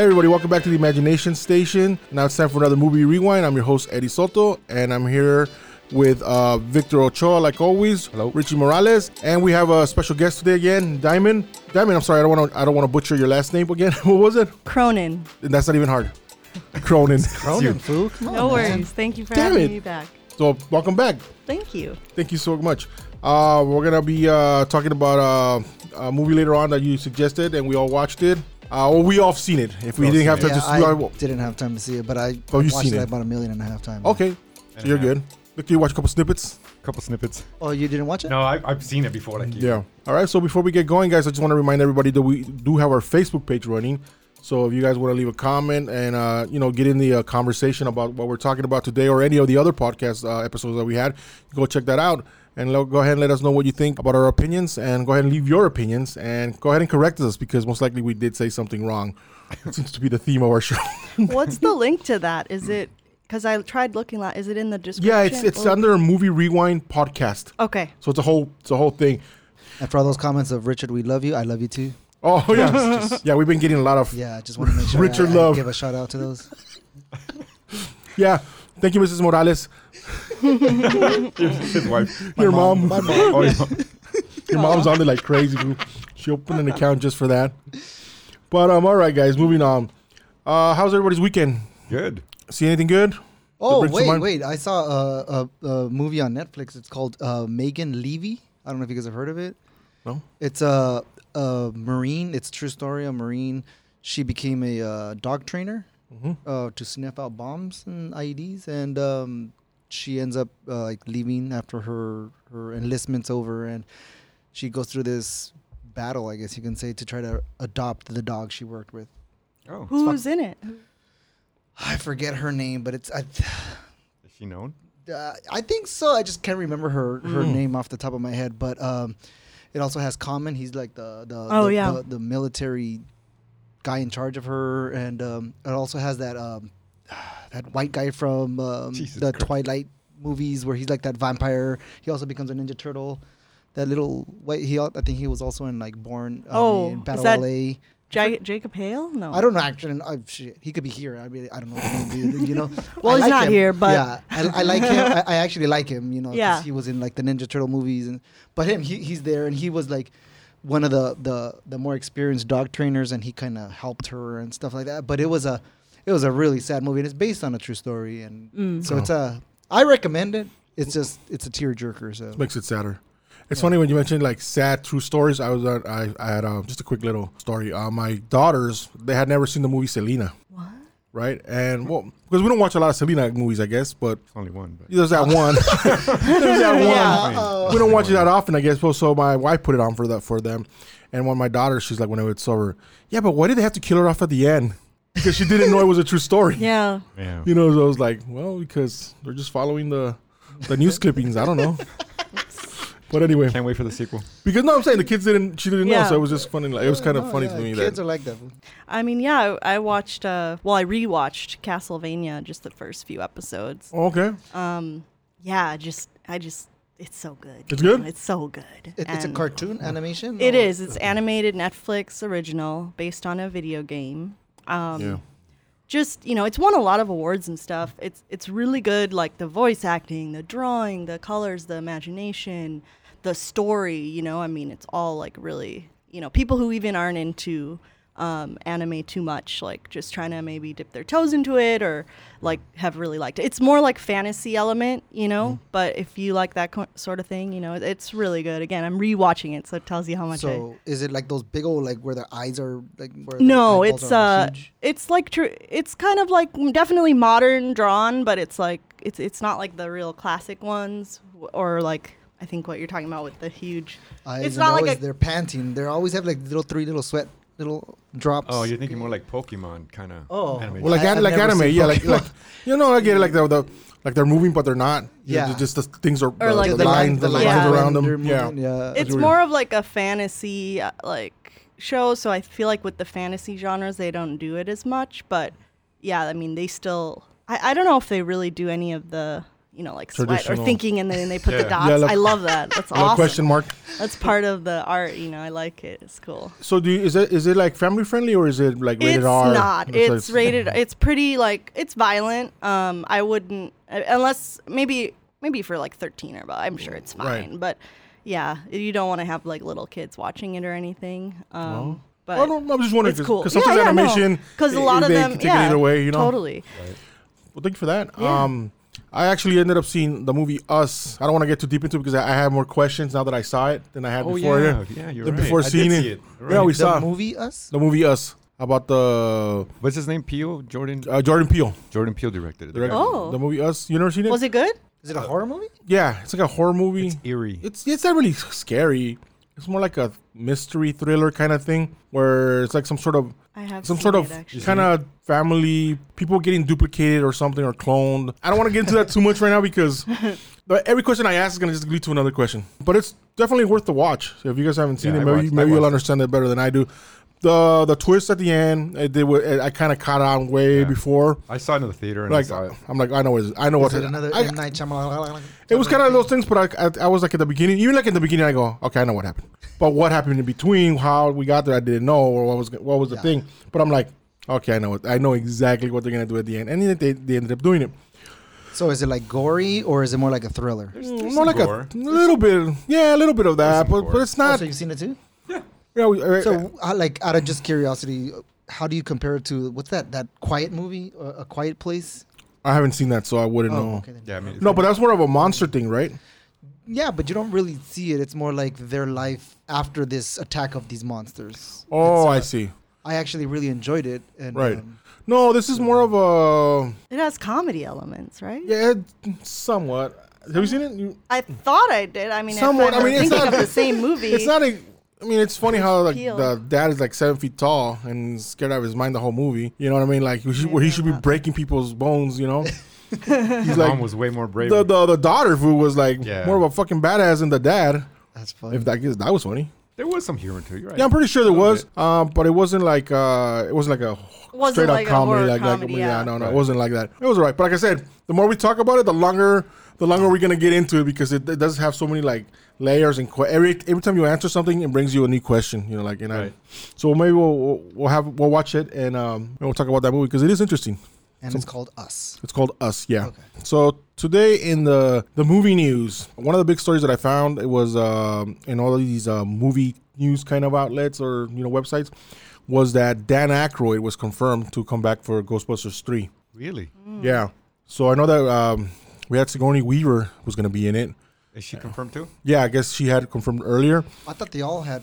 Hey everybody, welcome back to the Imagination Station. Now it's time for another movie rewind. I'm your host Eddie Soto, and I'm here with uh, Victor Ochoa, like always. Hello. Richie Morales, and we have a special guest today again, Diamond. Diamond, I'm sorry, I don't want to. I don't want to butcher your last name again. what was it? Cronin. That's not even hard. Cronin. Cronin, fool. Come on, No man. worries. Thank you for Damn having it. me back. so welcome back. Thank you. Thank you so much. Uh, we're gonna be uh, talking about uh, a movie later on that you suggested, and we all watched it. Uh, well, we all seen it. If we didn't have time it. to Yeah, see, I I, didn't have time to see it, but I Oh, you've watched seen it it. about a million and a half times. okay, so you're good. Look, you watch a couple snippets. couple snippets. Oh, you didn't watch it? No, I, I've seen it before. Like you. Yeah. All right. So before we get going, guys, I just want to remind everybody that we do have our Facebook page running. So if you guys want to leave a comment and uh, you know get in the uh, conversation about what we're talking about today or any of the other podcast uh, episodes that we had, go check that out and lo- go ahead and let us know what you think about our opinions and go ahead and leave your opinions and go ahead and correct us because most likely we did say something wrong. it seems to be the theme of our show. What's the link to that? Is it because I tried looking at? Is it in the description? yeah, it's it's or- under a movie rewind podcast. Okay. So it's a whole it's a whole thing. And for all those comments of Richard, we love you. I love you too. Oh yeah, yeah. We've been getting a lot of Yeah, I just want to make sure Richard I, I Love. give a shout out to those. yeah. Thank you, Mrs. Morales. His wife. Your mom. My mom. Oh, yeah. Your mom's on it like crazy, dude. She opened an account just for that. But um, all right, guys, moving on. Uh, how's everybody's weekend? Good. See anything good? Oh wait, wait! I saw a, a, a movie on Netflix. It's called uh, Megan Leavey. I don't know if you guys have heard of it. No. It's a, a marine. It's a true story. A marine. She became a uh, dog trainer Mhm. uh, to sniff out bombs and IEDs, and um, she ends up uh, like leaving after her her enlistment's over, and she goes through this battle, I guess you can say, to try to adopt the dog she worked with. Oh, Who's in it? I forget her name, but it's I. is she known? Uh, I think so. I just can't remember her her Mm. name off the top of my head, but um, it also has Common. He's like the the Oh, the, yeah. the, the military guy in charge of her, and um, it also has that um, that white guy from um, the Christ. Twilight movies where he's like that vampire. He also becomes a Ninja Turtle. That little white. He I think he was also in like Born. Um, Oh, in is Battle that- LA. Ja- Jacob Hale? No. I don't know actually. I, shit, he could be here. I really, I don't know. Do, you know. Well, I he's like not him. here, but- yeah, I, I like him. I, I actually like him. You know, 'cause Yeah. he was in like the Ninja Turtle movies, and but him, he, he's there, and he was like one of the the the more experienced dog trainers, and he kind of helped her and stuff like that. But it was a it was a really sad movie, and it's based on a true story, and Mm. so it's a I recommend it. It's just it's a tearjerker. So it Makes it sadder. It's Yeah. funny when you mentioned like sad true stories. I was uh, I, I had uh, just a quick little story. Uh, my daughters they had never seen the movie Selena, What? right? And well, because we don't watch a lot of Selena movies, I guess, but only one. But there's that one. there's that one. Yeah. we don't watch it that often, I guess. Well, so my wife put it on for that for them, and when my daughter, she's like, whenever it's over, yeah, but why did they have to kill her off at the end? Because she didn't know it was a true story. Yeah. yeah. You know, so I was like, well, because they're just following the the news clippings. I don't know. But anyway, Can't wait for the sequel. because no, I'm saying the kids didn't. She didn't know, so it was just funny. Like it was kind of Oh, funny yeah, to me The Kids that. are like that. I mean, yeah. I I watched. Uh, well, I rewatched Castlevania just the first few episodes. Oh, okay, Um. Yeah. Just. I just. It's so good. It's you know, good? It's so good. It, it's a cartoon animation. It or- is. It's animated Netflix original based on a video game. Um, yeah. Just you know, it's won a lot of awards and stuff. It's it's really good. Like the voice acting, the drawing, the colors, the imagination, the story. You know, I mean, it's all like really. You know, people who even aren't into um, anime too much, like just trying to maybe dip their toes into it or like have really liked it. It's more like fantasy element, you know. But if you like that co- sort of thing, you know, it's really good. Again, I'm rewatching it, so it tells you how much I. So is it like those big old like where their eyes are like where No, it's uh, it's like tr- it's kind of like definitely modern drawn, but it's like it's it's not like the real classic ones or like I think what you're talking about with the huge. eyes it's not like a- they're panting. They always have like little three little sweat little drops. Oh, you're thinking more like Pokemon kind of. Oh. animation. Well, like I- like anime, yeah, like like you know, I get it. Like the, the like they're moving, but they're not. Yeah. Ju- just the things are Or the, like the, the lines, line- the lines lines Yeah. around them. Yeah, moving, yeah. It's weird. more of like a fantasy uh, like show, so I feel like with the fantasy genres they don't do it as much. But yeah, I mean they still. I I don't know if they really do any of the you know, like sweat or thinking, and then they put the Yeah. dots. Yeah, look- I love that. That's awesome. question mark. That's part of the art. You know, I like it. It's cool. So do you, is it is it like family friendly or is it like rated it's R? not. It's It's, like- rated. It's pretty like it's violent. Um, I wouldn't uh, unless maybe maybe for like 13 or above. I'm sure it's Right. fine. But yeah, you don't want to have like little kids watching it or anything. Um, Well, but Well, no, I'm just wondering it's cool. because sometimes animation because a lot of they them can take yeah, it either way, you know. totally. Well, thank you for that. Yeah. Um, I actually ended up seeing the movie Us. I don't want to get too deep into it because I, I have more questions now that I saw it than I had Oh before. yeah, yeah, you're right. before I did seeing see it. Right. Yeah, we saw. the saw movie Us. the movie Us about the What's his name? Peele Jordan. uh, Jordan Peele. Jordan Peele directed it. Directed Oh. the movie Us. You never seen it? Was it good? Is it a horror movie? Yeah, it's like a horror movie. It's eerie. It's it's not really scary. It's more like a mystery thriller kind of thing where it's like some sort of I have some sort of kind of family people getting duplicated or something or cloned. I don't want to get into that too much right now because every question I ask is gonna just lead to another question. But it's definitely worth the watch. So if you guys haven't seen Yeah, it, I maybe watched- maybe you'll understand it better than I do. The the twist at the end, it, they were, I kind of caught on way Yeah. before. I saw it in the theater and I Like saw it. I'm like I know what I know what Is it another I- M Night Shyamalan? it was kind of those things, but I, I, I was like at the beginning, even like in the beginning, I go, okay, I know what happened. But what happened in between, how we got there, I didn't know, or what was what was the Yeah. thing. But I'm like, okay, I know it. I know exactly what they're gonna do at the end, and then they, they ended up doing it. So is it like gory or is it more like a thriller? There's, there's More like gore. a little bit, yeah, a little bit of that, but gore. but it's Oh, not. so you've seen it too? Yeah, we, uh, So, uh, like, out of just curiosity, how do you compare it to what's that? That Quiet movie, uh, A Quiet Place? I haven't seen that, so I wouldn't Oh, know. okay. Yeah, I mean, No, but that's more of a monster thing, right? Yeah, but you don't really see it. It's more like their life after this attack of these monsters. Oh, uh, I see. I actually really enjoyed it. And, Right. um, No, this is more of a It has comedy elements, right? yeah, somewhat. Have you seen it? You, I thought I did. I mean, Somewhat. I I'm mean, it's not- of the same movie. It's not a. I mean, it's funny how like Peele. the dad is like seven feet tall and scared out of his mind the whole movie. You know what I mean? Like he should, where he should be breaking people's bones. You know, he's Mom like was way more brave. the, the the daughter who was like Yeah. more of a fucking badass than the dad. that's funny. If that I guess that was funny. there was some humor to it. You're right. Yeah, I'm pretty sure there was, um, but it wasn't like uh, it wasn't like a Wasn't straight up like a comedy. horror like, comedy, like yeah. yeah, no, no, it Right. wasn't like that. It was alright. But like I said, the more we talk about it, the longer the longer we're gonna get into it because it, it does have so many like layers and que- every every time you answer something, it brings you a new question. You know, like and I, so maybe we'll, we'll we'll have we'll watch it and um and we'll talk about that movie because it is interesting. and it's called Us. It's called Us. Yeah. Okay. So today in the the movie news, one of the big stories that I found it was um, in all of these uh, movie news kind of outlets or you know websites was that Dan Aykroyd was confirmed to come back for Ghostbusters three. Really? Yeah. So I know that um, we had Sigourney Weaver was going to be in it. Is she confirmed too? Yeah, I guess she had confirmed earlier. I thought they all had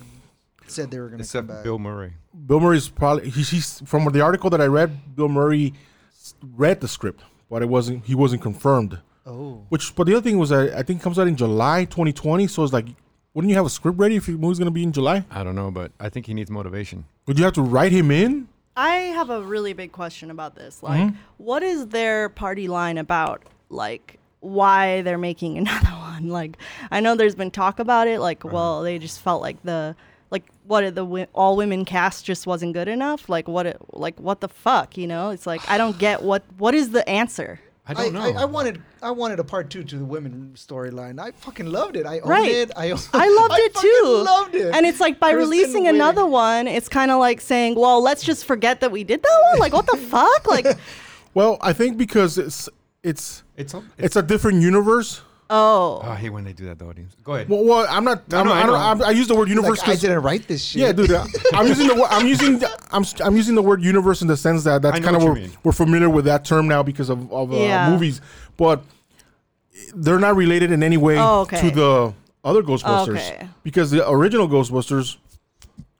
said they were going to come Except back. Bill Murray. Bill Murray's probably he, he's from the article that I read. Bill Murray s- read the script, but it wasn't he wasn't confirmed. Oh. Which, but the other thing was that I think it comes out in July 2020. So it's like, wouldn't you have a script ready if your movie's gonna be in July? I don't know, but I think he needs motivation. Would you have to write him in? I have a really big question about this. Like, Mm-hmm. what is their party line about? Like, why they're making another one? Like, I know there's been talk about it. Like, uh-huh. well, they just felt like the like what the wi- all women cast just wasn't good enough. Like, what it like what the fuck? You know? It's like I don't get what what is the answer. I don't know. I, wanted I wanted a part two to the women storyline. I fucking loved it. I owned Right. it. I, I loved it too. Loved it. And it's like by Kristen releasing Wiig. another one, it's kind of like saying, well, let's just forget that we did that one. Like, what the fuck? Like, Well, I think because it's it's it's, a, it's a different universe. oh. Oh, I hate when they do that, though. audience. Go ahead. Well, well I'm not. No, I'm, no, I I, don't. I'm, I use the word universe. like, I 'cause- didn't write this shit. yeah, dude. I'm using the word. I'm using. The, I'm I'm using the word universe in the sense that that's kind of what we're, we're familiar with that term now because of of uh, Yeah. movies, but they're not related in any way Oh, okay. to the other Ghostbusters Okay. because the original Ghostbusters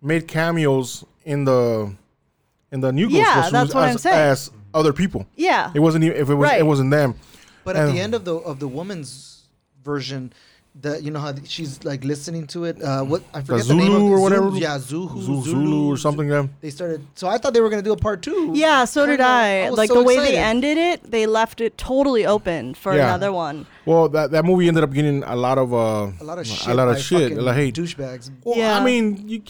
made cameos in the in the new Yeah, Ghostbusters that's what as, I'm saying. as other people. Yeah. It wasn't even if it was Right. it wasn't them. But at Um, the end of the of the woman's version, the you know how she's like listening to it. Uh, what I forget the, name of Zulu or Zulu- whatever? Yeah, Zulu, Zulu, Zulu or something. Then They started. So I thought they were gonna do a part two. Yeah, so did Kinda- I. was like so the way excited. they ended it, they left it totally open for Yeah. another one. well, that that movie ended up getting a lot of uh, A lot of shit. a lot of shit, fucking a lot of hate. Douchebags. Well, Yeah. I mean, you,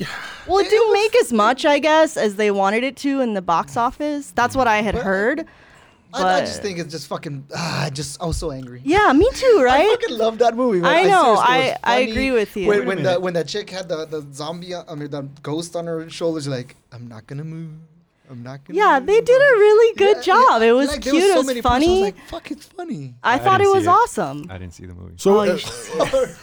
Well, it It didn't was- make as much, I guess, as they wanted it to in the box office. That's what I had But- heard. But I, I just think it's just fucking. Ah, I just I was so angry. yeah, me too, Right? I right? fucking love that movie. Man. I know, seriously, it I- I agree with you. When, Wait when the when that chick had the the zombie, I mean the ghost on her shoulders, like I'm not gonna move. I'm not gonna. yeah, move. they did a really good Yeah, job. yeah, it was like, there cute. so it was many parts I funny. like, fuck, it's funny. I, I thought it was it. awesome. I didn't see the movie. So Oh, you uh, should-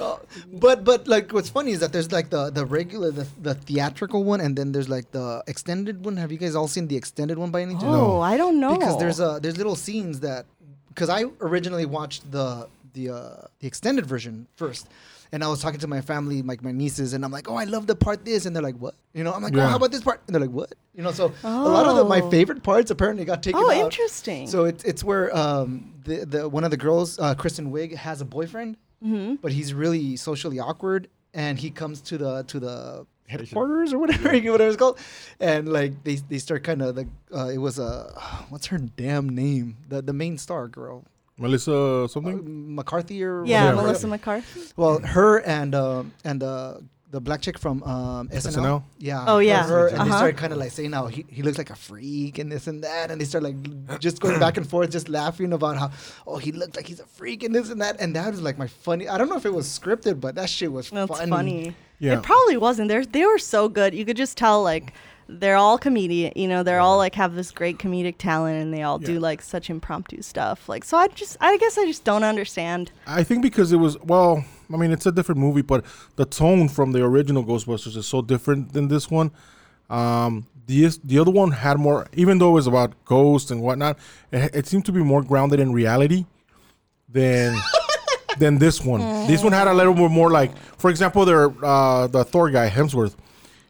Uh, but but like what's funny is that there's like the the regular the, the theatrical one and then there's like the extended one. Have you guys all seen the extended one by any chance? oh, I don't know. Because there's a there's little scenes that because I originally watched the the uh, the extended version first. And I was talking to my family, like my nieces, and I'm like, "Oh, I love the part this," and they're like, "What?" You know, I'm like, "Oh, how about this part?" And they're like, "What?" You know, so a lot of the, my Oh. favorite parts apparently got taken oh, out. interesting. So it's it's where um the the one of the girls, uh, Kristen Wiig, has a boyfriend, mm-hmm. but he's really socially awkward, and he comes to the to the headquarters or whatever whatever it's called, and like they they start kind of the uh, it was a what's her damn name the the main star girl Melissa uh, something. McCarthy or yeah, Yeah. Melissa McCarthy. well her and um and the the black chick from um, SNL. SNL? Yeah. Oh, yeah. her- and they Uh-huh. started kind of like saying how he, he looks like a freak and this and that, and they start like just going back and forth, just laughing about how oh he looked like he's a freak and this and that, and that was like my funny. I don't know if it was scripted, but that shit was That's funny. funny. Yeah. It probably wasn't. They they were so good. You could just tell like they're all comedian. You know, they're all like have this great comedic talent, and they all do like such impromptu stuff. Like so, I just I guess I just don't understand. I think because it was well, I mean, it's a different movie, but the tone from the original Ghostbusters is so different than this one. Um, the the other one had more, even though it was about ghosts and whatnot, it, it seemed to be more grounded in reality than than this one. This one had a little bit more like, for example, their uh, the Thor guy Hemsworth.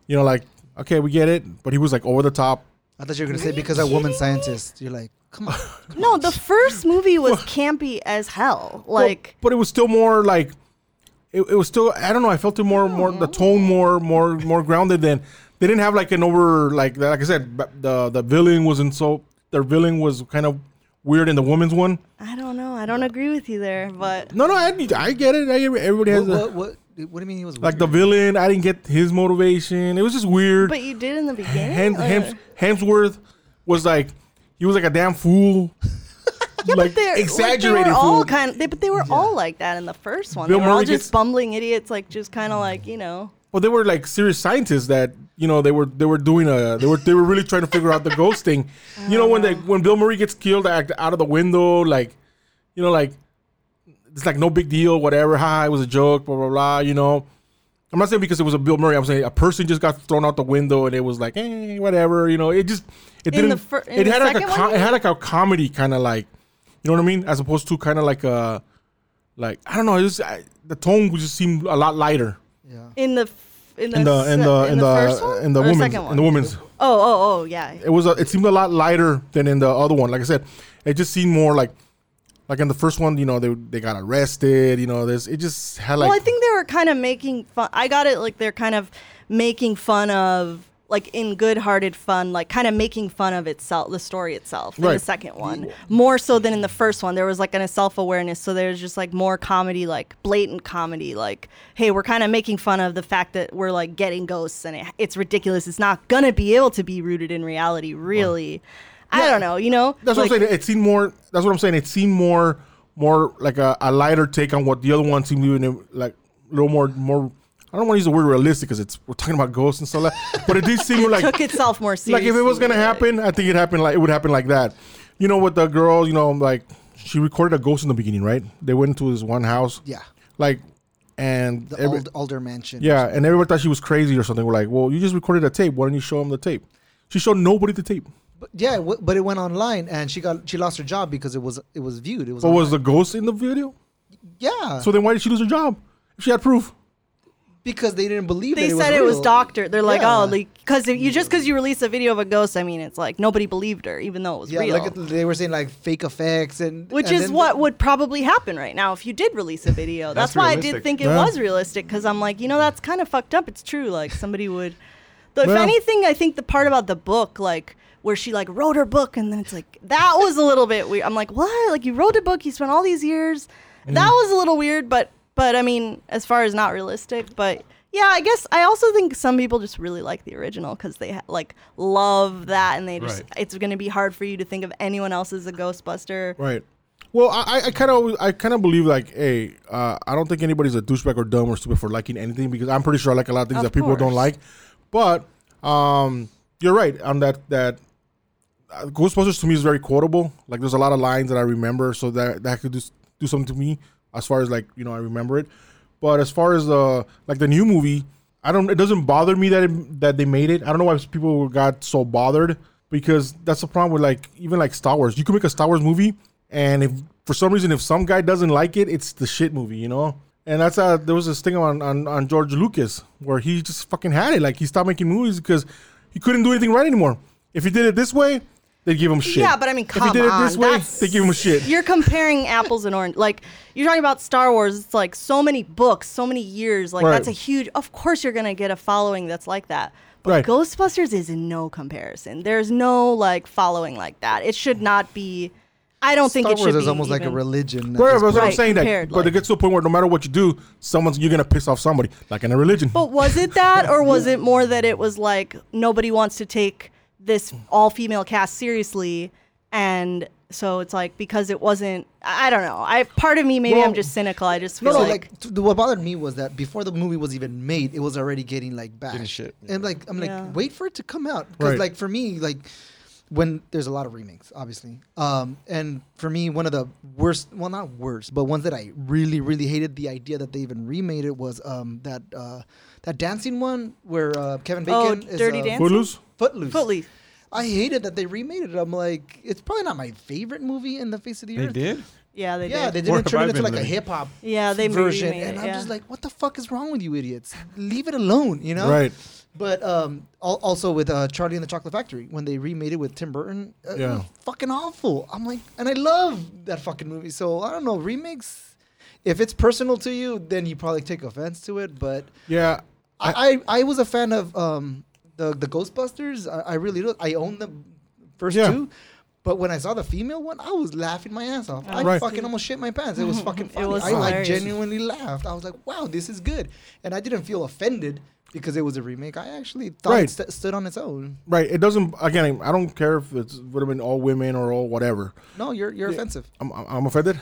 You know, like okay, we get it, but he was like over the top. I thought you were gonna say because a woman scientist. You're like, come on. No, the first movie was campy as hell. Like but, but it was still more like it, it was still I don't know I felt it more more the tone more more more grounded than they didn't have like an over like like I said the the villain wasn't so their villain was kind of weird in the woman's one. I don't know. I don't agree with you there, but no no I, I get it. I, everybody has what, a, what, what, what do you mean he was like the villain I didn't get his motivation. It was just weird. But you did in the beginning. Hem, Hems, Hemsworth was like he was like a damn fool yeah, like but they're exaggerated Like they were all kind. They, but they were all like that in the first one. Bill they were all Murray just gets- bumbling idiots, like just kind of like you know. Well, they were like serious scientists that you know they were they were doing a they were they were really trying to figure out the ghost thing. You know when they when Bill Murray gets killed out out of the window, like you know like it's like no big deal, whatever. Hi, it was a joke, blah blah blah. You know, I'm not saying because it was a Bill Murray. I'm saying a person just got thrown out the window and it was like, eh, whatever. You know, it just it In didn't. the fir- it had like a com- it had like a comedy kind of like, you know what I mean, as opposed to kind of like a like I don't know. It just I, the tone would just seemed a lot lighter Yeah. In the in the in the in the in the first in the Or woman's in the woman's. Oh oh oh yeah. It was a, it seemed a lot lighter than in the other one. Like I said, it just seemed more like like in the first one. You know, they they got arrested. You know, there's it just had like well, I think they were kind of making fun. I got it like they're kind of making fun of like in good-hearted fun, like kind of making fun of itself, the story itself. In the second one, more so than in the first one, there was like a self-awareness. So there's just like more comedy, like blatant comedy. Like, hey, we're kind of making fun of the fact that we're like getting ghosts, and it, it's ridiculous. It's not gonna be able to be rooted in reality, really. I don't know, you know. that's Like- what I'm saying. It seemed more. That's what I'm saying. It seemed more more like a, a lighter take on what the other one seemed even like a little more more. I don't want to use the word realistic because it's we're talking about ghosts and stuff like that. But it did seem like took itself more seriously. like if it was gonna happen, I think it happened like it would happen like that. You know, with the girl, you know, like she recorded a ghost in the beginning, right? They went into this one house, Yeah. like, and The every- old Alder Mansion. yeah, and everybody thought she was crazy or something. We're like, well, you just recorded a tape. Why don't you show them the tape? She showed nobody the tape. But yeah, w- but it went online and she got she lost her job because it was it was viewed. It was. But was the ghost in the video? yeah? So then why did she lose her job? If she had proof. Because they didn't believe they that said it was real. doctor. They're like, Yeah. oh, like because you just because you release a video of a ghost, I mean, it's like nobody believed her, even though it was Yeah, real. like they were saying like fake effects and which and is then- what would probably happen right now if you did release a video. That's, That's why I did think it Yeah. was realistic because I'm like, you know, that's kind of fucked up. It's true. Like somebody would. Though, if Well- anything, I think the part about the book, like where she like wrote her book, and then it's like that was a little bit weird. I'm like, what? Like you wrote a book, you spent all these years. Mm. That was a little weird, but but I mean, as far as not realistic, but Yeah, I guess I also think some people just really like the original because they ha- like love that, and they just Right. it's going to be hard for you to think of anyone else as a Ghostbuster. Right. Well, I, I kind of I kind of believe like, hey, uh, I don't think anybody's a douchebag or dumb or stupid for liking anything because I'm pretty sure I like a lot of things Of that people don't like. But um, you're right on that that uh, Ghostbusters to me is very quotable. Like there's a lot of lines that I remember, so that that could do, do something to me as far as like you know I remember it. But as far as the like the new movie, I don't. It doesn't bother me that it, that they made it. I don't know why people got so bothered because that's the problem with like even like Star Wars. You can make a Star Wars movie, and if for some reason if some guy doesn't like it, it's the shit movie, you know. And that's uh there was this thing on, on on George Lucas where he just fucking had it. Like he stopped making movies because he couldn't do anything right anymore. If he did it this way, they'd give him shit. Yeah, but I mean, if come he did on, it this way, that's- they give him shit. You're comparing apples and oranges. Like you're talking about Star Wars. It's like so many books, so many years. Like Right. that's a huge. Of course, you're gonna get a following that's like that. But Right. Ghostbusters is in no comparison. There's no like following like that. It should not be. I don't think Star it should Wars be is almost like a even- religion. at Right, this that's what I'm Right, saying. That, compared, but it like- gets to a point where no matter what you do, someone's you're gonna piss off somebody, like in a religion. But was it that, or was it more that it was like nobody wants to take this all female cast seriously, and so it's like because it wasn't. I I don't know. I part of me maybe Well, I'm just cynical. I just feel no, like, like, t- what bothered me was that before the movie was even made, it was already getting like bad. Getting shit. And like, I'm like, Yeah. wait for it to come out because Right. like for me, like when there's a lot of remakes, obviously, um, and for me, one of the worst, well, not worst, but ones that I really, really hated the idea that they even remade it was um, that uh, that dancing one where uh, Kevin Oh, Bacon is Dirty uh, Dancing? Footloose. Footloose. Footloose. I hated that they remade it. I'm like, it's probably not my favorite movie in the face of the They earth. They did. Yeah, they did. Yeah, did. they didn't turn it into like been a hip hop Yeah, they version, remade and it, I'm yeah. just like, what the fuck is wrong with you idiots? Leave it alone, you know? Right. But um, al- also with uh, Charlie and the Chocolate Factory, when they remade it with Tim Burton, uh, it Yeah. was fucking awful. I'm like, and I love that fucking movie. So I don't know, remakes. If it's personal to you, then you probably take offense to it. But Yeah. I, I, I was a fan of um, the the Ghostbusters. I, I really do. I own the first Yeah. two. But when I saw the female one, I was laughing my ass off. I Right. fucking almost shit my pants. It was fucking It funny. was I like genuinely laughed. I was like, "Wow, this is good," and I didn't feel offended because it was a remake. I actually thought Right. it st- stood on its own. Right. It doesn't. Again, I don't care if it would have been all women or all whatever. No, you're you're offensive. I'm, I'm I'm offended.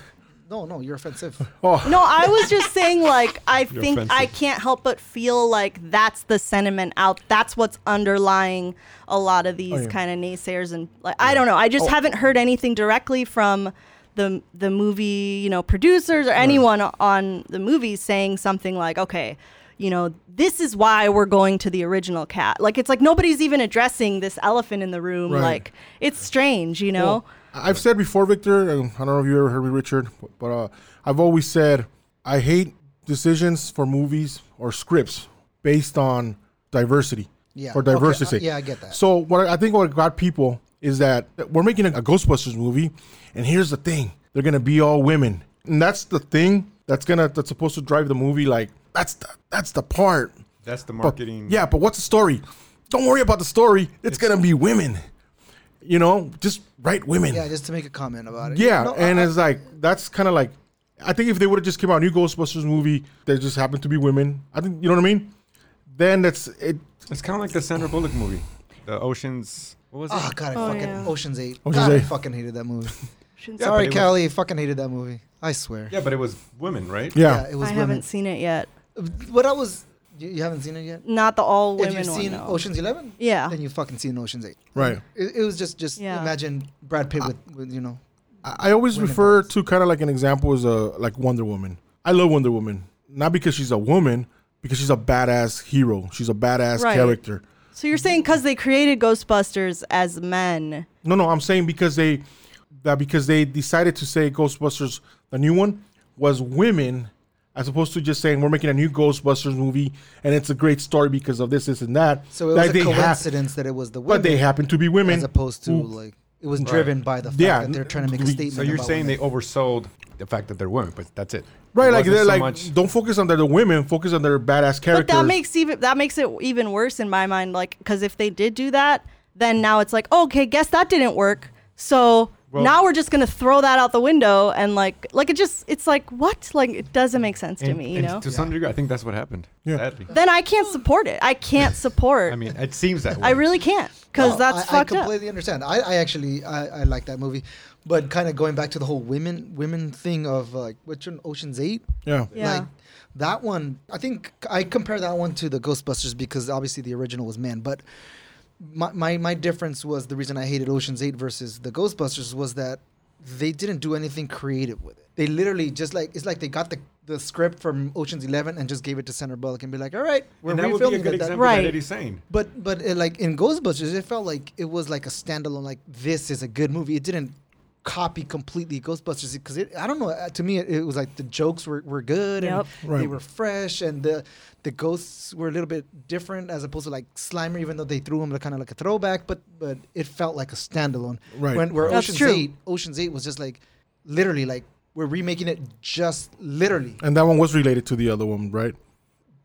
No, no, you're offensive. Oh. No, I was just saying, like, I think I can't help but feel like that's the sentiment out. That's what's underlying a lot of these Oh, yeah. kind of naysayers, and like, I don't know. I just Oh. haven't heard anything directly from the the movie, you know, producers or anyone on the movie saying something like, okay. You know, this is why we're going to the original cat. Like, it's like nobody's even addressing this elephant in the room. Right. Like, it's strange, you know? Well, I've said before, Victor. and I don't know if you ever heard me, Richard, but, but uh, I've always said I hate decisions for movies or scripts based on diversity Yeah. or Okay, diversity. uh, yeah, I get that. So what I I think what got people is that we're making a, a Ghostbusters movie, and here's the thing: they're gonna be all women, and that's the thing that's gonna that's supposed to drive the movie. Like that's the that's the part. That's the But- marketing. yeah, but what's the story? Don't worry about the story. It's, gonna be women. You know, just write women. yeah, just to make a comment about it. Yeah, No, and I- it's like that's kind of like I think if they would have just came out a new Ghostbusters movie that just happened to be women, I think you know what I mean. Then that's it. It's kind of like the Sandra Bullock movie, the Oceans. What was it? Oh god, I Oh, fucking yeah. Ocean's Eight. Ocean's God, I fucking hated that movie. Yeah, Sorry, it was- Callie, fucking hated that movie. I swear. Yeah, but it was women, right? Yeah, it was I women. haven't seen it yet. What I was, you, you haven't seen it yet. Not the all If women you've one. seen no. Ocean's Eleven, Yeah. then you fucking seen Ocean's Eight. right. It, it was just, just Yeah. imagine Brad Pitt with, with you know. I I always refer parts. to kind of like an example as a like Wonder Woman. I love Wonder Woman, not because she's a woman, because she's a badass hero. She's a badass Right. character. So you're saying because they created Ghostbusters as men? No, no, I'm saying because they that because they decided to say Ghostbusters, the new one, was women, as opposed to just saying we're making a new Ghostbusters movie and it's a great story because of this, this, and that. So it was Like, a they ha- coincidence that it was the women, but they happen to be women, as opposed to who- like it was driven by the fact Yeah, that they're trying to make a statement. So you're about saying women. they oversold the fact that they're women, but that's it. right? It Like they're so like, much- don't focus on the, the women, focus on their badass characters. But that makes even that makes it even worse in my mind. Like because if they did do that, then now it's like okay, guess that didn't work. So Well- now we're just gonna throw that out the window and like like it just it's like what like it doesn't make sense to me, you know. To some degree, I think that's what happened. Yeah. Sadly. Then I can't support it. I can't support. I mean, it seems that way. I really can't because No, that's I, fucked I up. completely understand. I, I actually I, I like that movie, but kind of going back to the whole women women thing of like which one Ocean's Eight. Yeah. Yeah. Like that one, I think I compare that one to the Ghostbusters because obviously the original was men, but my, my my difference was the reason I hated Ocean's 8 versus the Ghostbusters was that they didn't do anything creative with it. They literally just like it's like they got the the script from Ocean's 11 and just gave it to Sandra Bullock and be like, "All right, we're and that would be a refilming good. That- example Right. that Eddie's saying. But but uh, like in Ghostbusters, it felt like it was like a standalone. Like this is a good movie. It didn't copy completely Ghostbusters because it. I don't know. uh, To me, it, it was like the jokes were, were good Yep. and Right. they were fresh, and the the ghosts were a little bit different as opposed to like Slimer. Even though they threw him kind of like a throwback, but but it felt like a standalone. Right. When where That's Ocean's true. Eight, Ocean's Eight was just like literally like we're remaking it just literally. And that one was related to the other one, right?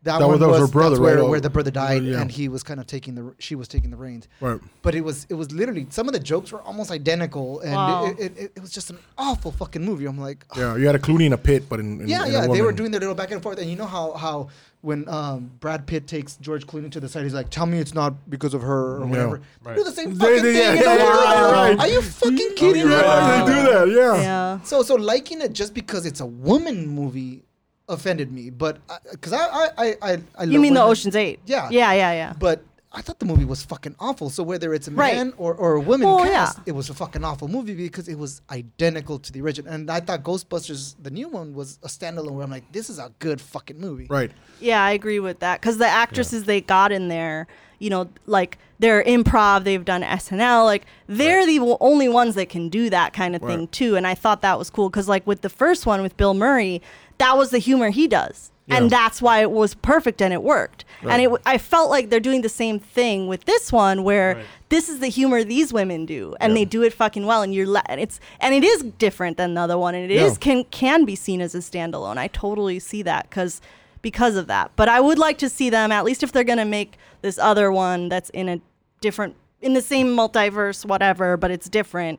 That, That one was- that was her that's brother, where, right? where the brother died, Yeah. and he was kind of taking the she was taking the reins Right. but it was it was literally some of the jokes were almost identical, and Wow. it, it, it, it was just an awful fucking movie. I'm like, oh, Yeah. You had a Clooney in a pit, but in, in yeah, in a yeah, they were doing their little back and forth, and you know how how when um, Brad Pitt takes George Clooney to the side, he's like, "Tell me it's not because of her or Yeah. whatever." They Right. do the same fucking they- thing. yeah, in yeah, right, right. Are you fucking kidding you're me? right. Yeah, they do that. Yeah. yeah. So so liking it just because it's a woman movie offended me, but because I, I I I I You love mean the. Ocean's Eight? Yeah. Yeah, yeah, yeah. But I thought the movie was fucking awful. So whether it's a Right. man or, or a woman Well, cast, yeah. it was a fucking awful movie because it was identical to the original. And I thought Ghostbusters, the new one, was a standalone where I'm like, this is a good fucking movie. Right. Yeah, I agree with that because the actresses they got in there, you know, like they're improv, they've done SNL, like they're the only ones that can do that kind of thing too. And I thought that was cool because, like, with the first one with Bill Murray, that was the humor he does. Yeah. And that's why it was perfect and it worked. Right. And it, I felt like they're doing the same thing with this one, where Right. this is the humor these women do, and Yeah. they do it fucking well. And you're, la- and it's, and it is different than the other one, and it is Yeah. can can be seen as a standalone. I totally see that because because of that. But I would like to see them at least if they're gonna make this other one that's in a different in the same multiverse, whatever, but it's different.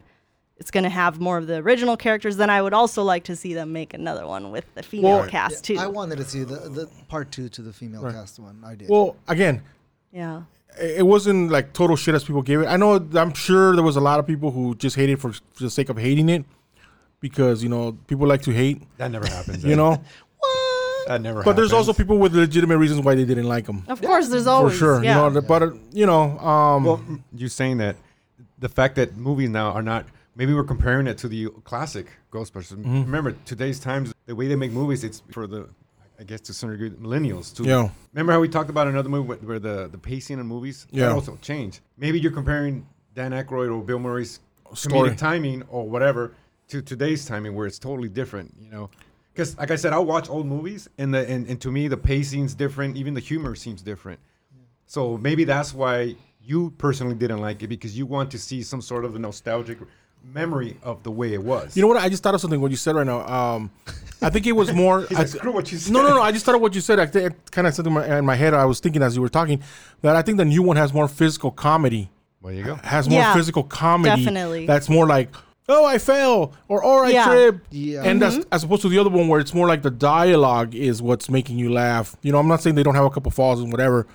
It's gonna have more of the original characters. Then I would also like to see them make another one with the female Well, cast Yeah, too. I wanted to see the, the part two to the female Right. cast one. I did. Well, again, yeah. it it wasn't like total shit as people gave it. I know I'm sure there was a lot of people who just hated for, for the sake of hating it because you know people like to hate, That never happens. you know. what? That never. But there's also people with legitimate reasons why they didn't like them. Of course, there's always For sure, Yeah. you know. the- But uh, you know, um, Well, you saying that the fact that movies now are not maybe we're comparing it to the classic Ghostbusters. Mm-hmm. Remember today's times, the way they make movies, it's for the I guess to some degree millennials too. Yeah. Remember how we talked about another movie where, where the the pacing in movies Yeah. also changed. Maybe you're comparing Dan Aykroyd or Bill Murray's Story. comedic timing or whatever to today's timing where it's totally different. You know. Because, like I said, I'll watch old movies, and the and, and to me the pacing's different. Even the humor seems different. So maybe that's why you personally didn't like it because you want to see some sort of a nostalgic memory of the way it was. you know what? I just thought of something what you said right now. Um, I think it was more. I, like, screw what you said. no, no, no. I just thought of what you said. I think kind of said in my, in my head. I was thinking as you were talking that I think the new one has more physical comedy. There you go. Has more Yeah, physical comedy. definitely. That's more like, oh, I fell or oh, I Yeah. tripped. Yeah. And Mm-hmm. that's as opposed to the other one where it's more like the dialogue is what's making you laugh. You know, I'm not saying they don't have a couple falls and whatever.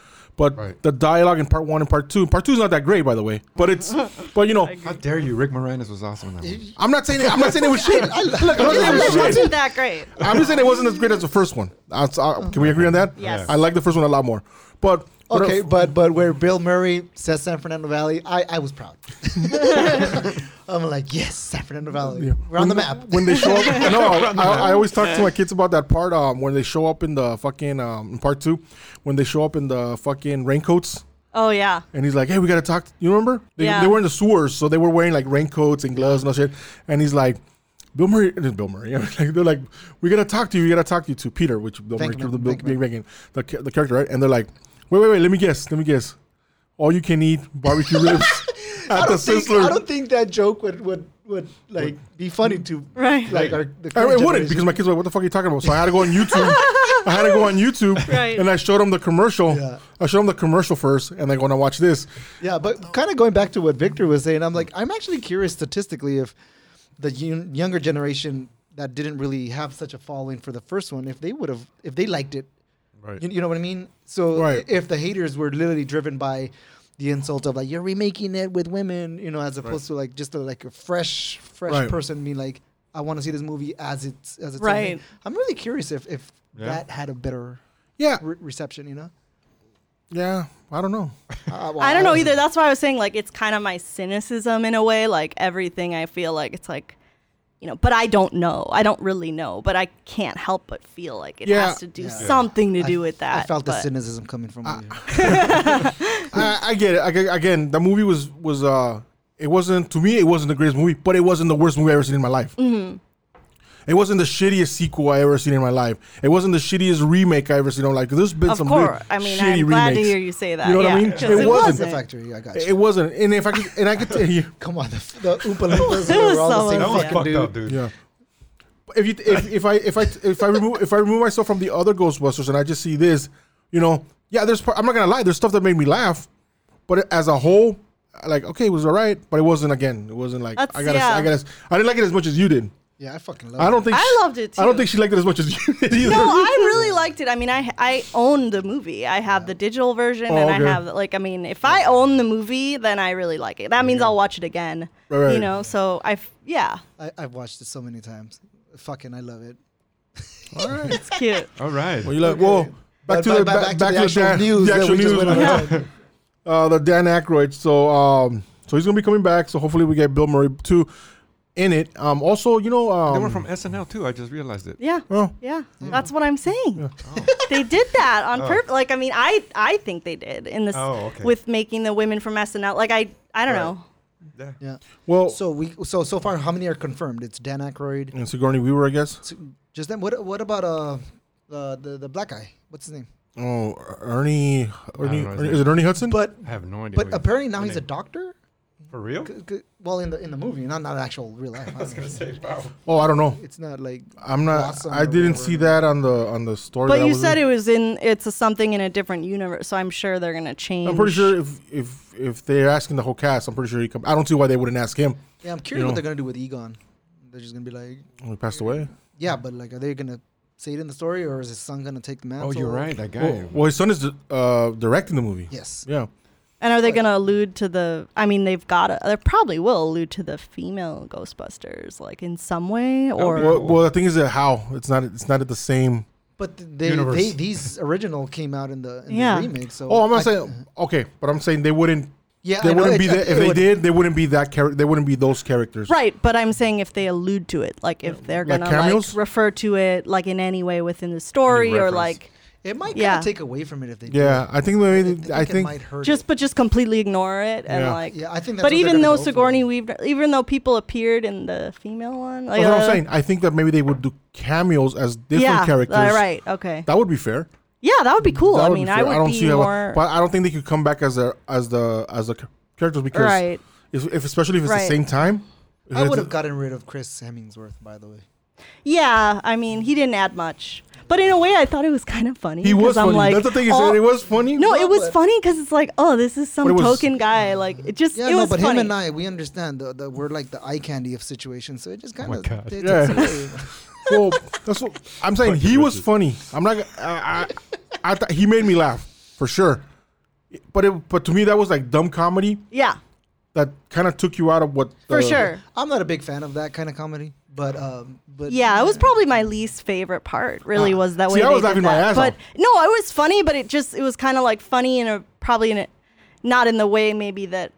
But Right. the dialogue in part one and part two, part two is not that great, by the way. But it's, but you know, How dare you? Rick Moranis was awesome in that movie. I'm not saying it, I'm not saying it was shit. Look, I'm not saying it It was shit. wasn't that great. I'm just saying it wasn't as great as the first one. That's, uh, can we agree on that? Yes. I like the first one a lot more. But but, Okay, but but where Bill Murray says San Fernando Valley, I, I was proud. I'm like, yes, San Fernando Valley. Yeah. We're on the When- map. When they show up, no, I, I always talk to my kids about that part. Um, when they show up in the fucking um, in part two, when they show up in the fucking raincoats, Oh yeah. and he's like, "Hey, we gotta talk." You remember? They, Yeah. they were in the sewers, so they were wearing like raincoats and gloves and all shit. And he's like, "Bill Murray, Bill Murray." like, they're like, "We gotta talk to you. We gotta talk to you." To Peter, which Bill Murray, Venkman, the, Bill, Venkman. Venkman, the the character, right? And they're like, "Wait, wait, wait. Let me guess. Let me guess. All you can eat barbecue ribs I at the don't, think, Sizzler." I don't think that joke would would, would like be funny to Right. like our the I, it wouldn't because my kids were like, "What the fuck are you talking about?" So I had to go on YouTube. I had to go on YouTube, Right. and I showed them the commercial. Yeah. I showed them the commercial first, and they're going to watch this. Yeah, but kind of going back to what Victor was saying, I'm like, I'm actually curious statistically if the younger generation that didn't really have such a following for the first one, if they would have, if they liked it, Right. you, you know what I mean? So Right. if the haters were literally driven by the insult of like you're remaking it with women, you know, as opposed to like just a, like a fresh, fresh Right. person being like, I want to see this movie as it's as its own Right. thing. I'm really curious if if Yeah. that had a better Yeah, re- reception, you know. yeah. I don't know. Uh, well, I don't know was- either. That's why I was saying like it's kind of my cynicism in a way. Like everything I feel like it's like, you know, but I don't know. I don't really know, but I can't help but feel like it Yeah. has to do Yeah. something to I- do with that. I felt the cynicism coming from you. I, I get it. I, get- again, the movie was was uh, it wasn't to me. It wasn't the greatest movie, but it wasn't the worst movie I've ever seen in my life. Mm-hmm. It wasn't the shittiest sequel I ever seen in my life. It wasn't the shittiest remake I ever seen. in my life. 'Cause there's been Of some course. good I mean, shitty I'm glad to hear you say that. You know what I yeah, mean? 'cause It It, wasn't. the factory, I got you. It wasn't, and if I could, and I could tell you, Come on, the, the Oompa Loompas It were was all the so same That was Yeah. fucking fucked dude. up, dude. yeah. If you if, if I if I if I remove if I remove myself from the other Ghostbusters and I just see this, you know, yeah, there's I'm not gonna lie, there's stuff that made me laugh, but as a whole, like okay, it was alright, but it wasn't again, it wasn't like That's- I gotta yeah. I gotta I didn't like it as much as you did. Yeah, I fucking love I don't think I she- loved it I don't think she liked it as much as you did either. No, I really liked it. I mean, I I own the movie. I have the digital version, Oh, and okay. I have like, I mean, if I own the movie, then I really like it. That means I'll watch it again. Right, right. You know, so I, f- yeah, I, I've watched it so many times. Fucking, I love it. All right. it's cute. All right. Well, you like well back to the back- back, back to the actual news the actual news. went on. uh, the Dan Aykroyd. So um, so he's gonna be coming back. So hopefully we get Bill Murray too in it. Um, also you know um, they were from SNL too. I just realized it. Yeah, oh, yeah, that's what I'm saying. Oh. They did that on Oh. purpose. Like, I mean, I I think they did in this Oh, okay. with making the women from SNL. Like, I I don't Right. know. Yeah. Yeah. well, So we so so far, how many are confirmed? It's Dan Aykroyd. and Sigourney Weaver, I guess. So just them. What what about uh the the, the black guy? What's his name? Oh, Ernie. Ernie, Ernie is it Ernie Hudson? But I have no idea. but apparently now the he's a doctor. For real? C- c- Well, in the in the movie, not not actual real life. I was gonna say, wow. oh, I don't know. It's not like I'm not. Blossom I didn't whatever. see that on the on the story. But that you said in. it was in it's a something in a different universe, so I'm sure they're gonna change. I'm pretty sure if if if they're asking the whole cast, I'm pretty sure he come. I don't see why they wouldn't ask him. yeah. I'm curious know. what they're gonna do with Egon. They're just gonna be like, Oh, he passed away. yeah, but like, are they gonna say it in the story, or is his son gonna take the mantle? Oh, you're right. That guy. Well, well, his son is uh, directing the movie. Yes. Yeah. And are they going to allude to the? I mean, they've got to. They probably will allude to the female Ghostbusters, like in some way, oh, or Well, cool. well, the thing is that how it's not. It's not at the same. But th- they, Universe. they these original came out in the, in Yeah. the remake. So Oh, I'm not I- saying okay, but I'm saying they wouldn't. yeah, They I know, wouldn't it- be it- that. If it they would- did, they wouldn't be that character. They wouldn't be those characters. right. But I'm saying if they allude to it, like if they're Like going to cameos? like refer to it, like in any way within the story, or reference. like It might kind of take away from it if they. do Yeah, it. I think I, maybe. think I it think. might hurt. just it. but just completely ignore it and Yeah. like. yeah, I think. That's But what even though go for. Sigourney Weaver, even though people appeared in the female one, like That's what uh, I'm saying. I think that maybe they would do cameos as different yeah, characters. uh, right? Okay. That would be fair. Yeah, that would be cool. That I mean. I would don't be see how- but I don't think they could come back as the as the as the characters because right. if, if especially if it's the same time. I would have gotten rid of Chris Hemmingsworth, by the way. Yeah, I mean, he didn't add much, but in a way, I thought it was kind of funny. He was I'm funny. Like, That's the thing. Is said. that it was funny. No, No, it was funny because it's like, oh, this is some was- token guy. Like, it just, Yeah, it no, was but funny. him and I, we understand that the, we're like the eye candy of situations, so it just oh kind my of God. Yeah. us well, that's what I'm saying. He was funny. I'm not. gonna- I, I, I thought he made me laugh for sure. But it, but to me, that was like dumb comedy yeah, that kind of took you out of what. for the- sure. I'm not a big fan of that kind of comedy, but um, but Yeah, it was probably my least favorite part. Really, Ah. was that See, way. I was laughing my ass But off. no, it was funny, but it just, it was kind of like funny in a probably in a, not in the way maybe that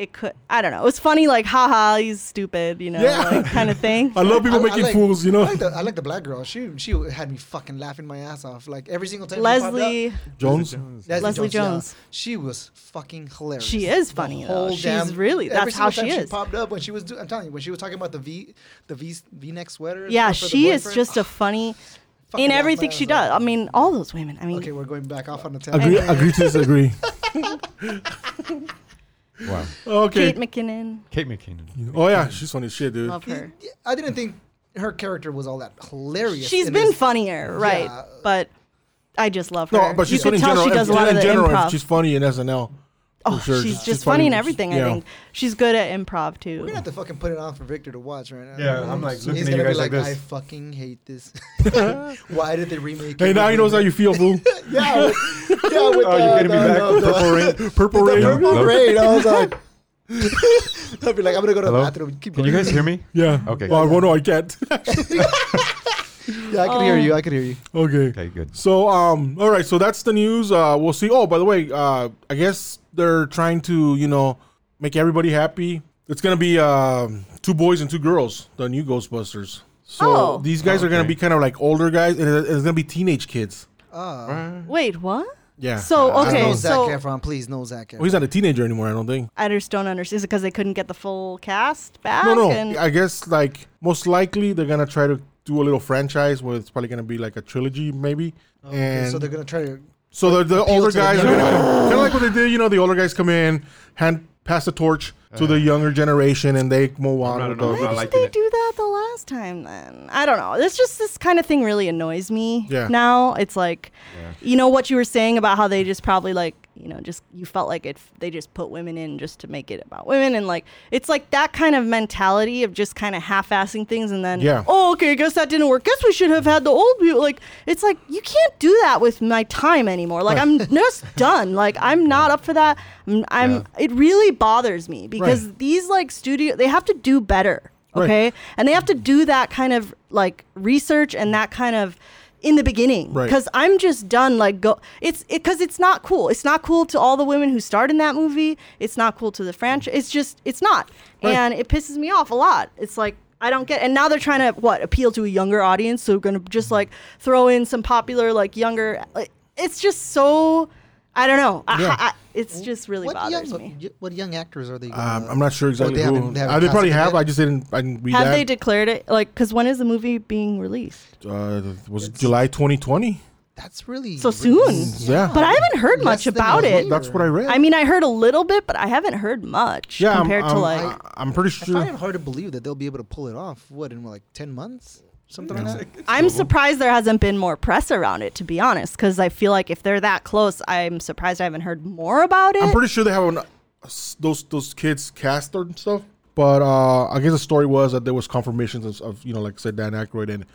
it could. I don't know. It was funny, like, haha, he's stupid, you know, Yeah. like kind of thing. I love people I- I making like- fools. You know, I like, the, I like the black girl. She she had me fucking laughing my ass off. Like every single time. Leslie, up, Jones. Leslie yeah. Jones. she was fucking hilarious. She is The funny, though. whole She's damn- really- every that's how single she time is. She popped up when she was. Do, I'm telling you, when she was talking about the V, the V V neck sweater. yeah, stuff for the she is just a ah, funny in everything she does. off. I mean, all those women. I mean, Okay, we're going back off on the tangent. agree, agree to disagree. Wow. Oh, okay. Kate McKinnon, Kate McKinnon. Oh yeah, she's funny as shit, dude. love her. I didn't think her character was all that hilarious. She's in been this. funnier, right? Yeah. But I just love her. No, but she's you funny could in tell general. she does a lot in of the general, improv. she's funny in SNL. Oh, sure. she's She's just funny. funny and everything. Yeah. I think she's good at improv too. We're gonna have to fucking put it on for Victor to watch right now. Yeah, I'm, like, He's looking at gonna you be guys like, like I fucking hate this. Why did they remake? Hey, it now he knows how you feel, boo. Yeah, with, yeah. With Oh, the, you're getting me the- back the- with the- Purple Rain. Purple the rain. purple Hello? rain. I was like, I'll be like, I'm gonna go to Hello? the bathroom. Keep Can you guys hear me? Yeah. Okay. Well, well, no, I can't. Yeah, I can hear you. I can hear you. okay. Okay, good. So, um, all right. So that's the news. Uh, we'll see. Oh, by the way, uh, I guess they're trying to, you know, make everybody happy. It's gonna be um, two boys and two girls, the new Ghostbusters. So Oh. these guys are gonna be kind of like older guys, and it's gonna be teenage kids. Ah. Wait, what? Yeah. So Uh, okay, no Zac Efron, please, no Zac Well, he's not a teenager anymore. I don't think. I just don't understand. Is it because they couldn't get the full cast back? No, no. And, I guess like most likely they're gonna try to do a little franchise where it's probably gonna be like a trilogy, maybe. Okay, and so they're gonna try to. So the, the older guys are kind of like what they did. You know, the older guys come in, hand pass the torch to the younger generation, and they move on. not with an old the- guy. Why did they do that the last time then? I don't know. It's just this kind of thing really annoys me. Yeah. Now it's like, Yeah. you know what you were saying about how they just probably like, you know, just you felt like it. They just put women in just to make it about women, and like it's like that kind of mentality of just kind of half-assing things, and then Yeah. oh okay, I guess that didn't work. Guess we should have had the old people. Like it's like you can't do that with my time anymore. Like I'm just done. Like I'm not up for that. I'm. I'm Yeah. It really bothers me because Right. these like studio they have to do better Right. okay and they have to do that kind of like research and that kind of in the beginning Right. because i'm just done like go it's because it's not cool it's not cool to all the women who starred in that movie it's not cool to the franchise it's just it's not Right. and it pisses me off a lot it's like I don't get, and now they're trying to what appeal to a younger audience. So going to just like throw in some popular like younger. Like, it's just so, I don't know. Yeah. I, it's just really what bothers young, me. y- What young actors are they? Um, Gonna, I'm not sure exactly they who. haven't- they haven't Uh, they probably have. yet? I just didn't. I didn't read Have that. they declared it? Like, because when is the movie being released? uh, was it July 2020? That's really So soon? Yeah. But I haven't heard Less much than a about it. year. That's what I read. I mean, I heard a little bit, but I haven't heard much yeah, I'm- compared I'm, to like. I, I'm pretty I sure. find it hard to believe that they'll be able to pull it off. What in like ten months, something like that. I'm surprised there hasn't been more press around it, to be honest, because I feel like if they're that close, I'm surprised I haven't heard more about it. I'm pretty sure they have an, those those kids cast and stuff. But uh, I guess the story was that there was confirmations of, of you know, like I said, Dan Aykroyd and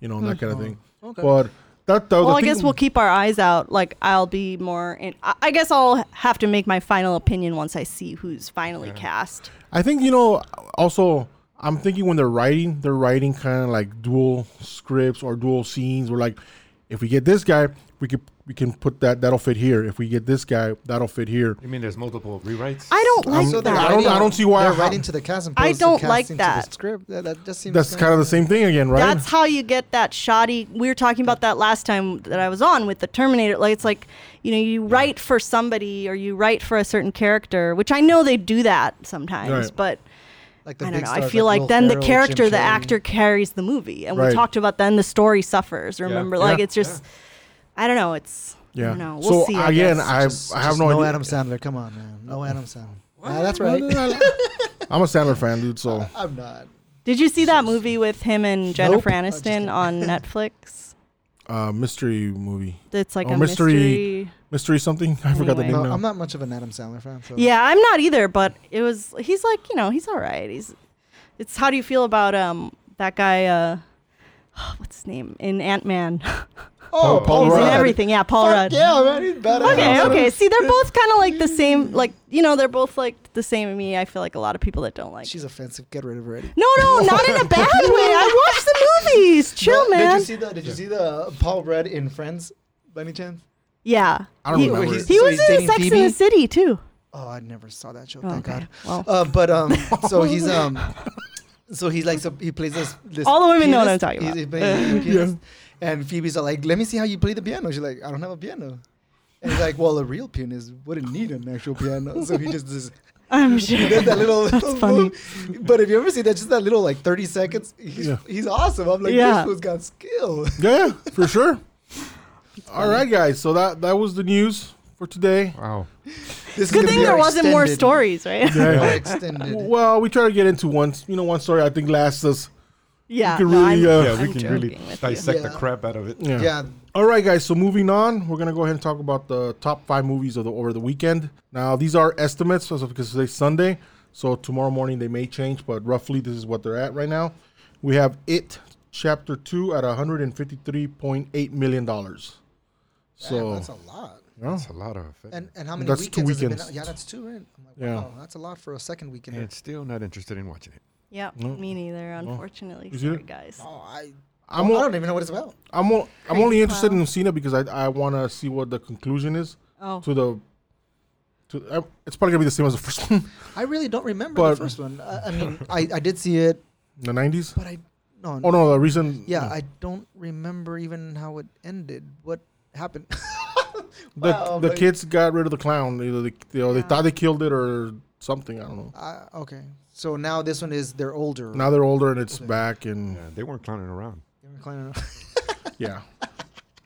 you know that kind of thing. Okay. But that, that well, I guess we'll keep our eyes out. Like, I'll be more. In, I, I guess I'll have to make my final opinion once I see who's finally cast. I think you know. Also, I'm thinking when they're writing, they're writing kind of like dual scripts or dual scenes. Where like, if we get this guy, we could we can put that that'll fit here. If we get this guy, that'll fit here. You mean there's multiple rewrites? I don't like So that. I don't- I don't see why- they're how- writing to the cast and I don't like that. To the script. That, that just seems. That's kind of the same thing again, right? That's how you get that shoddy. We were talking about that last time that I was on with the Terminator. Like it's like, you know, you write for somebody or you write for a certain character, which I know they do that sometimes, Right. but like the I don't big know. I feel like Will then the character, the actor carries the movie, and Right. we talked about then the story suffers. Remember, like Yeah. it's just, I don't know. It's I yeah. don't know. We'll so see. Again. I Just- I have just no, no idea. Adam Sandler. Come on, man. No Adam Sandler. That's right. I'm a Sandler fan, dude. So I'm not. Did you see that movie with him and Jennifer Nope. Oh, Aniston on Netflix? uh, mystery movie, It's like Oh, a mystery- mystery. Mystery something. I forgot the Anyway. name No, now. I'm not much of an Adam Sandler fan. So. Yeah, I'm not either, but it was he's like, you know, he's all right. He's it's how do you feel about um that guy uh what's his name in Ant-Man? Oh, Paul he's in Rudd. everything. Yeah, Paul Fuck Rudd. Yeah, man, he's badass. Okay, okay. See, they're both kind of like the same like, you know, they're both like the same to me. I feel like a lot of people that don't like. She's offensive. Get rid of her already. no, no, not in a bad way. I watched the movies. Chill, But man. Did you see the Did you see the Paul Rudd in Friends? By any chance? Yeah. I don't he, remember it. He So was in dating Sex in the City too. Oh, I never saw that show. Oh, Thank okay. God. Well, Uh, but um, so he's um, so he's like, so he plays this. this All the women know what I'm talking about. he plays the pianist. And Phoebe's all like, "Let me see how you play the piano." She's like, "I don't have a piano." And he's like, "Well, a real pianist wouldn't need an actual piano." So he just does. I'm He sure. that little. That's funny. But if you ever see that, just that little like thirty seconds, he's, Yeah. he's awesome. I'm like, Yeah. this fool's got skill. Yeah, yeah, for sure. All right, guys. So that that was the news for today. Wow. This is Good thing there wasn't more stories, right? our Yeah. extended. Well, we try to get into one, you know, one story I think lasts us, Yeah, could no, really, I'm, uh, yeah, we I'm can really joking with you. dissect the crap out of it. Yeah. Yeah. All right, guys. So moving on, we're gonna go ahead and talk about the top five movies of the over the weekend. Now these are estimates so because today's Sunday, so tomorrow morning they may change, but roughly this is what they're at right now. We have It Chapter Two at 153.8 million dollars. So Damn, that's a lot. yeah. That's a lot of it. And and how many That's two weekends has it been weekends. Yeah, that's two, right? I'm like, Yeah. wow, that's a lot for a second weekend. and still not interested in watching it. Yeah, No. me neither. Unfortunately, You see sorry guys. Oh, I, I'm I o- don't even know what it's about. I'm o- I'm only interested clown. in seeing it because I I want to see what the conclusion is Oh, to the to. Uh, it's probably gonna be the same as the first one, I really don't remember But- the first one. I, I mean, I, I did see it, in the 90s. but I no. Oh no, the reason. Yeah, I don't remember even how it ended. What happened? The, Wow, the like- kids got rid of the clown. Either they, you know, they thought they killed it or something. I don't know. Uh, okay, so now this one is they're older. Now they're older and it's Okay. back and Yeah, they weren't clowning around. They're inclining- yeah.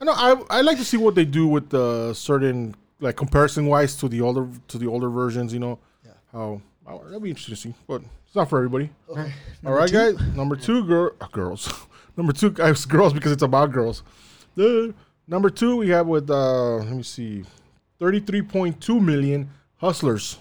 I know. I I like to see what they do with the certain like comparison wise to the older to the older versions. You know, Yeah. how oh, that'd be interesting to see, but it's not for everybody. Okay. All Number right, two? guys. Number two, girl, uh, girls. number two, guys, girls because it's about girls. The number two we have with uh, let me see, thirty-three point two million hustlers.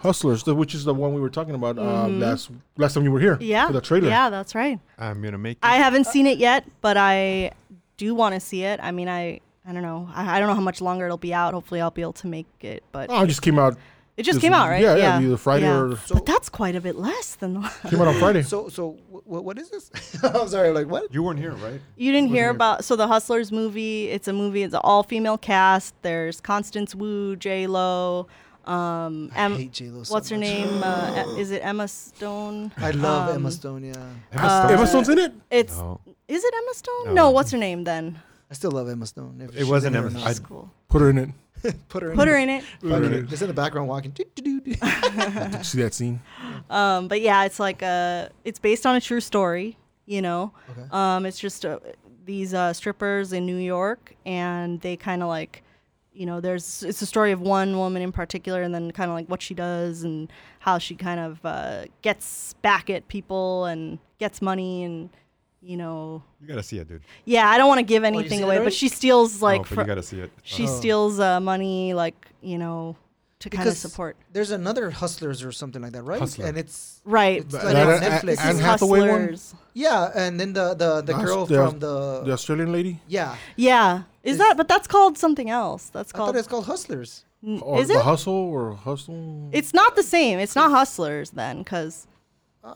Hustlers, the, which is the one we were talking about uh, last last time you were here. Mm-hmm. yeah, for the trailer. yeah, that's right. I'm gonna make. I haven't seen it yet, but I do want to see it. I mean, I I don't know. I, I don't know how much longer it'll be out. Hopefully, I'll be able to make it. But Oh, it just came out. It just came out, right? yeah, yeah, either Friday yeah. or- So- but that's quite a bit less than the. Came out on Friday. So so what what is this? I'm sorry. Like what? You weren't here, right? You didn't hear here. about so the Hustlers movie. It's a movie. It's an all female cast. There's Constance Wu, J Lo. Um, I Em- hate J-Lo so what's her much. name? Uh, E- is it Emma Stone? I love Um, Emma Stone. Yeah, Emma Uh, Emma Stone's in it. It's No, is it Emma Stone? No. No, what's her name then? I still love Emma Stone. If It she's wasn't in or Emma- not. I- That's cool. Put her in it. put her in. Put it. her in it. Put her in Fucking- it. Just in the background walking. Do? You see that scene? Um, but yeah, it's like a. It's based on a true story. You know. Okay. Um, it's just uh, these uh, strippers in New York, and they kind of like, you know, there's it's a story of one woman in particular, and then kind of like what she does and how she kind of uh, gets back at people and gets money, and you know, you gotta see it, dude. yeah, I don't want to give Oh, you anything it away, but she steals like oh, but fr- you gotta see it. she Oh. steals uh, money, like you know, to kind of support. There's another Hustlers or something like that, right? Hustler. And it's Right. It's like that- on Netflix. This Anne is Hathaway one? Hustlers. yeah, and then the the the girl the- from the, The Australian lady. yeah. Yeah. Is, Is- that? But that's called something else. That's called. I thought it's called Hustlers. N- Or is the it? hustle or hustle? It's not the same. It's not Hustlers then, because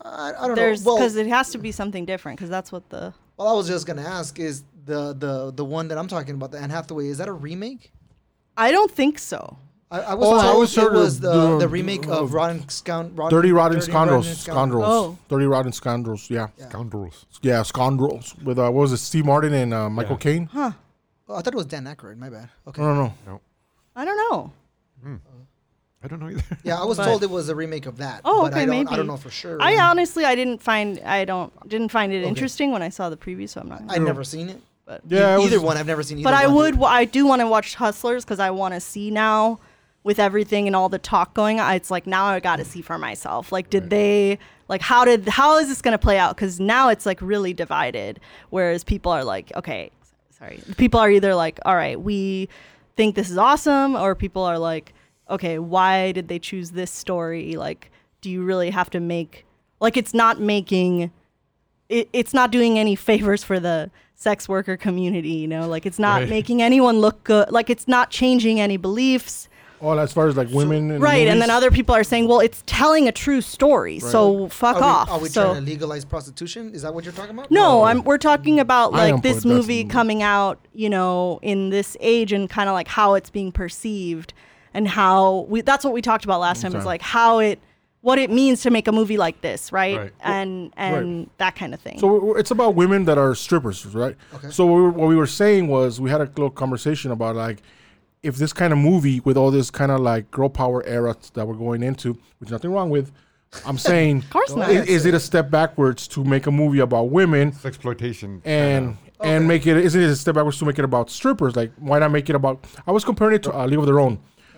I, I don't there's know. Well, because it has to be something different, because that's what the. well, I was just gonna ask: is the the the one that I'm talking about, the Anne Hathaway, is that a remake? I don't think so. I, I was Oh, I told always it was the, the- the remake of of Rotten Scound, Rotten, Dirty Rotten Dirty Scoundrels. Rotten Scoundrels. Oh. Dirty Rotten Scoundrels. Yeah. Yeah. Scoundrels. Yeah, Scoundrels. With, uh, what was it, Steve Martin and uh, Michael Yeah. Caine? Huh. Oh, I thought it was Dan Aykroyd. My bad. Okay. No, no, no. I don't know. I don't know either. Yeah, I was But- told it was a remake of that. Oh, but okay, I don't, I don't know for sure. I honestly, I didn't find, I don't, didn't find it Okay. interesting when I saw the preview, so I'm not. I've never seen it. But Yeah, it either was- one. I've never seen either but I one. would, I do want to watch Hustlers because I want to see now, with everything and all the talk going on. It's like now I got to see for myself. Like, did Right. they, like, how did, how is this going to play out? Because now it's like really divided. Whereas people are like, okay, sorry, people are either like, all right, we think this is awesome, or people are like, okay, why did they choose this story? Like, do you really have to make, like, it's not making it, it's not doing any favors for the sex worker community, you know, like it's not Right. making anyone look good, like it's not changing any beliefs. Well, as far as like women, in right. And then other people are saying, well, it's telling a true story. So fuck Are we, off. are we so trying to legalize prostitution? Is that what you're talking about? no, I'm, we're talking about like this movie coming out, you know, in this age and kind of like how it's being perceived and how we, that's what we talked about last time is like how it, what it means to make a movie like this, right? Right. And, and that kind of thing. So it's about women that are strippers, right? Okay. So what we were, what we were saying was we had a little conversation about like if this kind of movie with all this kind of like girl power era that we're going into, which nothing wrong with. I'm saying, of course not. is, is it a step backwards to make a movie about women It's exploitation. and and Okay. make it? Isn't it a step backwards to make it about strippers? Like, why not make it about? I was comparing it to uh, League of Their Own.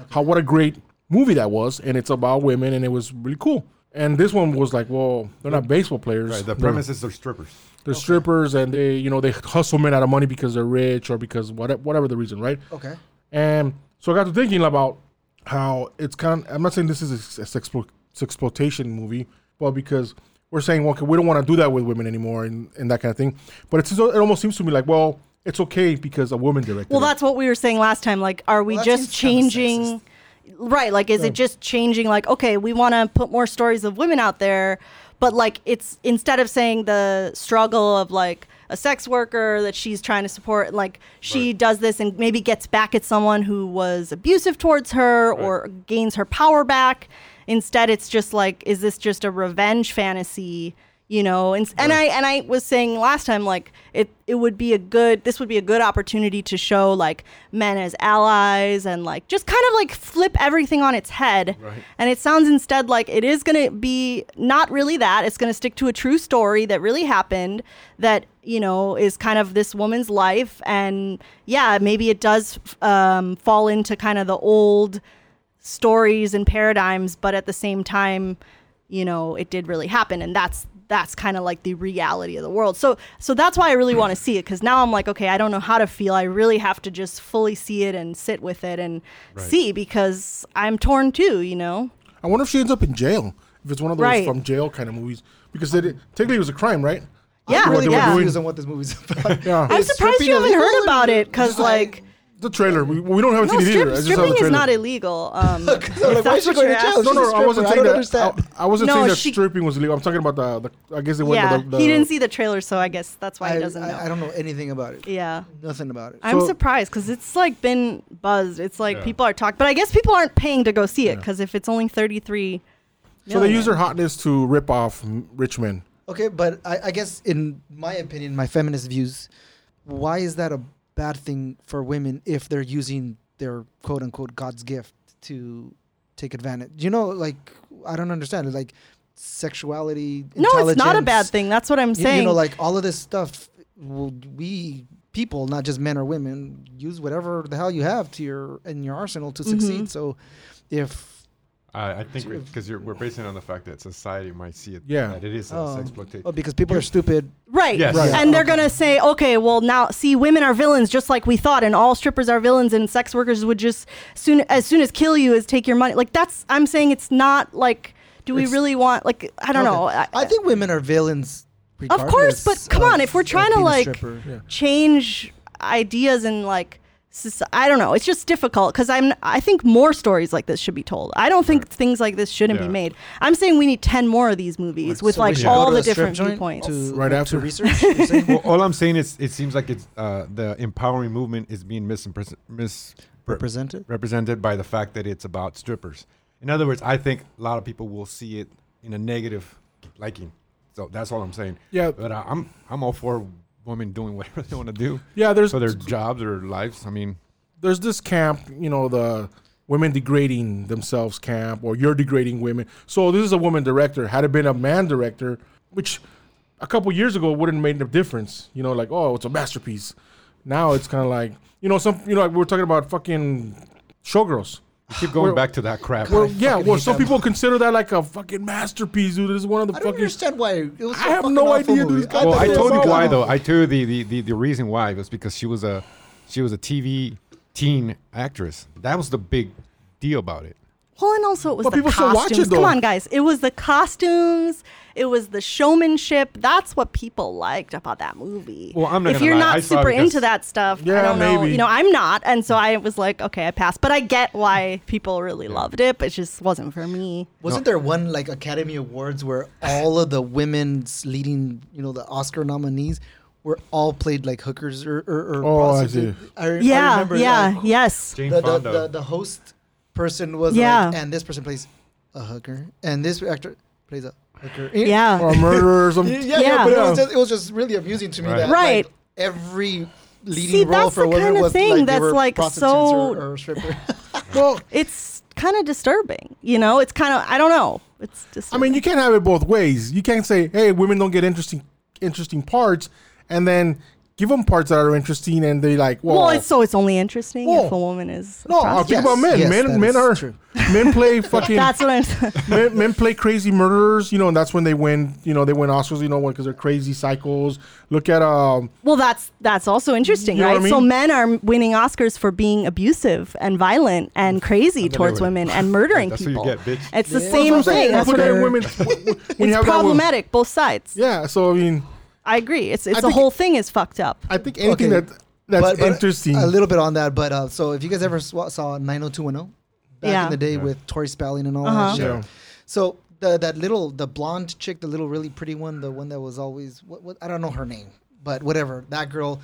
How what a great movie that was, and it's about women, and it was really cool. And this one was like, well, they're not baseball players. Right. The They're- is they're strippers. they're strippers, and they, you know, they hustle men out of money because they're rich or because whatever, whatever the reason, right? Okay. And so I got to thinking about how it's kind. Of, I'm not saying this is a, a exploitation movie, but because we're saying, well, okay, we don't want to do that with women anymore, and, and that kind of thing. But it's it almost seems to me like, well, it's okay because a woman directed. Well, it. that's what we were saying last time. Like, are we Well, just seems kinda changing? Right. Like, is it just changing? Like, okay, we want to put more stories of women out there, but like, it's instead of saying the struggle of like a sex worker that she's trying to support, like she does this and maybe gets back at someone who was abusive towards her or gains her power back. Instead, it's just like, is this just a revenge fantasy? You know and, and i and i was saying last time like it it would be a good this would be a good opportunity to show like men as allies and like just kind of like flip everything on its head. Right. and it sounds instead like it is going to be not really that. It's going to stick to a true story that really happened that you know is kind of this woman's life. And yeah maybe it does um, fall into kind of the old stories and paradigms but at the same time you know it did really happen. And that's that's kind of like the reality of the world so so that's why i really want to see it because now i'm like okay i don't know how to feel i really have to just fully see it and sit with it and Right. see because i'm torn too you know I wonder if she ends up in jail. If it's one of those Right. from jail kind of movies, because it, technically it was a crime, right? yeah I'm really they were yeah doing- confused on what this movie's about. Yeah. i'm surprised you haven't heard about it because like The trailer. We, we don't have no seen it strip, either. I just saw the stripping is not illegal um like, why is she going to jail? No, no, a I wasn't stripper. I saying that. I, I wasn't No, saying that she- stripping was illegal. I'm talking about the. the I guess it went. yeah the, the, he didn't see the trailer so i guess that's why he doesn't know I, I don't know anything about it. yeah Nothing about it. I'm So- surprised because it's like been buzzed. It's like Yeah. people are talking, but I guess people aren't paying to go see it Yeah. because if it's only 33 So they use million. their hotness to rip off m- rich men. Okay, but I, I guess in my opinion, my feminist views, why is that a bad thing for women if they're using their quote unquote God's gift to take advantage? You know, like I don't understand. Like sexuality. No, it's not a bad thing. That's what I'm saying. you know, like all of this stuff. We people, not just men or women, use whatever the hell you have to your in your arsenal to succeed. Mhm. So, if I, I think because we're basing it on the fact that society might see it. Yeah. That it is a Oh. sexploitation. oh, because people are stupid, right. Yes. Right. And they're Okay. going to say, okay, well, now, see, women are villains just like we thought, and all strippers are villains, and sex workers would just, soon as soon as kill you, is take your money. Like, that's, I'm saying it's not like, do we It's- really want, like, I don't Okay. know. I, think women are villains. Of course, but regardless come on, if we're trying to, like. Yeah. change ideas and like soci- I don't know. It's just difficult because I'm. I think more stories like this should be told. I don't think things like this shouldn't Yeah. be made. I'm saying we need ten more of these movies with So like all the different joint viewpoints. to, Right to after. research. well, all I'm saying is, it seems like it's uh, the empowering movement is being mispres- misrepresented Represented. by the fact that it's about strippers. In other words, I think a lot of people will see it in a negative liking. So that's all I'm saying. Yeah, But uh, I'm I'm all for women doing whatever they want to do yeah. There's for their jobs or lives. I mean, there's this camp, you know, the women degrading themselves camp, or you're degrading women. So this is a woman director. Had it been a man director, which a couple years ago wouldn't have made a difference. You know, like oh, it's a masterpiece. Now it's kind of like you know some you know like we were talking about fucking showgirls. You keep going Well- back to that crap. Well, I yeah, well, some that people consider that like a fucking masterpiece, dude. This is one of the I don't fucking. understand why it was. So I have no idea, dude. movie. It's well, I told you why it. though. I told you the, the, the, the reason why was because she was a she was a TV teen actress. That was the big deal about it. Well, and also it was But the people still watch it, costumes. Come on, guys! It was the costumes. It was the showmanship. That's what people liked about that movie. Well, I'm not if you're lie, not saw super because- into that stuff, I don't know. maybe. You know, I'm not, and so I was like, okay, I passed. But I get why people really loved it, but it just wasn't for me. Wasn't there one like Academy Awards where all of the women's leading, you know, the Oscar nominees were all played like hookers or, or, or Oh, I prostitutes? I, I Yeah, remember yeah, like, yes. Jane the, the, the, the host person was Yeah. like, and this person plays a hooker, and this actor plays a hooker. Eh? Yeah. or a murderer or something. yeah, Yeah. but it was, just, it was just really amusing to me Right. that Right. like, every leading See, role that's for the women kinda was thing like that's, like, so- or, or stripper. Well, It's kind of disturbing. You know, it's kind of I don't know. It's just, I mean, you can't have it both ways. You can't say, "Hey, women don't get interesting, interesting parts," and then give them parts that are interesting, and they like, well, Well, it's so it's only interesting if a woman is. a no, I'll prostitute. think about men. yes, men, men are true. men play fucking That's what I'm. saying. men, men play crazy murderers, you know, and that's when they win. You know, they win Oscars, you know, because they're crazy cycles. Look at um, Well, that's that's also interesting, You know right? what I So men are winning Oscars for being abusive and violent and crazy towards women and murdering That's what you people. get, bitch. It's the same thing. That's what I'm, women. when you it's have that with- problematic, both sides. yeah, so I mean, I agree. It's it's I the think- whole thing is fucked up. I think anything Okay. that that's But- but interesting. A little bit on that, but uh, so if you guys ever sw- saw 90210 back Yeah. in the day Yeah. with Tori Spelling and all Uh-huh. that shit. Yeah. So the that little the blonde chick, the little really pretty one, the one that was always what, what I don't know her name, but whatever. That girl,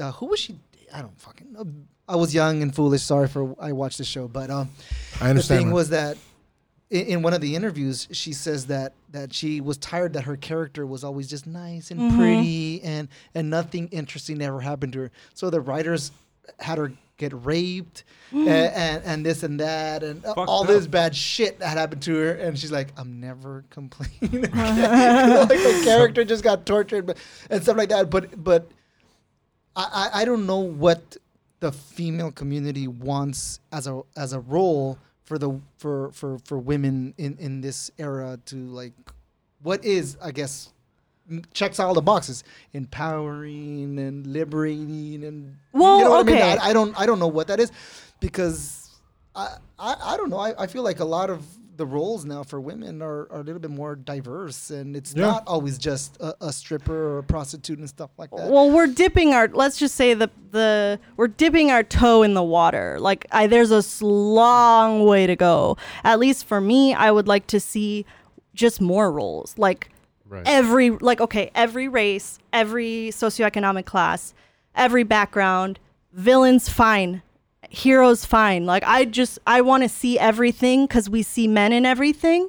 uh, who was she? I don't fucking know. I was young and foolish. Sorry for I watched the show, but um, I understand, the understand. thing man. was that in, in one of the interviews, she says that that she was tired that her character was always just nice and Mhm. pretty, and and nothing interesting ever happened to her. So the writers had her get raped and, and and this and that and Fucked all up. this bad shit that happened to her and she's like i'm never complaining like the character just got tortured but, and stuff like that but but I, I I don't know what the female community wants as a as a role for the for for for women in in this era to like what is I guess checks all the boxes empowering and liberating and Well, you know what okay. I mean I, I don't I don't know what that is because I I, I don't know I, I feel like a lot of the roles now for women are, are a little bit more diverse and it's Yeah. not always just a, a stripper or a prostitute and stuff like that Well, we're dipping our let's just say the the we're dipping our toe in the water. Like I, there's a long way to go. At least for me, I would like to see just more roles. Like Right. every like okay, every race, every socioeconomic class, every background, villains fine. Heroes fine. Like I just I want to see everything cuz we see men in everything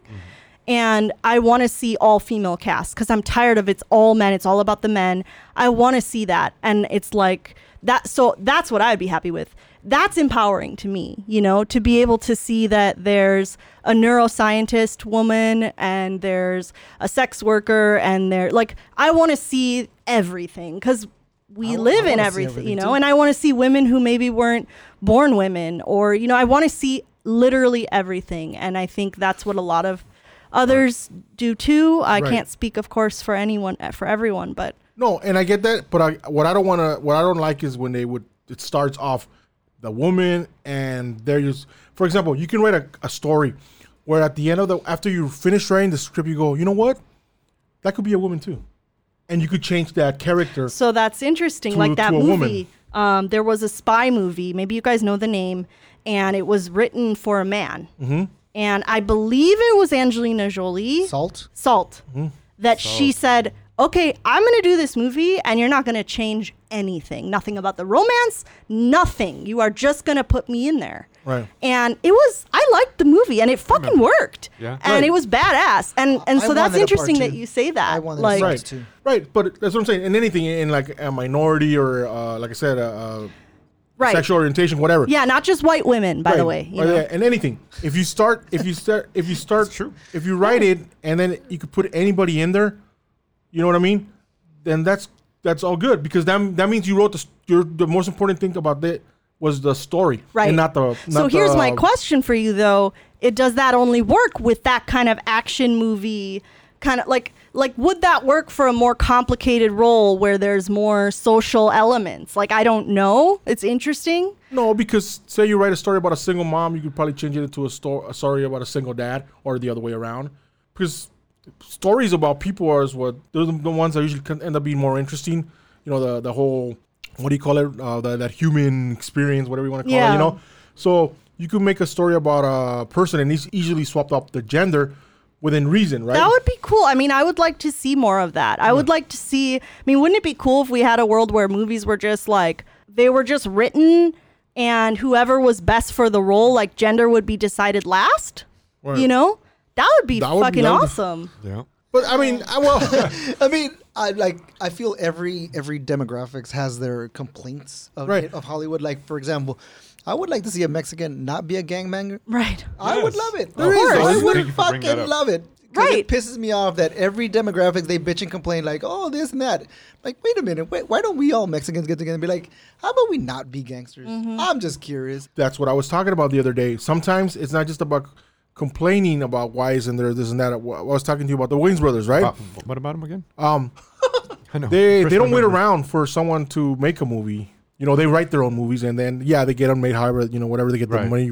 and I want to see all female cast because I'm tired of it's all men. It's all about the men. I want to see that, and it's like that. So that's what I'd be happy with. That's empowering to me, you know, to be able to see that there's a neuroscientist woman and there's a sex worker and there like I want to see everything because we I live I in everything, everything you know, too. and I want to see women who maybe weren't born women or you know, I want to see literally everything and I think that's what a lot of others do too. I Right. can't speak of course for anyone eh, for everyone, but No, and I get that, but I what I don't want to what I don't like is when they would it starts off the woman and they're just for example, you can write a, a story where at the end of the after you finish writing the script, you go, you know what, that could be a woman too, and you could change that character. So that's interesting. To- like that to woman. movie. Um, there was a spy movie. Maybe you guys know the name, and it was written for a man. Mm-hmm. And I believe it was Angelina Jolie. salt Salt. Mm-hmm. That she said, "Okay, I'm going to do this movie, and you're not going to change anything. Nothing about the romance. Nothing. You are just going to put me in there." Right. And it was. I liked the movie, and it fucking worked. Yeah. And Right. it was badass. And and I so that's wanted a part interesting that you say that. I wanted like, right, too. right, but that's what I'm saying. In anything, in like a minority or uh, like I said, uh, uh, right. sexual orientation, whatever. Yeah, not just white women, by the way. You Or, know? yeah, and anything. If you start, if you start, if you start, true. if you write it and then you could put anybody in there, you know what I mean? Then that's that's all good because that that means you wrote the s- your the most important thing about that was the story, Right. And not the. so here's the, my question for you though. It does that only work with that kind of action movie kind of like like would that work for a more complicated role where there's more social elements? Like I don't know. It's interesting. No, because say you write a story about a single mom, you could probably change it into a, sto- a story about a single dad, or the other way around. Because stories about people are what those are the ones that usually can end up being more interesting. You know, the the whole what do you call it? Uh, the, that human experience, whatever you want to call it. You know, so you could make a story about a person and he's easily swapped up the gender within reason, right? That would be cool. I mean, I would like to see more of that. I would like to see. I mean, wouldn't it be cool if we had a world where movies were just like they were just written, and whoever was best for the role, like gender, would be decided last. Right. You know, that would be That would fucking that would be- awesome. Yeah. but I mean, I, well, I mean, I like. I feel every every demographics has their complaints of Right. of Hollywood. Like for example, I would like to see a Mexican not be a gangbanger. Right. I would love it. Of There is. course. I would you for bringing that fucking love it. Right. It pisses me off that every demographic they bitch and complain like, oh, this and that. Like, wait a minute. Wait, why don't we all Mexicans get together and be like, how about we not be gangsters? Mm-hmm. I'm just curious. That's what I was talking about the other day. Sometimes it's not just about complaining about why isn't there this and that. I was talking to you about the Wayans brothers, right? What about them again? Um, I know. they First they don't wait remember. around for someone to make a movie. You know, they write their own movies and then yeah, they get them made. However, you know, whatever they get the Right. money.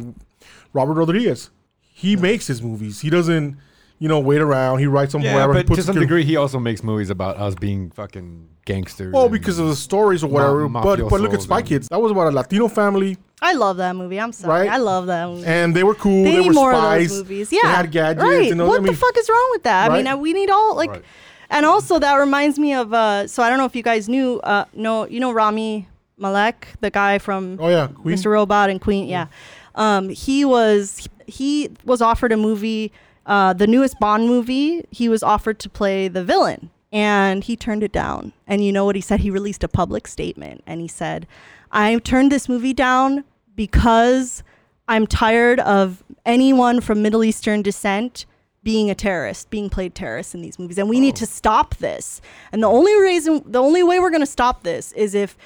Robert Rodriguez, he makes his movies. He doesn't, you know, wait around. He writes them Yeah, whatever. he but to puts some together- degree, he also makes movies about us being fucking gangsters. Well, because of the stories or whatever. Ma- but but look at Spy and- Kids. That was about a Latino family, I love that movie. I'm sorry. Right? I love that movie. and they were cool. they They, need were more spies. of those movies. They had gadgets. Right. You know, what I mean, the fuck is wrong with that? I mean, Right. uh, we need all like, Right. and also that reminds me of. uh So I don't know if you guys knew. uh No, you know Rami Malek, the guy from Oh yeah, Queen. Mr. Robot and Queen. Yeah, um, he was he was offered a movie, uh, the newest Bond movie. He was offered to play the villain, and he turned it down. And you know what he said? He released a public statement, and he said, "I turned this movie down because I'm tired of anyone from Middle Eastern descent." being a terrorist, being played terrorist in these movies, and we need oh. to stop this. And the only reason, the only way we're going to stop this is if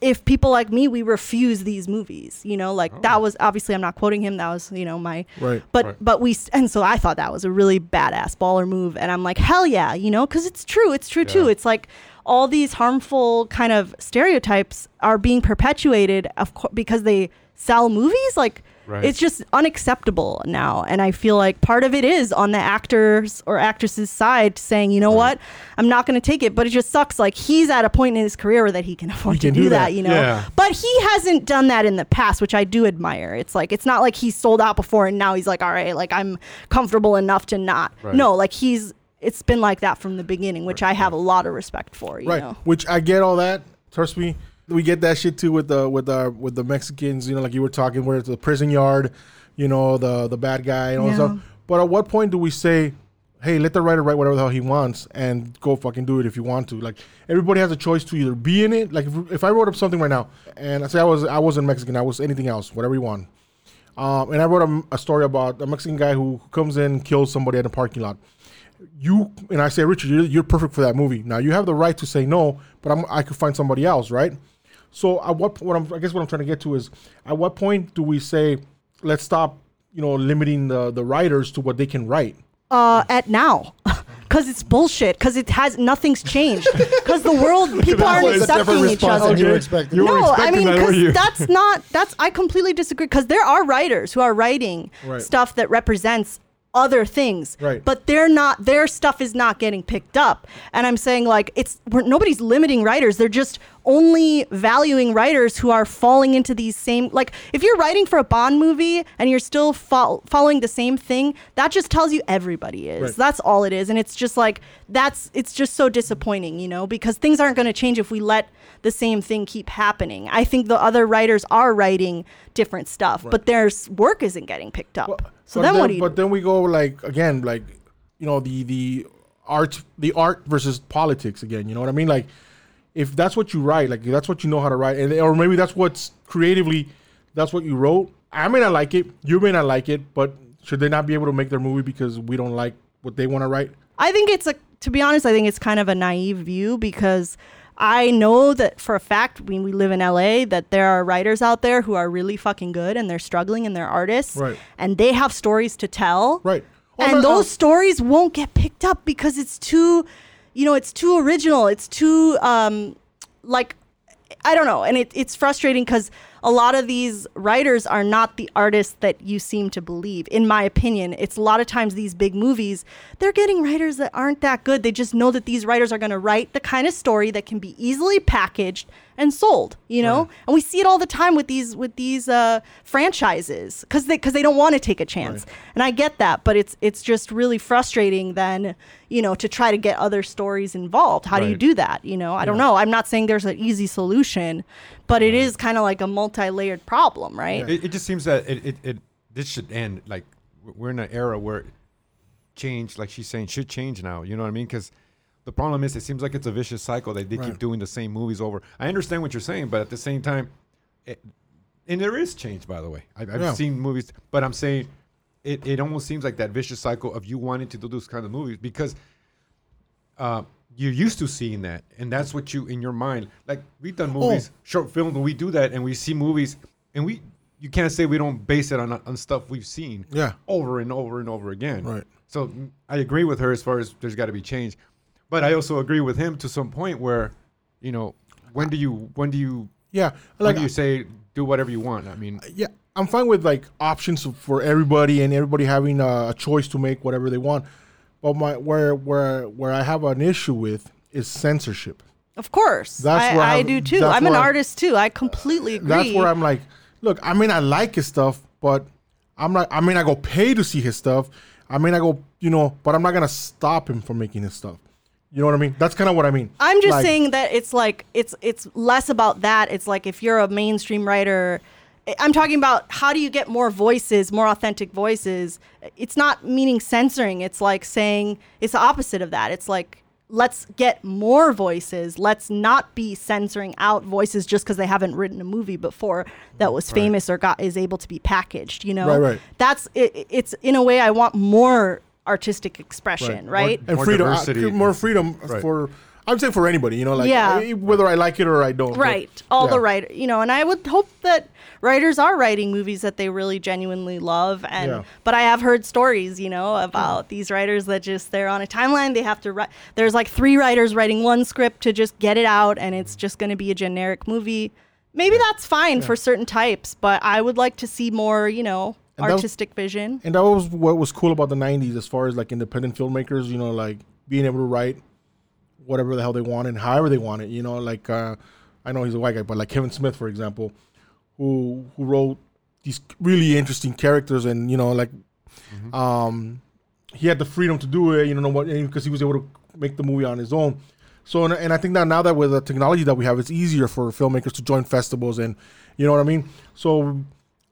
if people like me we refuse these movies you know like that oh. was obviously i'm not quoting him that was you know my Right, but right. but we and so i thought that was a really badass baller move and i'm like hell yeah you know because it's true it's true too. It's like all these harmful kind of stereotypes are being perpetuated of course because they sell movies? Like Right. it's just unacceptable now and i feel like part of it is on the actors or actresses side saying you know what i'm not going to take it but it just sucks like he's at a point in his career that he can afford can to do, do that. that. you know Yeah. but he hasn't done that in the past which i do admire it's like it's not like he's sold out before and now he's like all right like i'm comfortable enough to not Right. no like he's it's been like that from the beginning which i have a lot of respect for you right? know Which I get all that. Trust me, we get that shit too with the with the with the Mexicans. You know, like you were talking, where it's the prison yard. You know, the the bad guy and all that Yeah. stuff. But at what point do we say, hey, let the writer write whatever the hell he wants and go fucking do it if you want to? Like everybody has a choice to either be in it. Like if, if I wrote up something right now and I say I was I wasn't Mexican, I was anything else, whatever you want. Um, and I wrote a, a story about a Mexican guy who comes in kills somebody in a parking lot. You and I say, Richard, you're, you're perfect for that movie. Now you have the right to say no, but I'm, I could find somebody else, right? So at what what I'm, I guess what I'm trying to get to is at what point do we say let's stop, you know, limiting the the writers to what they can write? uh, at now. Because it's bullshit. Because it has nothing's changed. Because the world people aren't was accepting each other. than you were expecting. You weren't no, I mean, that, because you? that's not that's I completely disagree. Because there are writers who are writing Right. stuff that represents other things, Right. But they're not. Their stuff is not getting picked up. And I'm saying like it's we're, nobody's limiting writers. They're just only valuing writers who are falling into these same like if you're writing for a Bond movie and you're still fol- following the same thing, that just tells you everybody is. Right. That's all it is. And it's just like that's it's just so disappointing, you know, because things aren't going to change if we let the same thing keep happening. I think the other writers are writing different stuff, but their work isn't getting picked up. So But then, what do you But do? then we go like again, like you know, the the art, the art versus politics again. You know what I mean? Like if that's what you write, like that's what you know how to write, and or maybe that's what's creatively, that's what you wrote. I may not like it, you may not like it, but should they not be able to make their movie because we don't like what they want to write? I think it's a to be honest, I think it's kind of a naive view because I know that for a fact when we live in LA that there are writers out there who are really fucking good and they're struggling and they're artists Right. and they have stories to tell. Right. Oh, and those stories won't get picked up because it's too you know, it's too original. It's too um like I don't know, and it, it's frustrating because a lot of these writers are not the artists that you seem to believe. In my opinion, it's a lot of times these big movies they're getting writers that aren't that good. They just know that these writers are going to write the kind of story that can be easily packaged and sold. You know, and we see it all the time with these with these uh, franchises because they because they don't want to take a chance. And I get that, but it's it's just really frustrating then you know to try to get other stories involved. How do you do that? You know, I don't know. I'm not saying there's an easy solution, but it is kind of like a multi-layered problem, right? It, it just seems that it, it, it this should end. Like we're in an era where change, like she's saying, should change now. You know what I mean? Because the problem is, it seems like it's a vicious cycle that they Right. keep doing the same movies over. I understand what you're saying, but at the same time, it, and there is change, by the way. I've, I've Yeah. seen movies, but I'm saying it, it almost seems like that vicious cycle of you wanting to do those kind of movies because uh, you're used to seeing that, and that's what you in your mind. Like we've done oh. movies, short films, and we do that, and we see movies, and we you can't say we don't base it on on stuff we've seen Yeah. over and over and over again. Right. So I agree with her as far as there's got to be change, but I also agree with him to some point where, you know, when do you when do you Yeah. when Like do you say do whatever you want? I mean, uh, yeah, I'm fine with like options for everybody and everybody having a, a choice to make whatever they want. But my where where where I have an issue with is censorship. Of course, That's I, where I I do too. I'm an I- artist too. I completely agree. That's where I'm like, look, I mean, I like his stuff, but I'm not. I mean, I go pay to see his stuff. I mean, I go, you know, but I'm not gonna stop him from making his stuff. You know what I mean? That's kind of what I mean. I'm just Like, saying that it's like it's it's less about that. It's like if you're a mainstream writer, I'm talking about how do you get more voices, more authentic voices. It's not meaning censoring. It's like saying it's the opposite of that. It's like let's get more voices. Let's not be censoring out voices just because they haven't written a movie before that was famous or got is able to be packaged. You know, Right, right. That's it, it's in a way I want more artistic expression, right? and More freedom, uh, diversity. more freedom Right. for. I'm saying for anybody, you know, like Yeah. I- whether I like it or I don't. but- right all the yeah. writer you know and i would hope that writers are writing movies that they really genuinely love and Yeah. but i have heard stories you know about these writers that just they're on a timeline they have to write there's like three writers writing one script to just get it out and it's just going to be a generic movie maybe that's fine for certain types but i would like to see more you know And that was- artistic vision And that was what was cool about the '90s, as far as like independent filmmakers, you know, like being able to write whatever the hell they want and however they want it. You know, like uh, I know he's a white guy, but like Kevin Smith, for example, who who wrote these really interesting characters, and you know, like um, he had the freedom to do it. You know, what because he was able to make the movie on his own. So, and, and I think that now that with the technology that we have, it's easier for filmmakers to join festivals, and you know what I mean. So,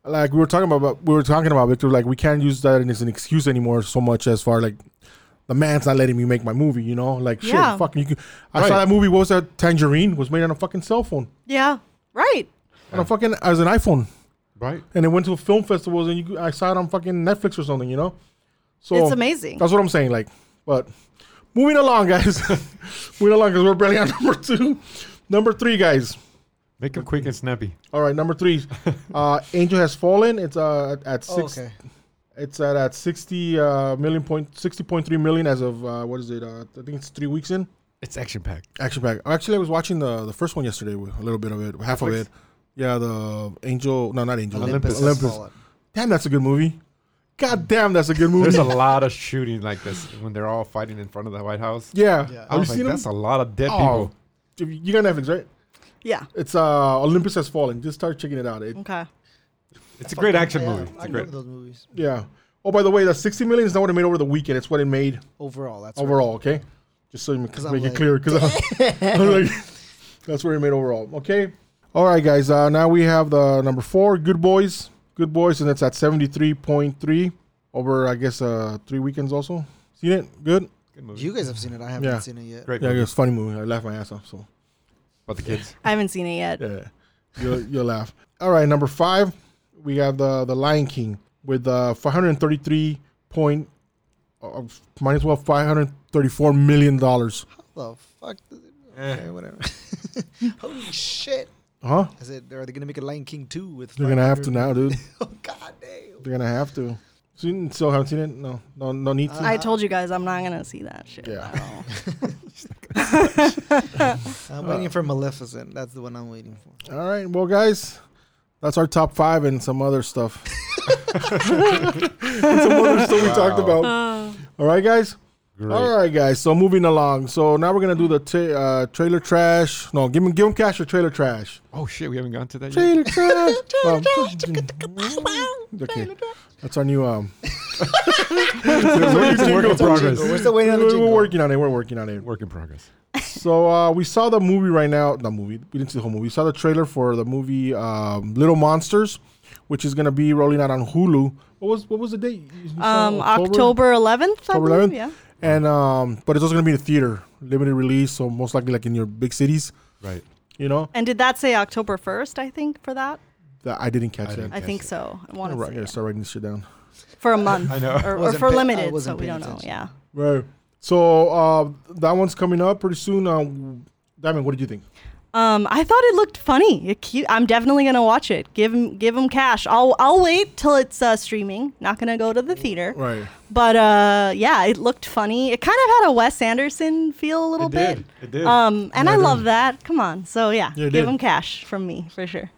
like we were talking about, we were talking about Victor. Like we can't use that as an excuse anymore, so much as far like the man's not letting me make my movie. You know, like shit, Yeah. fucking. You can, I Right. saw that movie. What was that? Tangerine was made on a fucking cell phone, yeah right on a fucking as an iPhone, right? and it went to film festivals, and you, could- I saw it on fucking Netflix or something. You know, so it's amazing That's what I'm saying. Like, but moving along, guys. moving along because we're barely on number two. Number three, guys. Make them quick and snappy. All right, number three. uh, Angel has fallen. It's uh at, six. Oh, six. okay. It's at at sixty uh, million point sixty point three million as of uh, what is it? Uh, I think it's three weeks in. It's action packed. Action packed. Actually, I was watching the the first one yesterday. with A little bit of it, half of it. Yeah, the Angel. No, not Angel. Olympus. Olympus. Olympus. Damn, that's a good movie. God damn, that's a good movie. There's a lot of shooting like this when they're all fighting in front of the White House. yeah. Yeah. I Have you was like, seen that's them? a lot of dead Oh, people. you got Netflix, right? yeah It's uh Olympus has fallen. Just start checking it out. It, okay It's a great action Yeah, movie. It's I a great. love those movies. yeah. Oh, by the way, the sixty million is not what it made over the weekend. It's what it made Overall, that's right. overall. Okay, just so you make, 'Cause make I'm it like, clear. Because like, that's where it made overall. Okay. All right, guys. Uh, now we have the number four, Good Boys. Good Boys, and it's at seventy three point three over, I guess, uh, three weekends. Also, seen it? Good. Good movie. You guys have seen it. I haven't Yeah. seen it yet. Great Yeah, movie. it's a funny movie. I laughed my ass off. So About the kids. i haven't seen it yet yeah, you'll you'll laugh. All right, number five, we have the the Lion King with uh, five hundred thirty three point, uh, might as well five hundred thirty four million dollars. The fuck? does it- Eh. Okay, whatever. Holy shit! Huh? Is it? Are they gonna make a Lion King two with? They're gonna have to now, dude. Oh god damn! They're gonna have to. Seen, still haven't seen it? No, no, no need to. i told you guys i'm not gonna see that shit Yeah. at all. I'm waiting for Maleficent. That's the one I'm waiting for. All right, well, guys, that's our top five and some other stuff. and some other stuff we talked about. All right, guys. Great. All right, guys. So moving along. So now we're gonna do the ta- uh, trailer trash. No, give him, give him cash or trailer trash. Oh shit, we haven't gone to that yet. Trailer trash. Um, okay, that's our new um. It's a work in progress. We're still waiting on the We're, jingle. we're working on it. We're working on it. Work in progress. So uh, we saw the movie right now. The movie. We didn't see the whole movie. We saw the trailer for the movie um, Little Monsters, which is gonna be rolling out on Hulu. What was what was the date? Um october 11th October 11th? yeah And um, but it's also gonna be in the theater, limited release. So most likely like in your big cities, Right. you know. And did that say October 1st, I think, for that? That I didn't catch I that. didn't I catch think it. so. I I want to gotta say yeah. start writing this shit down. for a month I know. or, or Wasn't for pay- I limited, wasn't so we paying don't know. attention. Yeah. Right. So uh, that one's coming up pretty soon. Uh, Diamond, what did you think? Um, I thought it looked funny. It cute. I'm definitely gonna watch it. Give him, give him cash. I'll, I'll wait till it's uh, streaming. Not gonna go to the theater. Right. But uh, yeah, it looked funny. It kind of had a Wes Anderson feel a little It bit. did. It did. Um, and Yeah, I it love that. Come on. So yeah, Yeah, it give did. him cash from me for sure.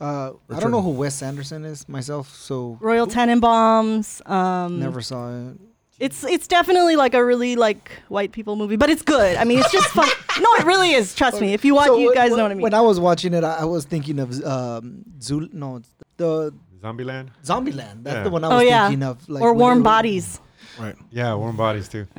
Uh, I don't know who Wes Anderson is myself, so Royal Tenenbaums. Um, never saw it. It's it's definitely like a really like white people movie, but it's good. I mean, it's just fun. no, it really is. Trust me. If you watch, So you guys wh- know what I mean. When I was watching it, I, I was thinking of um, Zul. No, it's the Zombieland. Zombieland. That's Yeah. the one I oh was yeah, thinking of. Like, or Warm Bodies. Right. Yeah, warm bodies too.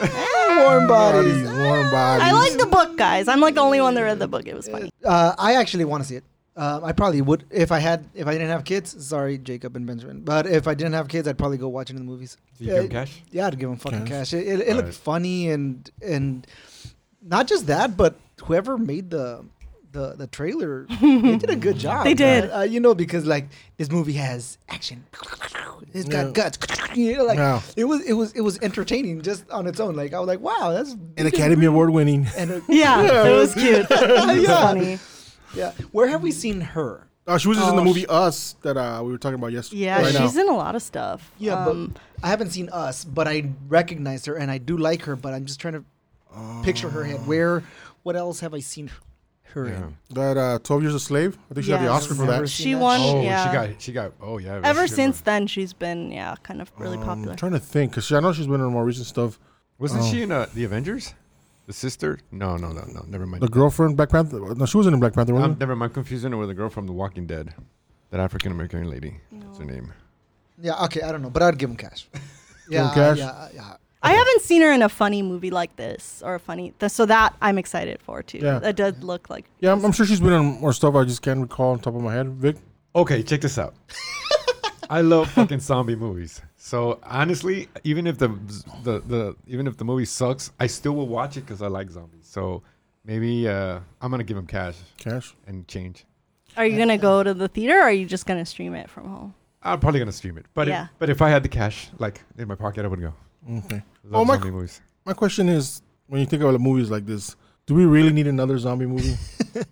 Warm Bodies. Warm bodies. I like the book, guys. I'm like the only one that read the book. It was funny. Uh, I actually want to see it. Uh, I probably would if I had if I didn't have kids. Sorry, Jacob and Benjamin. But if I didn't have kids, I'd probably go watch it in the movies. Do you Yeah, give 'em cash? Yeah, I'd give them fucking Cash. cash. It, it, it looked Right. funny and and not just that, but whoever made the the the trailer, they did a good job. They did. Uh, you know, because like this movie has action. It's got Yeah. guts. You know, like Yeah. it was it was it was entertaining just on its own. Like I was like, wow, that's An Academy Award winning. And uh, Yeah, it was cute. It was Yeah. funny. Yeah, where have we seen her? Uh, she was just in the Oh, movie sh- Us that uh, we were talking about yesterday. Yeah, right she's now. in a lot of stuff. Yeah, Um, but I haven't seen Us, but I recognize her and I do like her. But I'm just trying to picture her head. Where? What else have I seen her Yeah. in? that uh, Twelve Years a Slave. I think she got the Oscar for that. she that won. Oh, yeah. she got. She got. Oh yeah. Ever that's a good since one. then, she's been yeah, kind of really Um, popular. I'm trying to think because I know she's been in more recent stuff. Wasn't Oh. she in uh, the Avengers? The sister? No, no, no, no. Never mind. The girlfriend, Black Panther. No, she wasn't in Black Panther. Um, wasn't never mind. Confusing her with the girl from The Walking Dead. That African American lady. What's her name? Yeah, okay, I don't know, but I'd give him cash. yeah, him cash? yeah, yeah. I haven't seen her in a funny movie like this or a funny, th- so that I'm excited for too. Yeah. That does look like. yeah, I'm, I'm sure she's been in more stuff. I just can't recall on top of my head. Vic. Okay, check this out. I love fucking zombie movies. So honestly, even if the the the even if the movie sucks, I still will watch it because I like zombies. So maybe uh, I'm gonna give him cash Cash. and change. Are you gonna go to the theater or are you just gonna stream it from home? I'm probably gonna stream it. But Yeah. if, but if I had the cash like in my pocket, I would go. Okay. I Oh, my- zombie movies. My question is, when you think about movies like this, do we really need another zombie movie?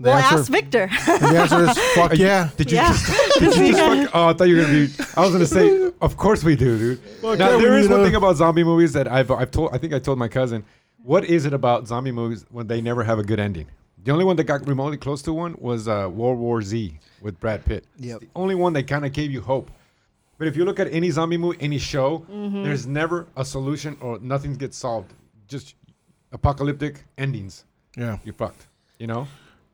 the, well, answer, ask Victor. the answer is fuck you- yeah. Did you yeah. just, did you just fuck, oh, I thought you were gonna be. I was gonna say, of course we do, dude. Fuck Now yeah, there is need one a- thing about zombie movies that I've I've told. I think I told my cousin. What is it about zombie movies when they never have a good ending? The only one that got remotely close to one was uh, World War Z with Brad Pitt. It's Yep. The only one that kind of gave you hope. But if you look at any zombie movie, any show, Mm-hmm. there's never a solution or nothing gets solved. Just apocalyptic endings. Yeah. You're fucked. You know.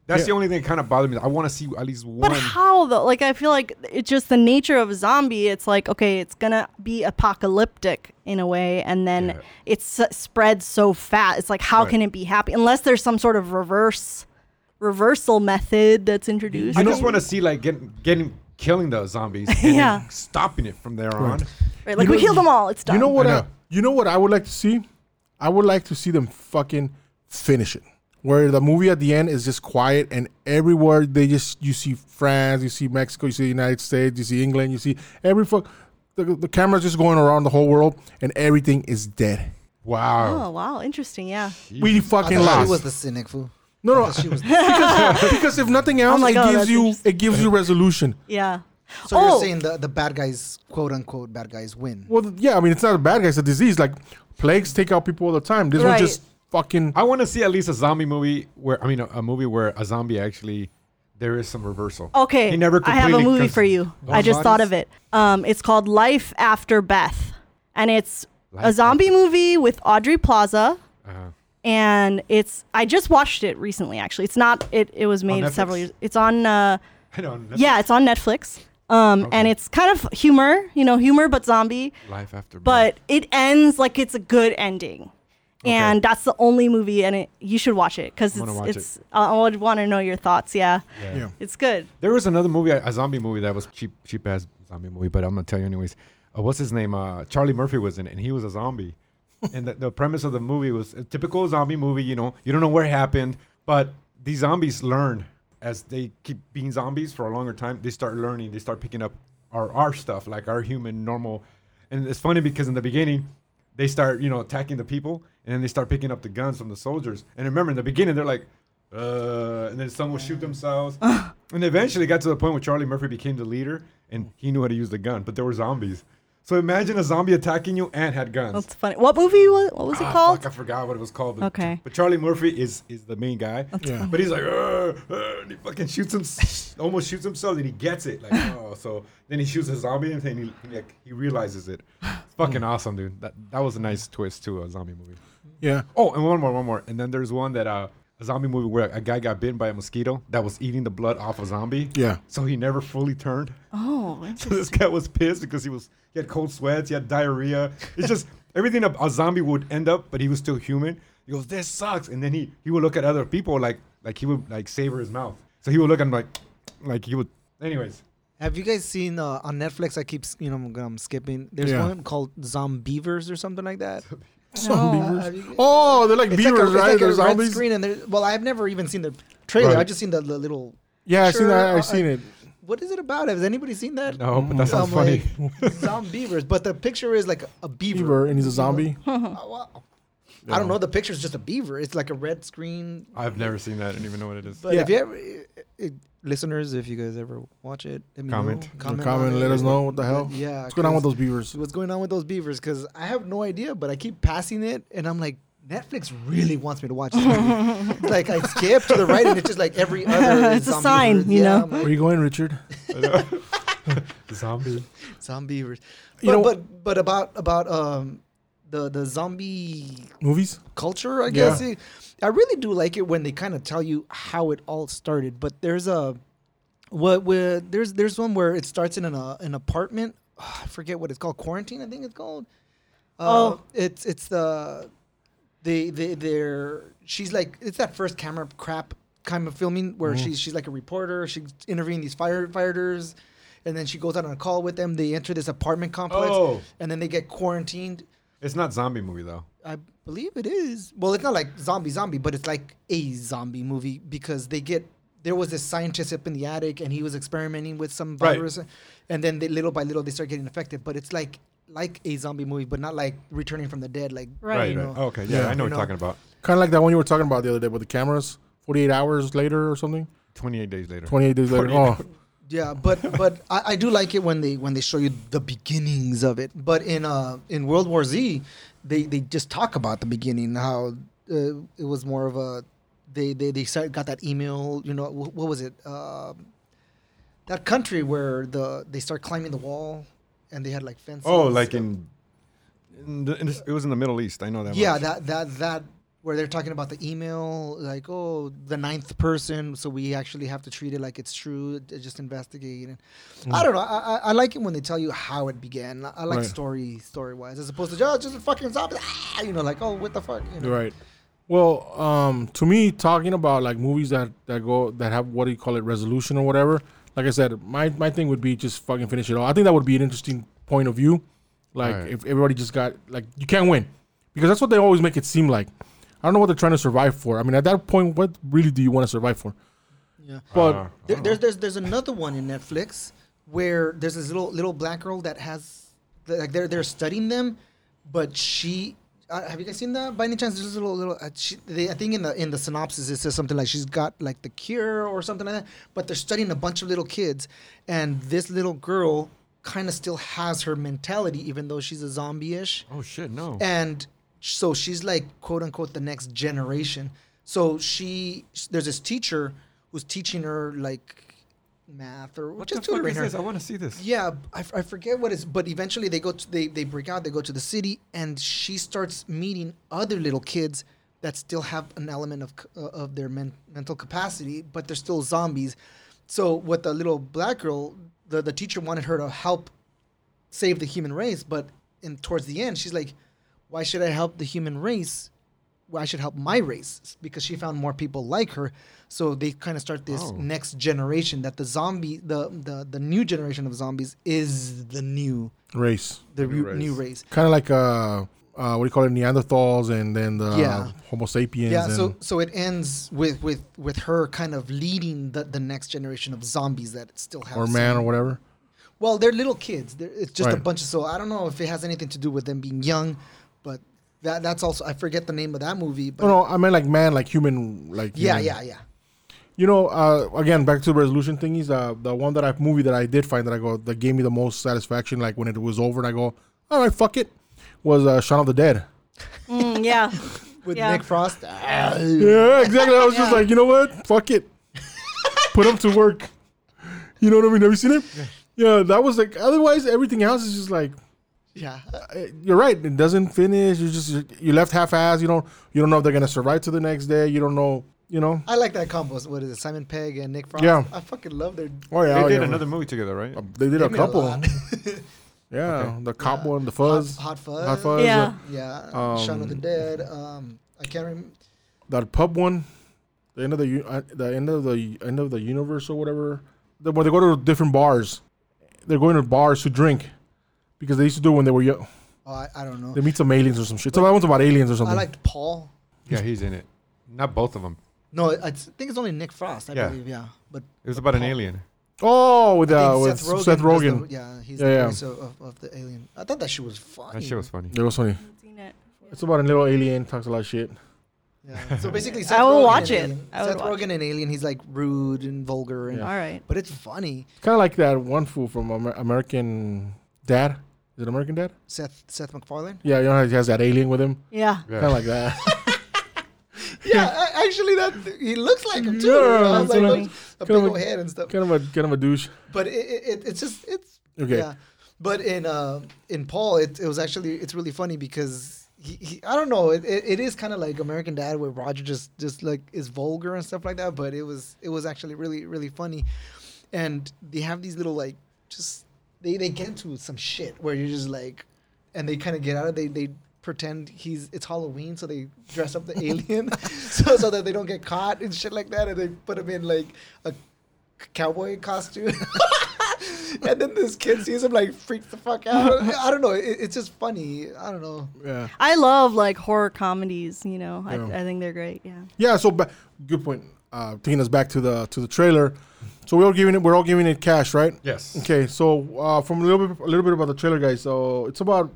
That's Yeah. the only thing that kind of bothered me. I want to see at least one. But one. how though? Like I feel like it's just the nature of a zombie. It's like okay, it's gonna be apocalyptic in a way, and then Yeah. it's s- spread so fast. It's like how Right. can it be happy unless there's some sort of reverse reversal method that's introduced? I just want to see like getting getting killing the zombies and Yeah. stopping it from there on. right, like You we know- killed them all. It's done. You know what? I I you know what I would like to see? I would like to see them fucking finish it. Where the movie at the end is just quiet and everywhere they just you see France, you see Mexico, you see the United States, you see England, you see every fuck the, the camera's just going around the whole world and everything is dead. Wow. Oh wow, interesting. Yeah. We fucking thought lost. She was the cynic fool. no, I no, she was. because, because if nothing else, oh my it God, gives you it gives you resolution. Yeah. So Oh. you're saying the the bad guys, quote unquote, bad guys win. Well, yeah, I mean it's not a bad guy; it's a disease. Like plagues take out people all the time. This one just fucking. I want to see at least a zombie movie where I mean a, a movie where a zombie actually there is some reversal. Okay. He never I have a movie for you. I just thought of it. Um, it's called Life After Beth, and it's Life a zombie movie with Aubrey Plaza. Uh, and it's I just watched it recently. Actually, it's not. It it was made several years. It's on. Uh, I don't know. yeah, it's on Netflix. Um, and it's kind of humor, you know, humor but zombie. Life after. But it ends like it's a good ending, and that's the only movie. And it you should watch it because it's watch it's. I I would want to know your thoughts. Yeah, yeah. Yeah. it's good. There was another movie, a zombie movie that was cheap, cheap ass zombie movie. But I'm gonna tell you anyways. Uh, what's his name? Uh, Charlie Murphy was in it, and he was a zombie. and the, the premise of the movie was a typical zombie movie. You know, you don't know where it happened, but these zombies learn as they keep being zombies for a longer time, they start learning. They start picking up our our stuff, like our human normal. And it's funny because in the beginning, they start you know attacking the people, and then they start picking up the guns from the soldiers. And remember, in the beginning, they're like, uh, and then some will shoot themselves. and eventually, it got to the point where Charlie Murphy became the leader, and he knew how to use the gun. But there were zombies. So imagine a zombie attacking you and had guns. That's funny. What movie was what was it Ah, called? Fuck, I forgot what it was called. But, Okay. But Charlie Murphy is is the main guy. Yeah. But he's like, and he fucking shoots him, almost shoots himself, and he gets it. Like, oh, so then he shoots a zombie, and then he he, like, he realizes it. It's fucking awesome, dude. That that was a nice twist to a zombie movie. Yeah. Oh, and one more, one more, and then there's one that uh, a zombie movie where a guy got bitten by a mosquito that was eating the blood off a zombie. Yeah. So he never fully turned. Oh, So this guy was pissed because he was he had cold sweats, he had diarrhea. It's just everything a, a zombie would end up, but he was still human. He goes, "This sucks," and then he he would look at other people like like he would like savor his mouth. So he would look at him like like he would. Anyways, Have you guys seen uh, on Netflix? I keep you know I'm, I'm skipping. There's Yeah. one called Zombeavers or something like that. Some No. beavers. Have Oh, they're like It's like a, beavers, it's right? like a they're red zombies. screen, and there- well, I've never even seen the trailer. Right. I just seen the, the little. Yeah, I've seen that. I've seen it. What is it about? Has anybody seen that? no, but that sounds I'm funny. like, Zombeavers, but the picture is like a beaver. Beaver, and he's a zombie. Oh, wow. I don't know. The picture's just a beaver. It's like a red screen. I've never seen that. I don't even know what it is. But Yeah. if you ever, it, it, listeners, if you guys ever watch it, let me Comment. Know. Comment, on comment it. let us know what the hell. Yeah, What's going on with those beavers? What's going on with those beavers? Because I have no idea, but I keep passing it, and I'm like, Netflix really wants me to watch this movie. Like I skip to the right, and it's just like every other. It's a sign, verse. you Yeah, know. Like, Where are you going, Richard? Zombie. Zombeavers. But, You know- but but about about um the the zombie Movies? culture, I Yeah. guess. It- I really do like it when they kind of tell you how it all started. But there's a what where there's there's one where it starts in an uh, an apartment. I forget what it's called. Quarantine, I think it's called. Uh, Oh. it's it's the they they they're she's like it's that first camera crap kind of filming where she's she's like a reporter. She's interviewing these firefighters, and then she goes out on a call with them. They enter this apartment complex, Oh. and then they get quarantined. It's not zombie movie though. I believe it is. Well, it's not like zombie zombie, but it's like a zombie movie because they get there was this scientist up in the attic and he was experimenting with some Right. virus, and then they, little by little they start getting affected. But it's like like a zombie movie, but not like returning from the dead. Like Right. you right. know. Oh, okay, yeah, Yeah. I know You what know. you're talking about. Kind of like that one you were talking about the other day with the cameras. 48 hours later or something? 28 days later. 28 days later. 48 Oh, Yeah, but but I, I do like it when they when they show you the beginnings of it. But in uh in World War Z, they they just talk about the beginning how uh, it was more of a they they they started, got that email. You know wh- what was it? Um that country where the they start climbing the wall and they had like fences. Oh, like in, in, the, in this, it was in the Middle East. I know that. yeah much. that that that where they're talking about the email like oh the ninth person so we actually have to treat it like it's true uh, just investigate and i don't know I, I i like it when they tell you how it began i, I like Right. story story wise as opposed to oh just a fucking zombie ah, you know like oh what the fuck you know? Right. Well, um, to me, talking about like movies that that go that have what do you call it resolution or whatever. Like I said, my my thing would be just fucking finish it all. I think that would be an interesting point of view. Like Right. if everybody just got like you can't win because that's what they always make it seem like. I don't know what they're trying to survive for. I mean, at that point, what really do you want to survive for? yeah But Uh, there, there's there's there's another one in netflix where there's this little little black girl that has like they're they're studying them but she uh, have you guys seen that by any chance? There's a little, little. Uh, she, they, I think in the in the synopsis it says something like she's got like the cure or something like that. But they're studying a bunch of little kids, and this little girl kind of still has her mentality, even though she's a zombie-ish. Oh shit, no. And so she's like quote unquote the next generation. So she there's this teacher who's teaching her like math or what the just fuck tutoring is her. I want to see this. Yeah, I, f- I forget what it's, but eventually they go to they they break out. They go to the city, and she starts meeting other little kids that still have an element of uh, of their men, mental capacity, but they're still zombies. So with the little black girl, the the teacher wanted her to help save the human race, but in towards the end, she's like, "Why should I help the human race? Well, I should help my race because she found more people like her." So they kind of start this Oh. next generation that the zombie, the, the the new generation of zombies is the new race, the New new, new race. race. kind of like uh, uh, what do you call it, Neanderthals, and then the Yeah. Homo sapiens. Yeah, so so it ends with with with her kind of leading the, the next generation of zombies that still have or some- man or whatever. Well, they're little kids. They're, it's just a bunch of so I don't know if it has anything to do with them being young, but that that's also I forget the name of that movie. But No, no, I meant like man, like human, like yeah, human. yeah, yeah. You know, uh, again, back to the resolution thingies. Uh, the one that I movie that I did find that I go that gave me the most satisfaction, like when it was over, and I go, all right, fuck it, was uh, Shaun of the Dead. Mm, yeah. With Yeah. Nick Frost. Ah, Yeah, exactly. I was just like, you know what, fuck it, put him to work. You know what I mean? Have you seen it? Yeah, that was like. Otherwise, everything else is just like. Yeah. uh, You're right. It doesn't finish. You just you left half-ass. You don't you don't know if they're gonna survive to the next day. You don't know. You know. I like that combo. What is it? Simon Pegg and Nick Frost. Yeah. I fucking love their. Oh yeah. They oh, did yeah. another movie together, right? Uh, They did a They a couple. lot. yeah, Okay. the cop Yeah. one, the fuzz, Hot, hot Fuzz. Hot Fuzz, Yeah. Yeah. Shaun of the Um, Dead. Um, I can't remember. that pub one, the end of the uh, the end of the end of the universe or whatever. The, where they go to different bars, they're going to bars to drink because they used to do it when they were young. Oh, I, I don't know. They meet some aliens or some shit. So that one's about aliens or something. I liked Paul. Yeah, he's in it. Not both of them. No, I think it's only Nick Frost. I Yeah. believe. Yeah, but It was about an alien. oh, with I uh, think with Seth Rogen. was the- yeah, he's Yeah, the yeah. voice of, of, of the alien. I thought that shit was funny. That shit was funny. It was funny. Haven't seen it. It's about a little alien talks a lot of shit. Yeah. So basically, I Seth will Rogen watch and it. Alien. I would Seth watch Rogen and Alien. He's like rude and vulgar, and Yeah. All right. but it's funny. Kind of like that one fool from Amer- American Dad. Is it American Dad? Seth Seth MacFarlane. Yeah, you know how he has that alien with him. Yeah. Yeah. Kind of like that. Yeah, actually, that he looks like him too. Yeah, I was like, like- a kind big of a- old head and stuff. kind of a kind of a douche. But it, it, it it's just it's Okay. yeah. But in uh in Paul, it, it was actually it's really funny because he, he I don't know it, it, it is kind of like American Dad where Roger just just like is vulgar and stuff like that. But it was it was actually really really funny, and they have these little like just they they get into some shit where you're just like, and they kind of get out of they they pretend he's it's Halloween so they dress up the alien so so that they don't get caught and shit like that and they put him in like a cowboy costume. and then this kid sees him like freaks the fuck out. I don't know. It, it's just funny. I don't know. Yeah. I love like horror comedies. You know, Yeah. I, I think they're great. Yeah. Yeah. So ba- good point. Uh, taking us back to the to the trailer. So we're all giving it. We're all giving it cash, right? Yes. Okay. So uh, from a little bit a little bit about the trailer, guys. So it's about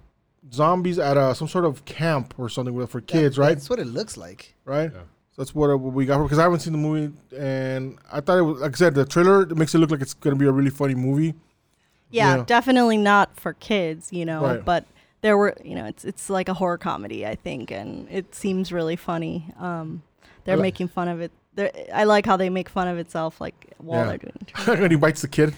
zombies at uh, some sort of camp or something for kids, That- right? That's what it looks like. Right. Yeah. So that's what, uh, what we got because I haven't seen the movie and I thought it was like I said the trailer it makes it look like it's gonna be a really funny movie. yeah. Yeah. definitely not for kids. You know, Right. but there were you know it's it's like a horror comedy I think, and it seems really funny. Um, they're like- making fun of it. They're, I like how they make fun of itself, like while Yeah. they're doing. the trailer. when he bites the kid,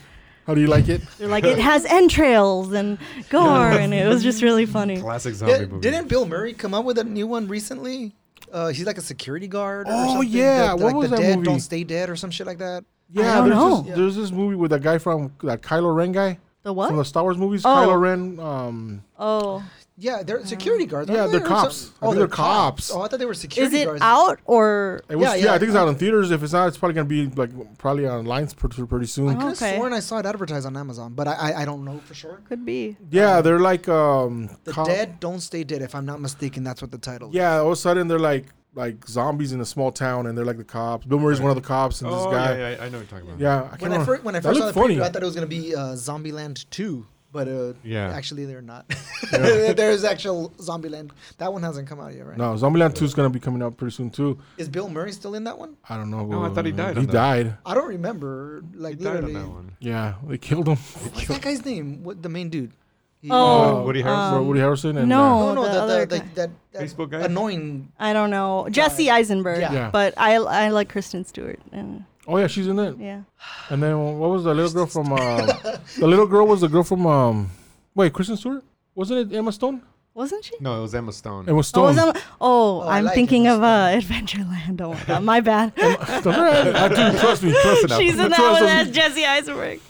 how do you like it? They're like it has entrails and gore, and it was just really funny. Classic zombie Yeah, movie. didn't Bill Murray come up with a new one recently? Uh, he's like a security guard. Or Oh, something. yeah. The- What like was the that dead movie? Don't stay dead or some shit like that. Yeah, don't there's know. this there's this movie with that guy from that Kylo Ren guy The what? from the Star Wars movies. Oh. Kylo Ren. Um, oh, Yeah, they're security guards. Yeah, they're they, or cops. something? I think they're cops. Oh, I thought they were is security it guards. out or? it was, Yeah, yeah, yeah. I think it's out in theaters. If it's not, it's probably gonna be like probably on lines pretty, pretty I soon. could have Okay. sworn I saw it advertised on Amazon, but I I, I don't know for sure. Could be. Yeah, they're like um, The cop- dead don't stay dead. If I'm not mistaken, that's what the title. is. Yeah, all of a sudden they're like like zombies in a small town, and they're like the cops. Bill Murray's one of the cops, and Oh, this guy. yeah, yeah, I know what you're talking about. Yeah, I can't When I, remember. fir- when I That first saw the looked funny. preview, I thought it was gonna be uh, Zombieland two, but uh, Yeah. actually they're not. Yeah. there is actual Zombieland. That one hasn't come out yet, right? No, Zombieland 2 is gonna be coming out pretty soon too. Is Bill Murray still in that one? I don't know. No, I thought he died He on that. died. I don't remember. Like He died on literally, that one. Yeah, they killed him. what's that guy's name? What the main dude? He- Oh, Woody Harrelson? um, Woody Harrelson and no. uh, no, no, the the, other the, guy. that, that Facebook guy? annoying. I don't know. Jesse Eisenberg. Yeah. Yeah. But I I like Kristen Stewart. And oh yeah, she's in it. yeah. And then what was the little girl from? Uh, the little girl was the girl from. Um, wait, Kristen Stewart? Wasn't it Emma Stone? Wasn't she? No, it was Emma Stone. Emma Oh, Stone. was that, oh, Oh, I I'm like thinking Emma of uh, Adventureland. Oh my god, my bad. I do, trust me. Trust enough. She's in that Trust one as Jesse Eisenberg.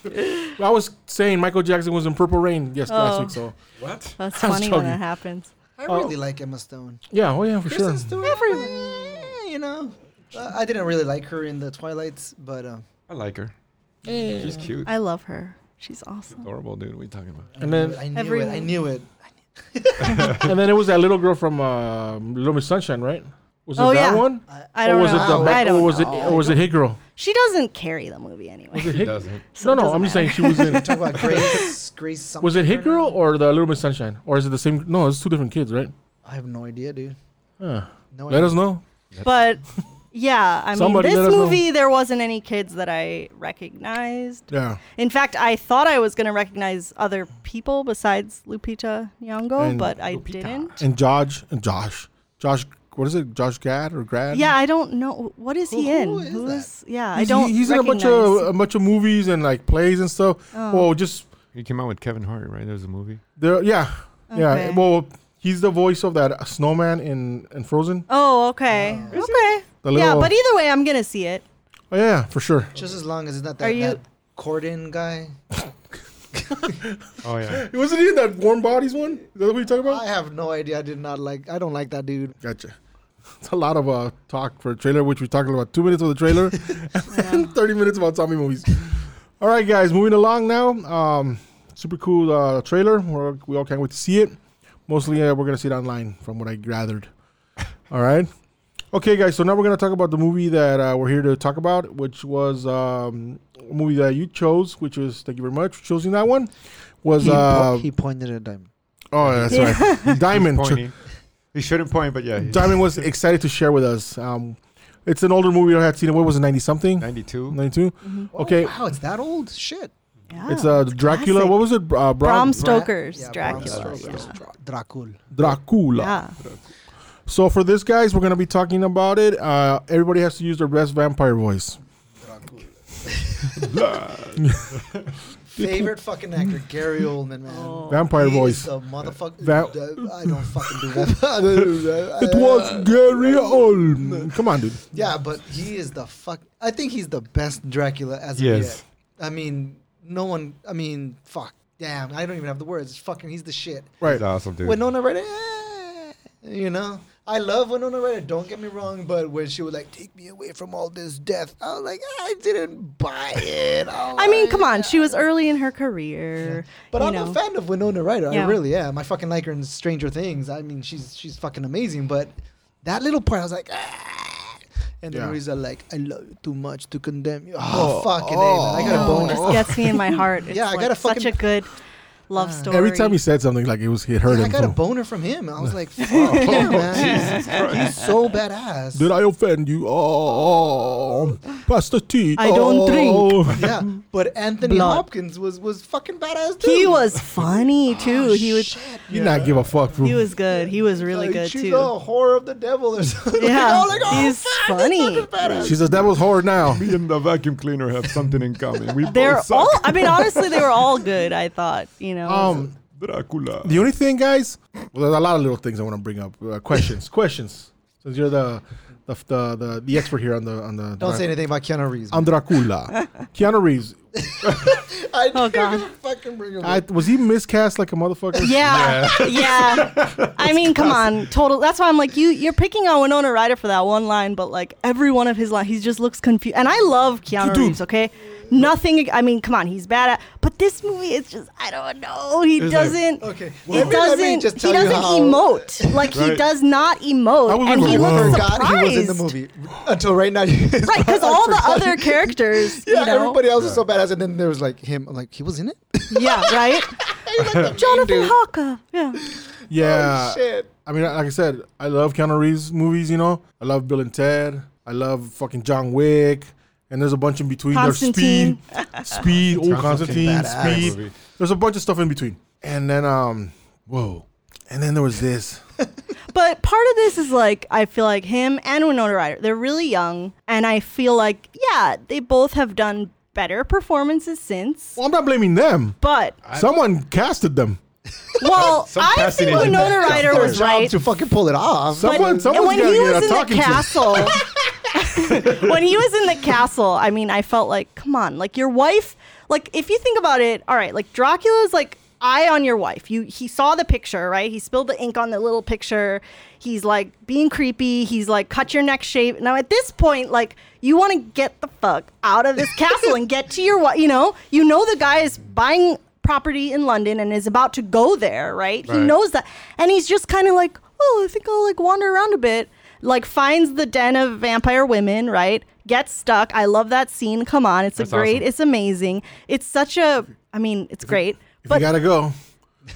I was saying Michael Jackson was in Purple Rain yes last Oh. week. So what? That's I was funny when joking. that happens. I Oh. really like Emma Stone. yeah, oh yeah, for Kristen sure. Stewart, Every- eh, you know, uh, I didn't really like her in the Twilights, but uh, I like her. She's cute. I love her. She's awesome. Adorable, dude. What are you talking about? I And knew then- it, I knew it. I Everyone- knew it. and then it was that little girl from uh, Little Miss Sunshine, right? Was it Oh, that yeah. one? I or don't was know. it the I don't or was know. it or was it Hit Girl? She doesn't carry the movie anyway. Was it He Hit? doesn't. So no, it no. doesn't I'm just saying she was in. Talk about Grace. Grace. Something was it Hit Girl or the Little Miss Sunshine, or is it the same? No, it's two different kids, right? I have no idea, dude. Huh. No Let idea. us know. But yeah, I mean, this let us know. movie there wasn't any kids that I recognized. Yeah. In fact, I thought I was gonna recognize other people besides Lupita Nyong'o, And but I Lupita. didn't. And Josh and Josh, Josh. What is it? Josh Gad or Grad? Yeah, I don't know what is he in. who is Who that? is? Yeah, I He's, don't. he- he's in a bunch of a bunch of movies and like plays and stuff. Oh. Well, just He came out with Kevin Hart, right? There's a movie. there. Yeah, yeah. Okay. Well, he's the voice of that snowman in in Frozen. Oh, okay, oh. okay. The Yeah, but either way, I'm gonna see it. Oh, yeah, for sure. Just as long as it's not that, Are you- that Corden guy. Oh yeah. Wasn't he in that Warm Bodies one? Is that what you're talking about? I have no idea. I did not like. I don't like that dude. Gotcha. It's a lot of uh, talk for a trailer, which we're talking about two minutes of the trailer and 30 minutes about zombie movies. All right, guys, moving along now. Um, super cool uh, trailer. We're, we all can't wait to see it. Mostly, uh, we're going to see it online from what I gathered. All right. Okay, guys, so now we're going to talk about the movie that uh, we're here to talk about, which was um, a movie that you chose, which was, thank you very much for choosing that one. Was, He, po- uh, he pointed at Diamond. oh, that's right. Diamond. cho- He shouldn't point, but yeah. Diamond was excited to share with us. Um, it's an older movie I had seen. What was it, ninety something? 92. Ninety two. Oh, Okay. wow, it's that old. Shit. Yeah, It's uh Dracula. classic. What was it? Uh, Bram Bram Stoker's Yeah, Bram Dracula. Stoker's yeah. Dracula. Dracula. Yeah. So for this, guys, we're gonna be talking about it. Uh, everybody has to use their best vampire voice. Favorite fucking actor, Gary Oldman, man. Oh. Vampire He voice. the motherfucker. Va- I don't fucking do that. It was Gary Oldman. Come on, dude. Yeah, but he is the fuck. I think he's the best Dracula as of yet. I mean, no one. I mean, fuck. Damn, I don't even have the words. Fucking, he's the shit. Right. He's awesome, dude. Winona Ryder, eh, you know, I love Winona Ryder. Don't get me wrong, but when she was like, "Take me away from all this death," I was like, I didn't buy it. was I mean, come on. She was early in her career. But I'm know. a fan of Winona Ryder. Yeah. I really am. I fucking like her in Stranger Things. I mean, she's she's fucking amazing. But that little part, I was like, ah. And then Yeah. he's like, I love you too much to condemn you. Oh, fucking A, man. I got a Oh, boner. just gets me in my heart. It's Yeah, I like gotta such a fucking- good love story. Every time he said something, like it was, it hurt Yeah, I him. got a so- boner from him. I was like, fuck oh, him, man. He's so badass. Did I offend you? Oh, pass the tea. I don't Oh. yeah, but Anthony Blood. Hopkins was was fucking badass oh, too. he was funny too. Oh, he was shit. You not give a fuck. Bro. he was good. He was really Like, good she's too. the horror of the devil or something. Yeah, like, oh, he's fuck, funny. She's a devil's whore now. Me and the vacuum cleaner have something in common. We They're both suck. all. I mean, honestly, they were all good. I thought. You know. Um, Dracula. The only thing, guys, well, there's a lot of little things I want to bring up. Uh, questions, questions. Since you're the the, the the the expert here on the on the Don't say anything about Keanu Reeves. on Dracula. Keanu Reeves. I Oh, didn't God. fucking bring him I, was he miscast like a motherfucker? Yeah, yeah. I mean, come on, total. That's why I'm like, you. You're picking on Winona Ryder for that one line, but like every one of his lines, he just looks confused. And I love Keanu Dude. Reeves. Okay, nothing. I mean, come on, he's bad at. But this movie is just, I don't know. He It's like- doesn't. Okay, He let me- let me doesn't. just He tell you doesn't how- emote. Like he Right. does not emote, I was and like, he "Whoa." looks forgot surprised. he was in the movie until right now. Right, Right, because all the other characters, Yeah, you know, everybody else is so badass, and then there was like him. I'm like, he was in it. yeah, right. Jonathan dude. Harker, yeah. Yeah. Oh, shit. I mean, like I said, I love Keanu Reeves movies. You know, I love Bill and Ted. I love fucking John Wick. And there's a bunch in between. There's Speed, Constantine. Speed, oh Fucking Constantine. Speed. Movie. There's a bunch of stuff in between. And then, um, whoa. And then there was this. But part of this is like I feel like him and Winona Ryder, they're really young, and I feel like yeah, they both have done better performances since. Well, I'm not blaming them. But Someone casted them. well, Some I casting think agent Winona Ryder was right. to fucking pull it off. Someone, But someone's when got to he get was a in the castle, when he was in the castle, I mean, I felt like, come on, like your wife. Like if you think about it, all right, like Dracula's like eye on your wife. You he saw the picture, right? He spilled the ink on the little picture. He's like being creepy. He's like cut your neck shape. Now at this point, like you want to get the fuck out of this castle and get to your wife. You know, you know the guy is buying property in London and is about to go there, right? He knows that. And he's just kind of like, oh, I think I'll like wander around a bit. Like finds the den of vampire women, right? Gets stuck. I love that scene. Come on. It's That's a great, awesome. it's amazing. It's such a, I mean, it's great. If But you gotta go,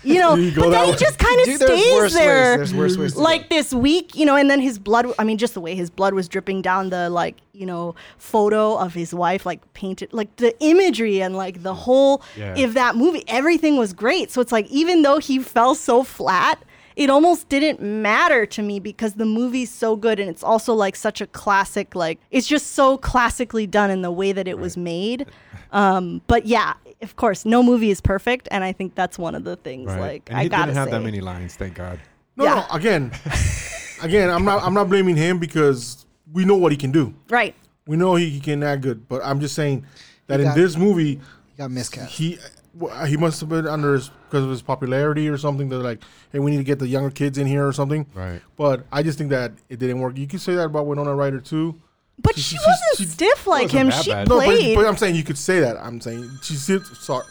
you know, You go but that then he way. just kind of Dude, there's stays worse there ways. There's worse ways. to like this week, you know, and then his blood. I mean, just the way his blood was dripping down the like, you know, photo of his wife, like painted, like the imagery and like the whole Yeah. if that movie, everything was great. So it's like even though he fell so flat, it almost didn't matter to me because the movie's so good and it's also like such a classic. Like it's just so classically done in the way that it was made. Um, but yeah. Of course, no movie is perfect, and I think that's one of the things. Right. Like and I he gotta didn't have say. that many lines, thank God. no, Yeah. no. Again, again, I'm not. I'm not blaming him because we know what he can do. Right. We know he, he can act good. But I'm just saying that He in got- this movie, He got miscast. he well, he must have been under his because of his popularity or something. They're like, hey, we need to get the younger kids in here or something. Right. But I just think that it didn't work. You could say that about Winona Ryder too. But She- she, she- wasn't she- stiff like wasn't him. that She bad. No, but, played. but I'm saying you could say that. I'm saying she's sorry.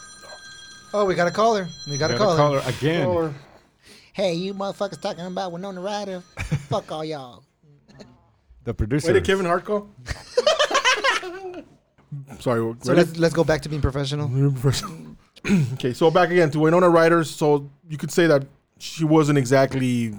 oh, we got a caller. We got a Gotta caller. call her again. Or- Hey, you motherfuckers talking about Winona Ryder? Fuck all y'all. The producer. Wait, did Kevin Hart call? Sorry. So ready? let's let's go back to being professional. okay, so back again to Winona Ryder. So you could say that she wasn't exactly.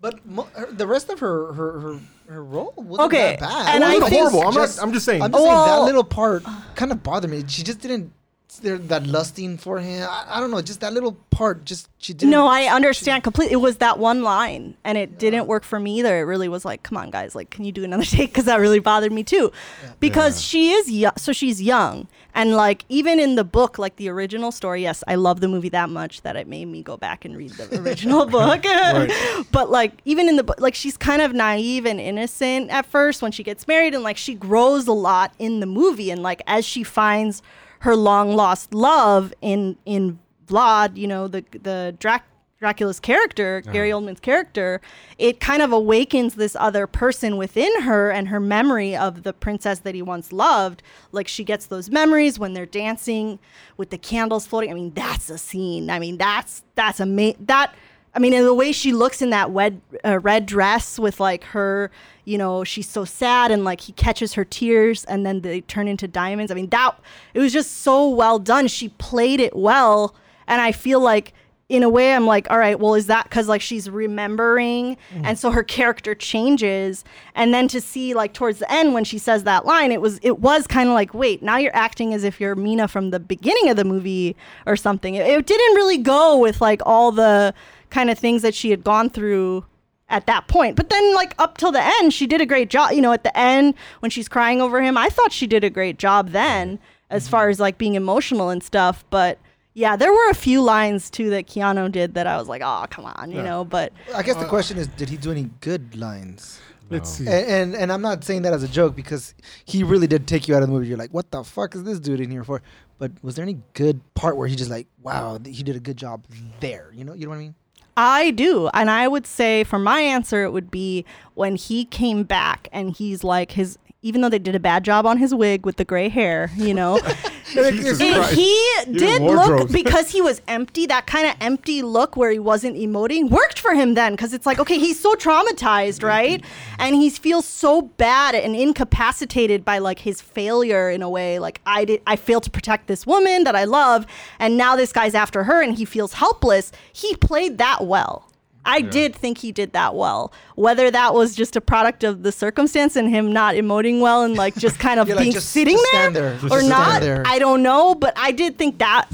But mo- her, the rest of her her her, her role wasn't Okay, that bad. and It I wasn't think- horrible. I'm just- not. I'm just saying. I'm just saying that little part kind of bothered me. She just didn't. There, that lusting for him. I, I don't know. Just that little part. Just she didn't. no, I understand completely. It was that one line, and it didn't work for me either. It really was like, come on, guys, like, can you do another take? Because that really bothered me too. Because Yeah. she is young, so she's young, and like even in the book, like the original story. Yes, I love the movie that much that it made me go back and read the original book. But like even in the book, like she's kind of naive and innocent at first when she gets married, and like she grows a lot in the movie, and like as she finds her long lost love in in Vlad, you know, the the Drac- Dracula's character, Gary Oldman's character, it kind of awakens this other person within her and her memory of the princess that he once loved. Like she gets those memories when they're dancing with the candles floating. I mean, that's a scene. I mean, that's that's amazing. That I mean, and the way she looks in that red, uh, red dress with like her, you know, she's so sad and like he catches her tears and then they turn into diamonds. I mean, that it was just so well done. She played it well. And I feel like, in a way, I'm like, all right, well, is that because like she's remembering mm-hmm. and so her character changes? And then to see like towards the end when she says that line, it was it was kind of like, wait, now you're acting as if you're Mina from the beginning of the movie or something. It, it didn't really go with like all the kind of things that she had gone through at that point. But then, like up till the end, she did a great job. You know, at the end when she's crying over him, I thought she did a great job then, mm-hmm. as far as like being emotional and stuff. But yeah, there were a few lines too that Keanu did that I was like, oh, come on, you Yeah. know. But I guess the uh, question is, did he do any good lines? Let's see. And, and and I'm not saying that as a joke because he really did take you out of the movie. You're like, what the fuck is this dude in here for? But was there any good part where he just like, wow, th- he did a good job there? You know, you know what I mean? I do. And I would say for my answer, it would be when he came back and he's like his, even though they did a bad job on his wig with the gray hair, you know, Jesus it- he Even did look because he was empty. That kind of empty look where he wasn't emoting worked for him then because it's like, okay, he's so traumatized, right? And he feels so bad and incapacitated by like his failure in a way. Like I did, I failed to protect this woman that I love, and now this guy's after her, and he feels helpless. He played that well. I did think he did that well. Whether that was just a product of the circumstance and him not emoting well and like just kind of Yeah, like, being just- sitting just there, stand there. Just or stand not, there. I don't know. But I did think that,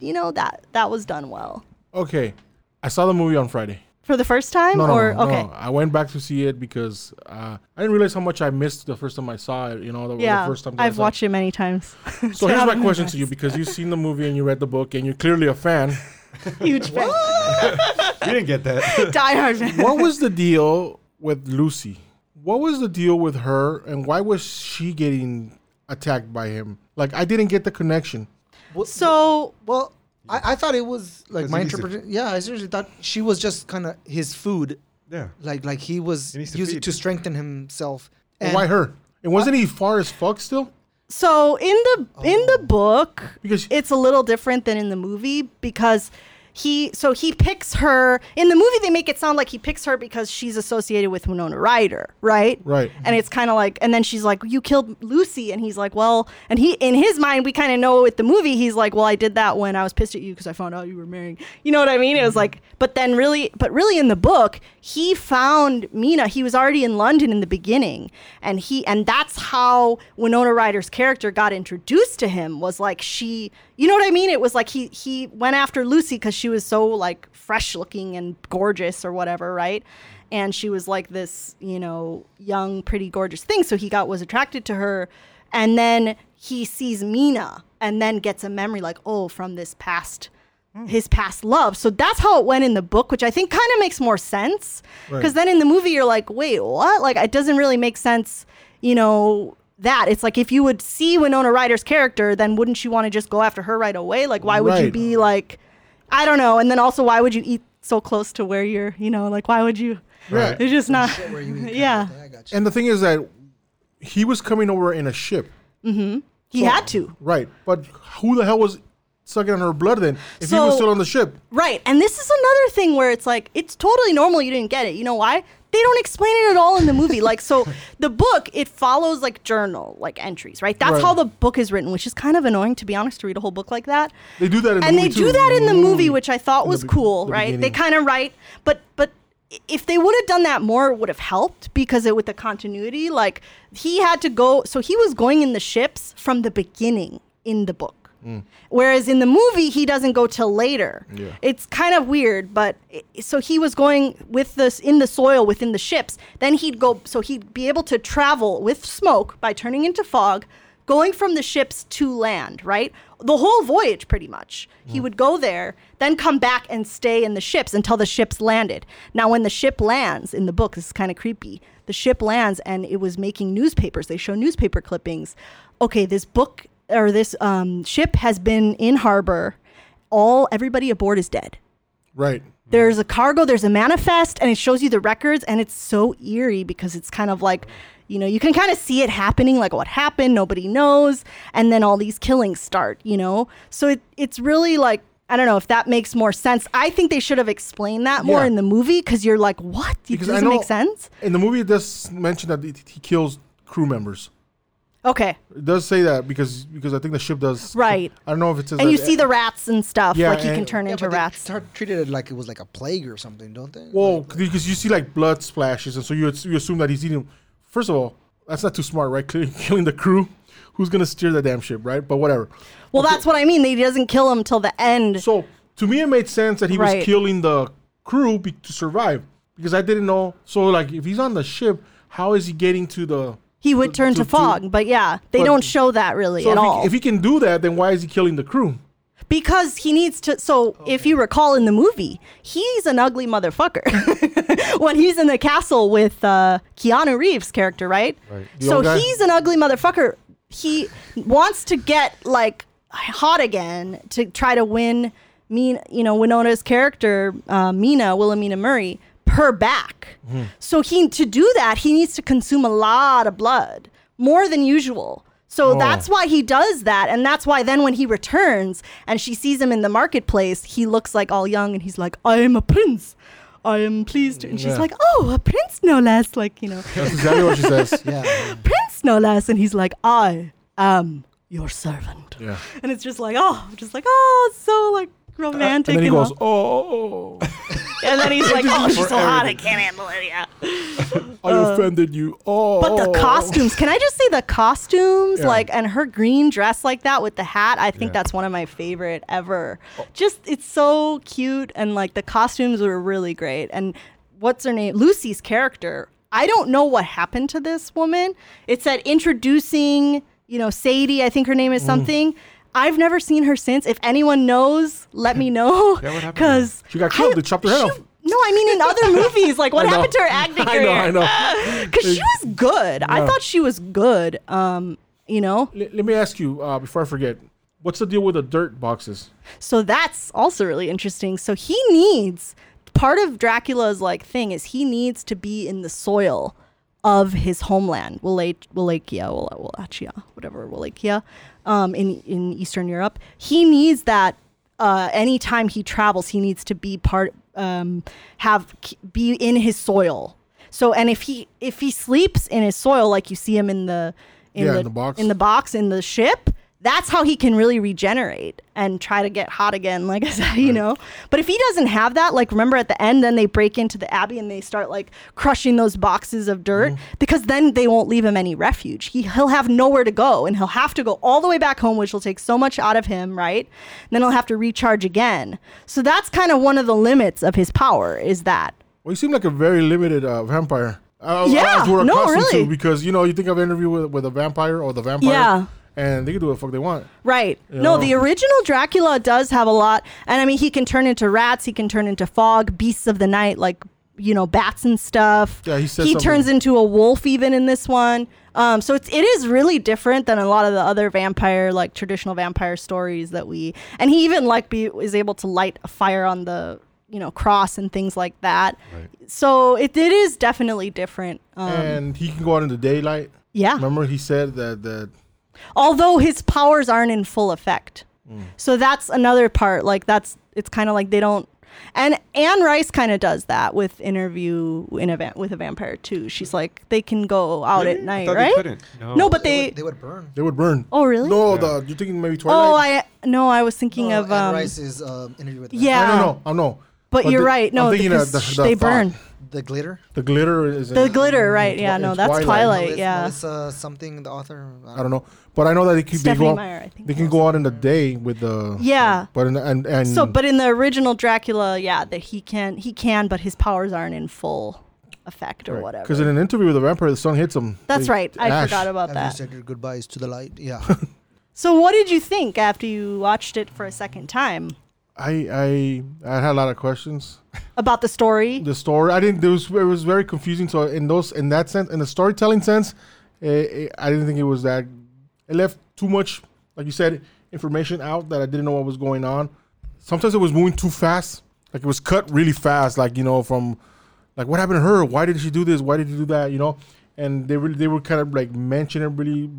you know, that that was done well okay, I saw the movie on Friday. for the first time. No, no, or no, okay, no. I went back to see it because uh, I didn't realize how much I missed the first time I saw it. You know, the, yeah, the first time. that I I've saw watched it many times. So here's my question to you because you've seen the movie and you read the book and you're clearly a fan. Huge fan, You didn't get that. diehard fan. what was the deal with Lucy? What was the deal with her and why was she getting attacked by him? Like I didn't get the connection. Well, So well, I, I thought it was like Because my he interpretation. Yeah, I seriously thought she was just kind of his food, yeah. like like he was He needs to using feed. to strengthen himself. why her? And wasn't he far as fuck still? So in the in the oh. book, Because- it's a little different than in the movie because he so he picks her in the movie they make it sound like he picks her because she's associated with Winona Ryder, right? Right. And it's kind of like and then she's like you killed Lucy and he's like, "Well," and he in his mind we kind of know with the movie he's like, "Well, I did that when I was pissed at you because I found out you were marrying." You know what I mean? It was mm-hmm. like but then really but really in the book, he found Mina. He was already in London in the beginning and he and that's how Winona Ryder's character got introduced to him was like she you know what I mean? It was like he he went after Lucy because she was so like fresh looking and gorgeous or whatever, right? And she was like this, you know, young, pretty, gorgeous thing. So he got was attracted to her, and then he sees Mina, and then gets a memory like, oh, from this past, hmm. his past love. So that's how it went in the book, which I think kind of makes more sense. Because Right. then in the movie, you're like, wait, what? Like it doesn't really make sense, you know. That it's like if you would see Winona Ryder's character, then wouldn't you want to just go after her right away? Like, why would you Right. be like, I don't know. And then also, why would you eat so close to where you're, you know, like, why would you? Right. It's just not. Where you eat Yeah. kind of thing. I got you. And the thing is that he was coming over in a ship, Mm-hmm. He had to. right? But who the hell was sucking on her blood then? If he was So- still on the ship, Right. And this is another thing where it's like, it's totally normal you didn't get it. You know why? They don't explain it at all in the movie. Like, so the book, it follows like journal, like entries, right? That's Right. how the book is written, which is kind of annoying, to be honest, to read a whole book like that. they do that in the and they movie do too. that in the movie, which I thought was be- cool, the right? They beginning. kind of write, but but if they would have done that more, it would have helped because it with the continuity, like he had to go. So he was going in the ships from the beginning in the book. Mm. Whereas in the movie, he doesn't go till later. Yeah. It's kind of weird, but i- so he was going with this in the soil within the ships. Then he'd go, so he'd be able to travel with smoke by turning into fog, going from the ships to land, right? The whole voyage, pretty much. He mm. would go there, then come back and stay in the ships until the ships landed. Now, when the ship lands in the book, this is kind of creepy. The ship lands and it was making newspapers. They show newspaper clippings. Okay, this book or this um, ship has been in harbor. All everybody aboard is dead. right? There's a cargo, there's a manifest, and it shows you the records, and it's so eerie because it's kind of like, you know, you can kind of see it happening, like what happened, nobody knows, and then all these killings start, you know? So it, it's really like, I don't know if that makes more sense. I think they should have explained that more Yeah. in the movie because you're like, what? It Because doesn't make sense. in the movie it does mention that he he kills crew members. Okay, It does say that because because I think the ship does. Right. I don't know if it says. and that- you see the rats and stuff, Yeah, like you can turn Yeah, into but they rats. start treated it like it was like a plague or something, don't they? Well, because you see like blood splashes, and so you you assume that he's eating. First of all, that's not too smart, right? Killing, killing the crew. Who's gonna steer the damn ship, right? But whatever. Well, that's what I mean. He doesn't kill him till the end. So to me, it made sense that he Right. was killing the crew be- to survive because I didn't know. So like, if he's on the ship, how is he getting to the? He would turn to, to- fog, but yeah, they But- don't show that really So at if all. he, if he can do that, then why is he killing the crew? because he needs to. So if you recall in the movie, he's an ugly motherfucker when he's in the castle with uh, Keanu Reeves' character, right? Right. So guy? he's an ugly motherfucker. He wants to get like hot again to try to win. Mean, you know, Winona's character, uh, Mina Wilhelmina Murray, her back. Hmm. So he to do that, he needs to consume a lot of blood, more than usual. So Oh. that's why he does that, and that's why then when he returns and she sees him in the marketplace, he looks like all young, and he's like, "I am a prince. I am pleased." And she's Yeah. like, "Oh, a prince, no less." Like you know, That's exactly what she says. yeah. prince, no less, and he's like, "I am your servant." Yeah. And it's just like, oh, just like, oh, so like romantic. And then he and goes, oh, and then he's like, oh, she's so hot, I can't handle it. Yeah. I offended you. Oh. Uh, But the costumes, can I just say the costumes, Yeah. like, and her green dress like that with the hat, I think Yeah. that's one of my favorite ever. Just, it's so cute, and like the costumes were really great. And what's her name? Lucy's character. I don't know what happened to this woman. It said introducing, you know, Sadie, I think her name is something. I've never seen her since. If anyone knows, let me know. Yeah, what happened? Because She got killed. They chopped her head off. No, I mean in other movies. Like what happened to her acting I career? know, I know. Because she was good. I thought she was good. Um, you know. Let, let me ask you uh, before I forget. What's the deal with the dirt boxes? So that's also really interesting. So he needs part of Dracula's like thing is he needs to be in the soil of his homeland, Walla- Wallachia, Wallachia, whatever, Wallachia, um, in in Eastern Europe. He needs that. Uh, anytime he travels, he needs to be part, um, have be in his soil. So, and if he if he sleeps in his soil, like you see him in the in Yeah, the, in the box. in the box in the ship, that's how he can really regenerate and try to get hot again, like I said, you know. But if he doesn't have that, like remember at the end, then they break into the abbey and they start like crushing those boxes of dirt Mm-hmm. because then they won't leave him any refuge. He he'll have nowhere to go and he'll have to go all the way back home, which will take so much out of him, right? then he'll have to recharge again. So that's kind of one of the limits of his power is that. Well, you seem like a very limited uh, vampire. Uh, Yeah, as we're no, really. to, because you know you think of an interview with, with a vampire or the vampire, Yeah. And they can do what the fuck they want. Right. You No, know? the original Dracula does have a lot. And I mean, he can turn into rats, he can turn into fog, beasts of the night, like, you know, bats and stuff. Yeah, he said He something. turns into a wolf even in this one. Um, so it's it is really different than a lot of the other vampire like traditional vampire stories that we and he even like be is able to light a fire on the you know cross and things like that. Right. So it, it is definitely different. Um, and he can go out in the daylight. yeah. Remember, he said that that although his powers aren't in full effect. Mm. So that's another part. Like that's it's kind of like they don't. And Anne Rice kind of does that with interview in a va- with a vampire too. She's like they can go out Really? at I night, thought they right? couldn't. No. No, but They, they. would, they would burn. they would burn. oh really? No, Oh, the you're thinking maybe Twilight. Oh, I no, I was thinking No, of Anne um. Rice's um, interview with the Yeah. I don't know. I know. But, you're the- right. No, I'm thinking because of the, the they thought. burn. The glitter. The glitter is The in- glitter, right? Yeah, Twi- no, that's Twilight. Twilight. Melissa, yeah. Melissa something, the author. I don't know, but I know that they, keep, they Stephanie go. Meyer, I think. They can go out in the day with the. Yeah. But in the, and and So, but in the original Dracula, yeah, that he can, he can, but his powers aren't in full effect or whatever. Because in an interview with the vampire, the sun hits him. That's They- right. I ash. forgot about Have you that. said your goodbyes to the light? Yeah. So, what did you think after you watched it for a second time I I I had a lot of questions. about the story? The story, I didn't. It was it was very confusing. So in those in that sense, in the storytelling sense, eh, eh, I didn't think it was that. It left too much, like you said, information out that I didn't know what was going on. Sometimes it was moving too fast. Like it was cut really fast. Like you know from, like what happened to her? Why did she do this? Why did you do that? You know. And they really, they were kind of like mention it really,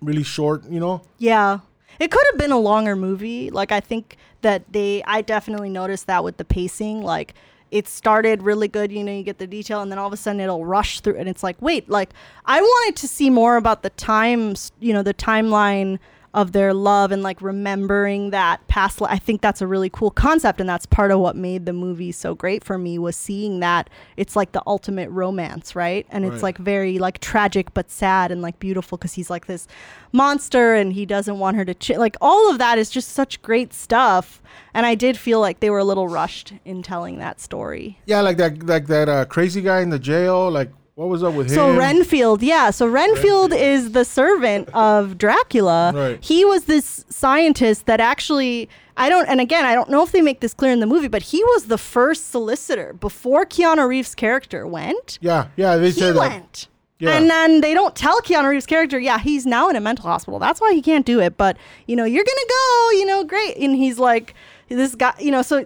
really short, you know. Yeah. It could have been a longer movie. Like I think that they I definitely noticed that with the pacing. Like it started really good, you know, you get the detail and then all of a sudden it'll rush through and it's like, wait, like I wanted to see more about the times, you know, the timeline of their love and like remembering that past li- I think that's a really cool concept and that's part of what made the movie so great for me was seeing that it's like the ultimate romance, right? And it's like very like tragic but sad and like beautiful because he's like this monster and he doesn't want her to ch- like all of that is just such great stuff and i did feel like they were a little rushed in telling that story Yeah, like that, like that uh, crazy guy in the jail. Like, what was up with him? so renfield yeah so renfield is the servant of dracula Right. he was this scientist that actually i don't and again i don't know if they make this clear in the movie but he was the first solicitor before keanu reeves character went Yeah, yeah, they he said that. went. Yeah. And then they don't tell Keanu Reeves' character, yeah, he's now in a mental hospital. That's why he can't do it. But, you know, you're going to go, you know, great. And he's like, this guy, you know, so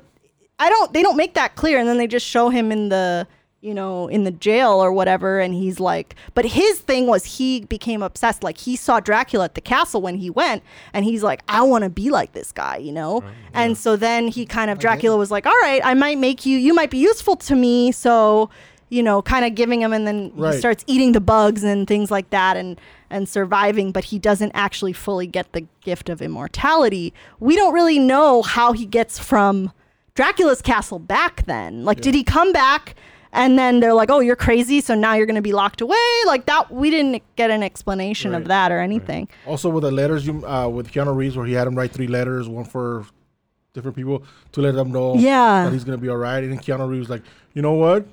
I don't, they don't make that clear. And then they just show him in the, you know, in the jail or whatever. And he's like, but his thing was he became obsessed. Like he saw Dracula at the castle when he went. And he's like, I want to be like this guy, you know? And so then he kind of, Dracula was like, all right, I might make you, you might be useful to me. So, you know, kind of giving him, and then Right. he starts eating the bugs and things like that, and and surviving. But he doesn't actually fully get the gift of immortality. We don't really know how he gets from Dracula's castle back. Then, like, did he come back? And then they're like, "Oh, you're crazy, so now you're going to be locked away." Like that, we didn't get an explanation of that or anything. Also with the letters, you uh, with Keanu Reeves, where he had him write three letters, one for different people to let them know Yeah. that he's gonna be all right. And then Keanu Reeves was like, you know what?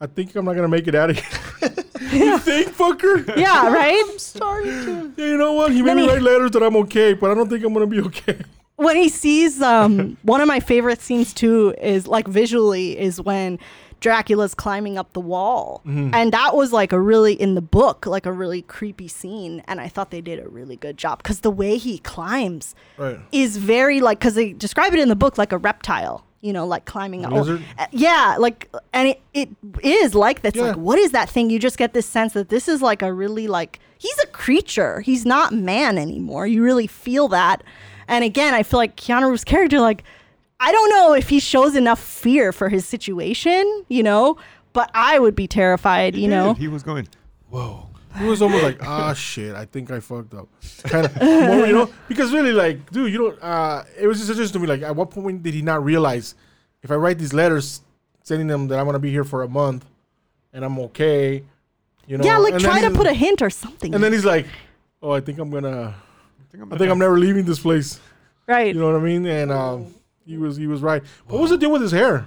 I think I'm not gonna make it out of here. you think, fucker? Yeah, right. I'm starting to. Yeah, you know what? He made me he- write letters that I'm okay, but I don't think I'm gonna be okay. when he sees um one of my favorite scenes too is like visually is when Dracula's climbing up the wall. And that was like a really in the book like a really creepy scene and I thought they did a really good job cuz the way he climbs Right. is very like cuz they describe it in the book like a reptile. You know, like climbing. A oh, lizard? uh, yeah, like, and it, it is like that's Yeah. like, what is that thing? You just get this sense that this is like a really like he's a creature. He's not man anymore. You really feel that. And again, I feel like Keanu Reeves' character, like, I don't know if he shows enough fear for his situation, you know, but I would be terrified, you know. he was going, whoa. He was almost like, ah, shit, I think I fucked up. Kind of, you know, because really, like, dude, you don't. Uh, it was just interesting to me. Like, at what point did he not realize if I write these letters, sending them that I'm gonna be here for a month, and I'm okay, you know? yeah, like and try to put a hint or something. And then he's like, oh, I think I'm gonna. I think I'm, I think I'm never leaving this place. right. You know what I mean? And um, he was he was right. What was the deal with his hair?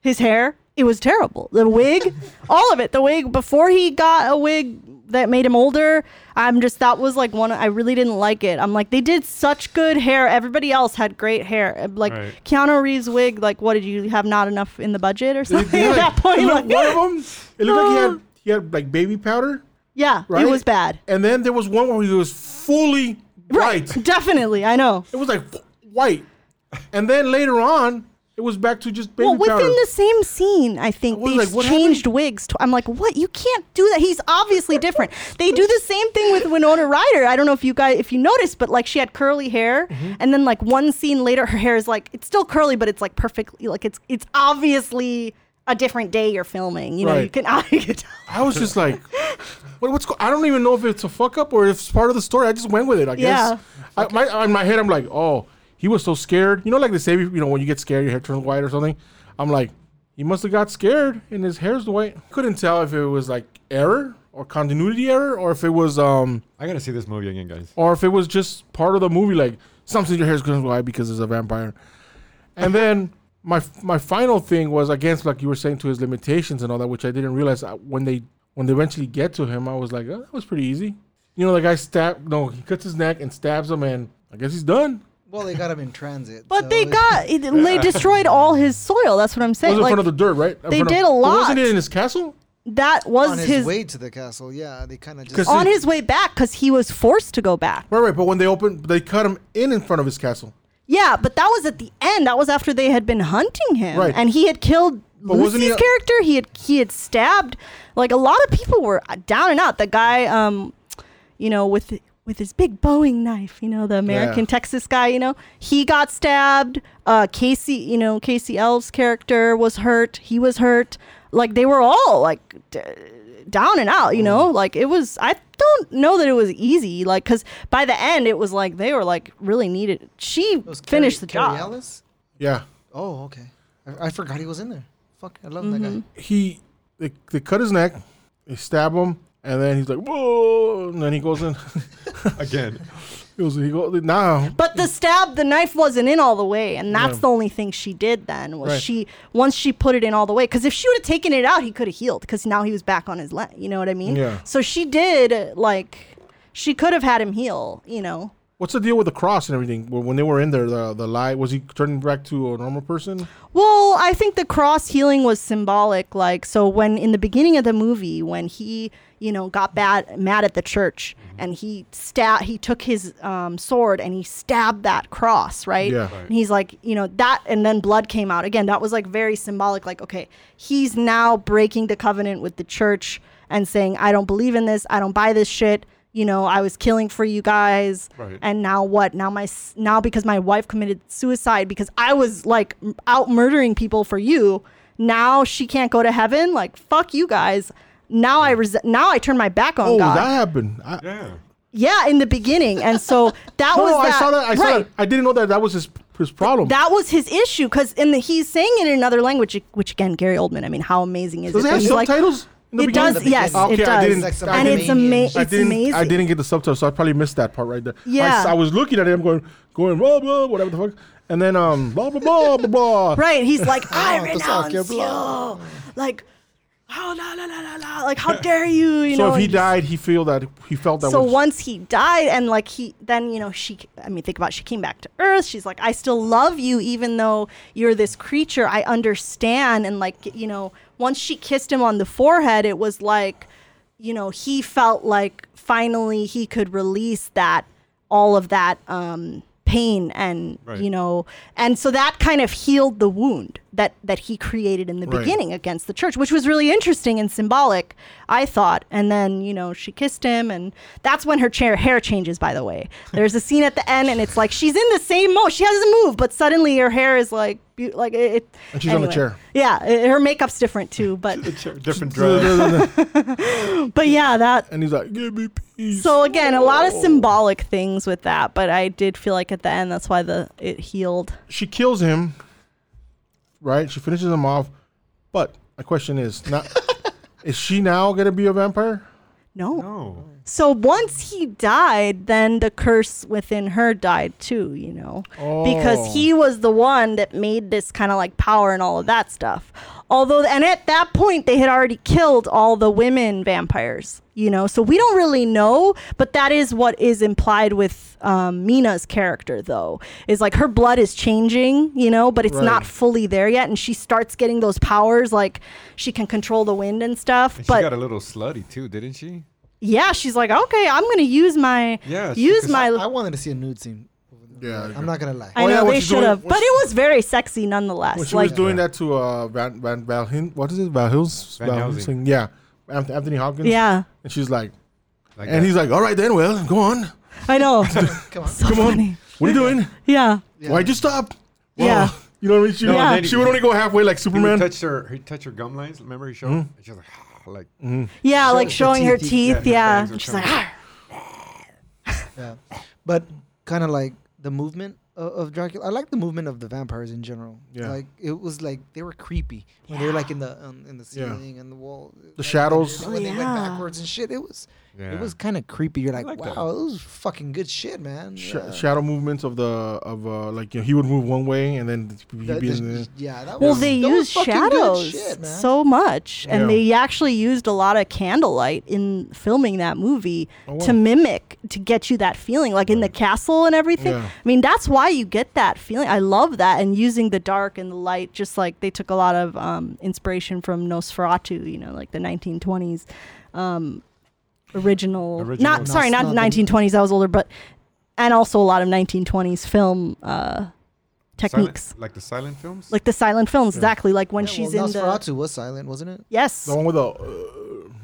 his hair? It was terrible. The wig? All of it. The wig before he got a wig that made him older i'm just that was like one i really didn't like it. I'm like they did such good hair. Everybody else had great hair. Like Right. keanu reeves wig like what did you have not enough in the budget or something at like- that point? Like, one of them, it looked like he had he had like baby powder, yeah right? it was bad. And then there was one where he was fully white. definitely. I know. It was like white. And then later on, it was back to just baby well, within powder. the same scene, I think I they like, changed wigs. To, I'm like, what? You can't do that. He's obviously different. they do the same thing with Winona Ryder. I don't know if you guys, if you noticed, but like she had curly hair, Mm-hmm. and then like one scene later, her hair is like it's still curly, but it's like perfectly like it's it's obviously a different day you're filming. You know, Right. you can you can tell. I was just like, what, what's go-? I don't even know if it's a fuck up or if it's part of the story. I just went with it. I guess. Yeah. I, my, in my head, I'm like, oh, he was so scared. You know, like they say, you know, when you get scared, your hair turns white or something. I'm like, he must have got scared and his hair's white. Couldn't tell if it was like error or continuity error or if it was um I gotta see this movie again, guys. or if it was just part of the movie, like something your hair's going white because it's a vampire. And then my my final thing was against like you were saying to his limitations and all that, which I didn't realize uh, when they when they eventually get to him. I was like, oh, that was pretty easy. You know, the guy stab no, he cuts his neck and stabs him, and I guess he's done. Well, they got him in transit. But so they it- got they destroyed all his soil. That's what I'm It was saying. in Like front of the dirt, right? In they front of- did a but lot. Wasn't it in his castle? that was on his, his, way to the castle. Yeah, they kind of 'Cause just. on he- his way back because he was forced to go back. Right, right. But when they opened, they cut him in in front of his castle. Yeah, but that was at the end. That was after they had been hunting him, Right. and he had killed But wasn't Lucy's he a- character. He had he had stabbed like a lot of people were down and out. The guy, um, you know, with with his big Bowie knife, you know, the American Yeah. Texas guy, you know, he got stabbed. Uh, Casey, you know, Cary Elwes' character was hurt. He was hurt. Like they were all like. D- down and out you know Mm. like it was i don't know that it was easy like because by the end it was like they were like really needed she It was finished the Cary- Cary job Ellis? Yeah, Oh, okay. I, I forgot he was in there. Fuck, I love Mm-hmm. that guy. he they, they cut his neck, they stab him, and then he's like, whoa, and then he goes in. Again. he goes, he goes now. But the stab, the knife wasn't in all the way, and that's Yeah. the only thing she did. Then was Right. she once she put it in all the way? Because if she would have taken it out, he could have healed. Because now he was back on his leg. You know what I mean? Yeah. So she did like she could have had him heal. You know. What's the deal with the cross and everything? When when they were in there, the the lie was he turning back to a normal person? Well, I think the cross healing was symbolic. Like, so when in the beginning of the movie, when he, you know, got bad, mad at the church and he stab, he took his um, sword and he stabbed that cross, right? Yeah. Right. And he's like, you know, that, and then blood came out. Again, that was like very symbolic. Like, okay, he's now breaking the covenant with the church and saying, I don't believe in this. I don't buy this shit. You know, I was killing for you guys, Right. and now what? Now my now because my wife committed suicide because I was like out murdering people for you. Now she can't go to heaven. Like fuck you guys. Now I res- now I turn my back on Oh, God. that happened. I, Yeah. yeah, in the beginning, and so that no, was I that. saw that. I saw that. I didn't know that that was his his problem. That was his issue because in the he's saying it in another language, which again, Gary Oldman. I mean, how amazing is Does it? it that have he's like- subtitles? in the it beginning? does. Yes, beginning. it Okay, I does. didn't- Like and it's, Romanian ama- shit. I it's didn't. amazing. I didn't get the subtitles, so I probably missed that part right there. Yes. I, Yeah. s- I was looking at it. I'm going, going blah blah whatever the fuck, and then um blah blah blah blah blah. Right. He's like, I to suck renounce your you. blood. Like, oh la la la la la. Like, how dare you? You so know. if he and just- died, he feel that he felt that. so was, once he died and like he then you know she i mean think about it, she came back to earth she's like i still love you even though you're this creature i understand and like you know once she kissed him on the forehead it was like you know he felt like finally he could release that all of that um pain and Right. you know and so that kind of healed the wound that that he created in the Right. beginning against the church which was really interesting and symbolic i thought and then you know she kissed him and that's when her chair hair changes by the way there's a scene at the end and it's like she's in the same mode she hasn't moved but suddenly her hair is like beau- like it, it And she's on the chair. yeah i- her makeup's different too but Different dress. but yeah that and he's like, "Give me peace." so again, a lot of oh. symbolic things with that, but I did feel like at the end that's why the it healed. she kills him, right? She finishes him off. But my question is, not is she now gonna be a vampire? No. No. So once he died, then the curse within her died too, you know. Oh. Because he oh. was the one that made this kind of like power and all of that stuff. Although and at that point they had already killed all the women vampires, you know. So we don't really know, but that is what is implied with um, Mina's character though. Is like her blood is changing, you know, but it's Right. not fully there yet and she starts getting those powers like she can control the wind and stuff, And she got a little slutty too, didn't she? yeah, she's like, okay, I'm gonna use my Yeah, use my. I wanted to see a nude scene. Yeah. I'm not gonna lie. I Oh, know yeah, when they she's should doing- have, when but she- it was very sexy nonetheless. when she like, was doing that to uh, Van Van Valhin, what is it? Van Hils? Van Helsing. Yeah, Anth- Anthony Hopkins. yeah, and she's like, Like and that. he's like, "All right then, well, go on. I know. Come on. so Come on. What are you doing? Yeah, Why'd you stop?" Yeah. You know what I mean. She, No, Yeah. then she would only go halfway like He would Superman. touch her. He touch her gum lines. Remember he showed. Mhm. And she was like, like yeah, like the showing her teeth, teeth. yeah, Yeah, fangs were she's like, coming. "Ah." Yeah, but kind of like the movement of, of Dracula. I like the movement of the vampires in general. Yeah. like it was like they were creepy when they were like in the um, in the Yeah. ceiling and the wall. The Like, shadows. when, they, when they went backwards and shit. It was yeah. it was kind of creepy. You're like, like that. wow, it was fucking good shit, man. Sh- yeah. shadow movements of the of uh, like you know, he would move one way and then he'd The- be the- in the, yeah, that Well, they that was used good shadows shit, man. so much, and Yeah. they actually used a lot of candlelight in filming that movie Oh, to mimic to get you that feeling, like in the castle and everything. Yeah. I mean, that's why you get that feeling. I love that, and using the dark and the light, just like they took a lot of um, inspiration from Nosferatu, you know, like the 1920s um, original, Original Not sorry, not not 1920s. I was older, but and also a lot of 1920s film uh, techniques. Silent, like the silent films. Like the silent films, Yeah. exactly. Like when Yeah, she's well, in the Nosferatu was silent, wasn't it? yes, the one with the uh,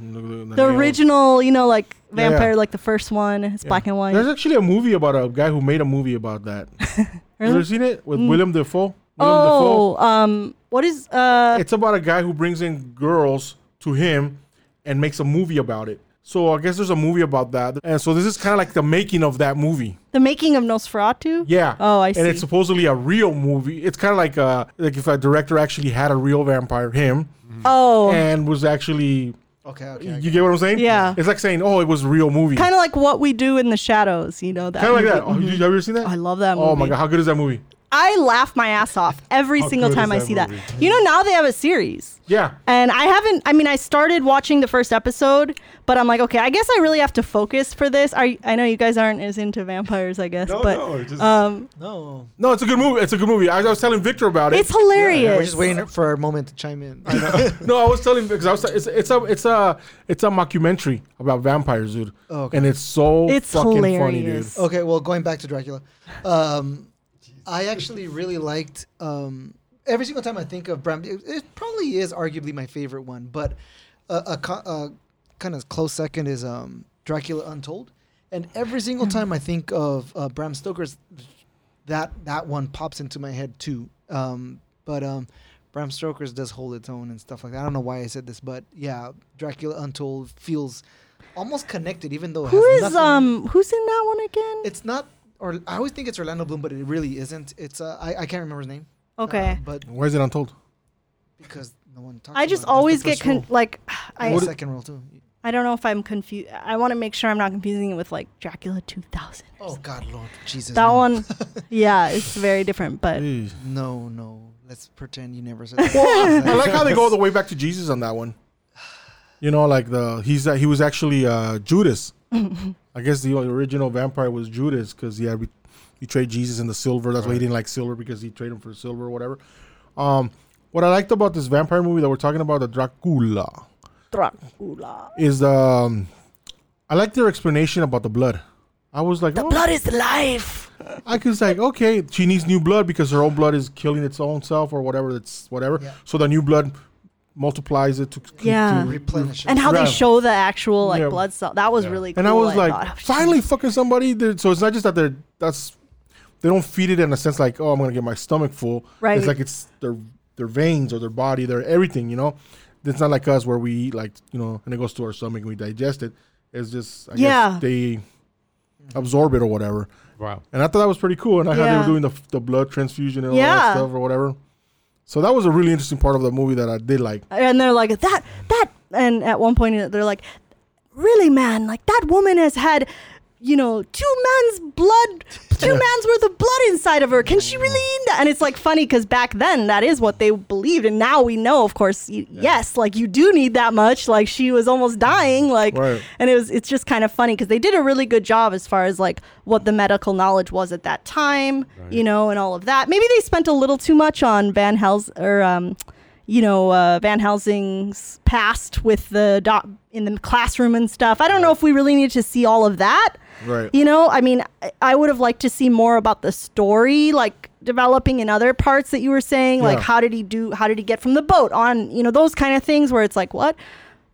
the, the original. You know, like Yeah, yeah. vampire, like the first one. It's Yeah. black and white. There's actually a movie about a guy who made a movie about that. You Really? ever seen it with Mm. William Dafoe? William oh, um, what is uh? It's about a guy who brings in girls to him and makes a movie about it. So I guess there's a movie about that. And so this is kind of like the making of that movie. The making of Nosferatu. Yeah. Oh, I see. And it's supposedly a real movie. It's kind of like uh like if a director actually had a real vampire, him, oh, and was actually Okay, okay. you get what I'm saying? Yeah. It's like saying, oh, it was a real movie. kind of like what we do in the shadows. You know that. Kind of like that. Oh, you, have you ever seen that? I love that movie. Oh my god, how good is that movie? I laugh my ass off every How single time I that see that. You know, now they have a series. Yeah. And I haven't. I mean, I started watching the first episode, but I'm like, okay, I guess I really have to focus for this. Are you- I know you guys aren't as into vampires, I guess, no, but no, it's just um, No, No, it's a good movie. It's a good movie. I, I was telling Victor about it. it's hilarious. we're just waiting for a moment to chime in. no, I was telling because I was. It's, it's a it's a it's a mockumentary about vampires, dude. Oh, okay. And it's so It's fucking funny, dude. Okay, well, going back to Dracula, um, I actually really liked um, every single time I think of Bram. It, it probably is arguably my favorite one, but a, a, co- a kind of close second is um, Dracula Untold. And every single time I think of uh, Bram Stoker's, that that one pops into my head too. Um, but um, Bram Stoker's does hold its own and stuff like that. I don't know why I said this, but yeah, Dracula Untold feels almost connected, even though it Who has is nothing- um who's in that one again? it's not, or I always think it's Orlando Bloom, but it really isn't. It's uh, I, I can't remember his name. okay. Uh, but Why is it untold? because no one talks. I just about always get con- like. I And the second role too. I don't know if I'm confused. I want to make sure I'm not confusing it with like Dracula 2000. or Oh something. God, Lord, Jesus. that no. one, yeah, it's very different. But Jeez. No, no. Let's pretend you never said that. I like how they go all the way back to Jesus on that one. You know, like the he's uh, he was actually uh, Judas. I guess the original vampire was Judas because he had be- betrayed Jesus in the silver. That's why he didn't like silver because he traded him for silver or whatever. Um, what I liked about this vampire movie that we're talking about, the Dracula, Dracula. is the um, I like their explanation about the blood. I was like, The oh, blood is life. I was like, okay, she needs new blood because her own blood is killing its own self or whatever. It's whatever. Yeah. So the new blood multiplies it to keep- Yeah. to- Replenish. and how they Right. show the actual like Yeah. blood cell that was Yeah. really cool. And I was like, thought. finally, fucking somebody. That, so it's not just that they're that's they don't feed it in a sense like, oh, I'm gonna get my stomach full. Right. It's like it's their their veins or their body, their everything. You know, it's not like us where we eat like you know, and it goes to our stomach and we digest it. It's just I Yeah. guess they absorb it or whatever. Wow. And I thought that was pretty cool. And I how they Yeah. were doing the the blood transfusion and all Yeah. that stuff or whatever. So that was a really interesting part of the movie that I did like. and they're like that that and at one point they're like really man like that woman has had you know two men's blood two man's worth of blood inside of her. Can she really eat that? And it's like funny because back then that is what they believed. And now we know of course y yes like you do need that much. Like she was almost dying like Right. and it was it's just kind of funny because they did a really good job as far as like what the medical knowledge was at that time you know and all of that. Maybe they spent a little too much on van hels or um you know uh, van helsing's past with the doc in the classroom and stuff. I don't know if we really need to see all of that Right. you know i mean I- would have liked to see more about the story like developing in other parts that you were saying like Yeah. how did he do how did he get from the boat on you know those kind of things where it's like what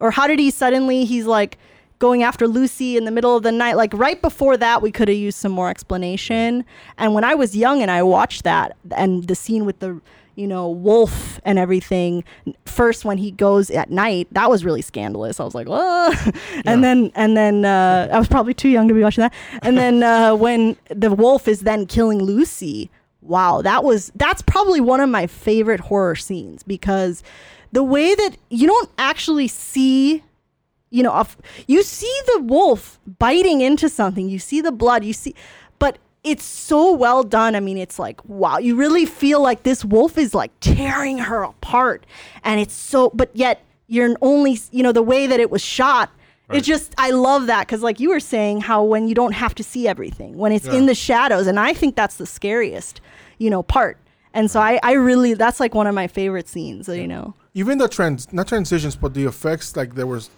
or how did he suddenly he's like going after lucy in the middle of the night like right before that we could have used some more explanation and when i was young and i watched that and the scene with the you know wolf and everything first when he goes at night that was really scandalous. I was like oh and then and then uh, i was probably too young to be watching that. And then uh, when the wolf is then killing lucy wow that was that's probably one of my favorite horror scenes because the way that you don't actually see you know you see the wolf biting into something you see the blood you see it's so well done. I mean it's like wow you really feel like this wolf is like tearing her apart. And it's so but yet you're only you know the way that it was shot it's just i love that. Because like you were saying how when you don't have to see everything when it's in the shadows and i think that's the scariest you know part. And so I, I really that's like one of my favorite scenes you know. Even the trans not transitions, but the effects like there was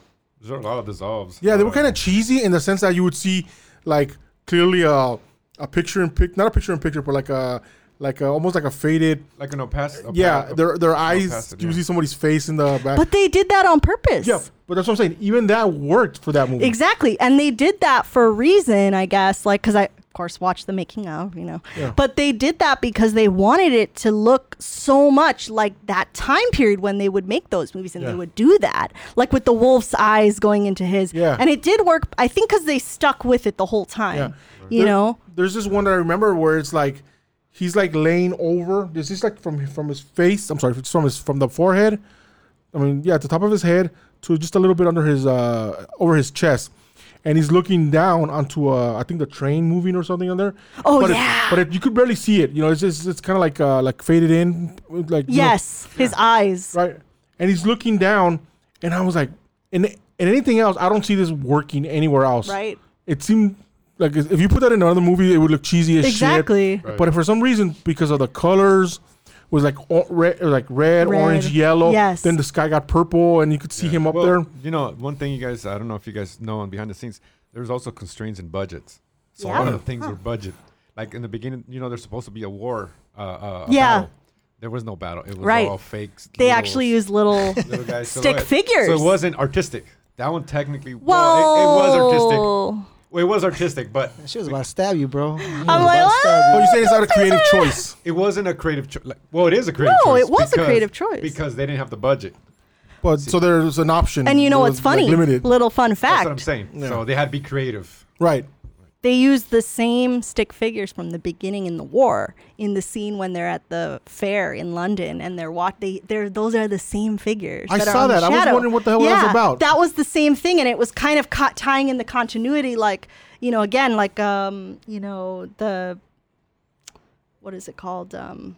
There's a lot of dissolves. Yeah, they were Uh, kind of cheesy in the sense that you would see like clearly a a picture in pic, not a picture in picture, but like a like a, almost like a faded. like an opac. opa- yeah, their their eyes. opacity, you yeah. see somebody's face in the back. but they did that on purpose yeah, but that's what I'm saying. Even that worked for that movie. Exactly. And they did that for a reason, I guess, like, because I, of course, watch the making of, you know. Yeah. But they did that because they wanted it to look so much like that time period when they would make those movies and Yeah. they would do that. Like with the wolf's eyes going into his. Yeah. And it did work, I think, because they stuck with it the whole time. Yeah. You There- know? There's this one that I remember where it's like he's like laying over. This is like from from his face. I'm sorry, it's from his from the forehead. I mean, yeah, at the top of his head to just a little bit under his uh over his chest. And he's looking down onto uh, I think the train moving or something on there. Oh, but yeah. It, but it, you could barely see it. You know, it's just it's kind of like uh, like faded in, like you know, Yes. His eyes. right. And he's looking down, and I was like, and and anything else, I don't see this working anywhere else. Right. It seemed like if you put that in another movie, it would look cheesy as Exactly. shit. Right. But for some reason, because of the colors, was like o- red, like red, Red. orange, yellow. Yes. Then the sky got purple, and you could see him up Well, there. You know, one thing you guys, I don't know if you guys know on behind the scenes, there's also constraints in budgets. So Yeah. one of the things were budget. Like in the beginning, you know, there's supposed to be a war. Uh, uh, a Yeah. battle. There was no battle. It was Right. all fakes. They little- actually used little little stick silhouette. figures. So it wasn't artistic. That one technically, well, it, it was artistic. Whoa. Well, it was artistic, but She was about to stab you, bro. She I'm like, to stab Oh, oh you. you saying it's not a creative choice? it wasn't a creative choice. Like, well, it is a creative choice. No, choice. it was a creative choice. Because they didn't have the budget. But so there's an option. And you know what's was, like, funny? limited. Little fun fact. That's what I'm saying. Yeah. So they had to be creative. Right. They use the same stick figures from the beginning in the war in the scene when they're at the fair in London and they're what they they're those are the same figures. I saw that. I was wondering what the hell that was about. That was the same thing, and it was kind of tying in the continuity, like you know, again, like um, you know, the what is it called? Um,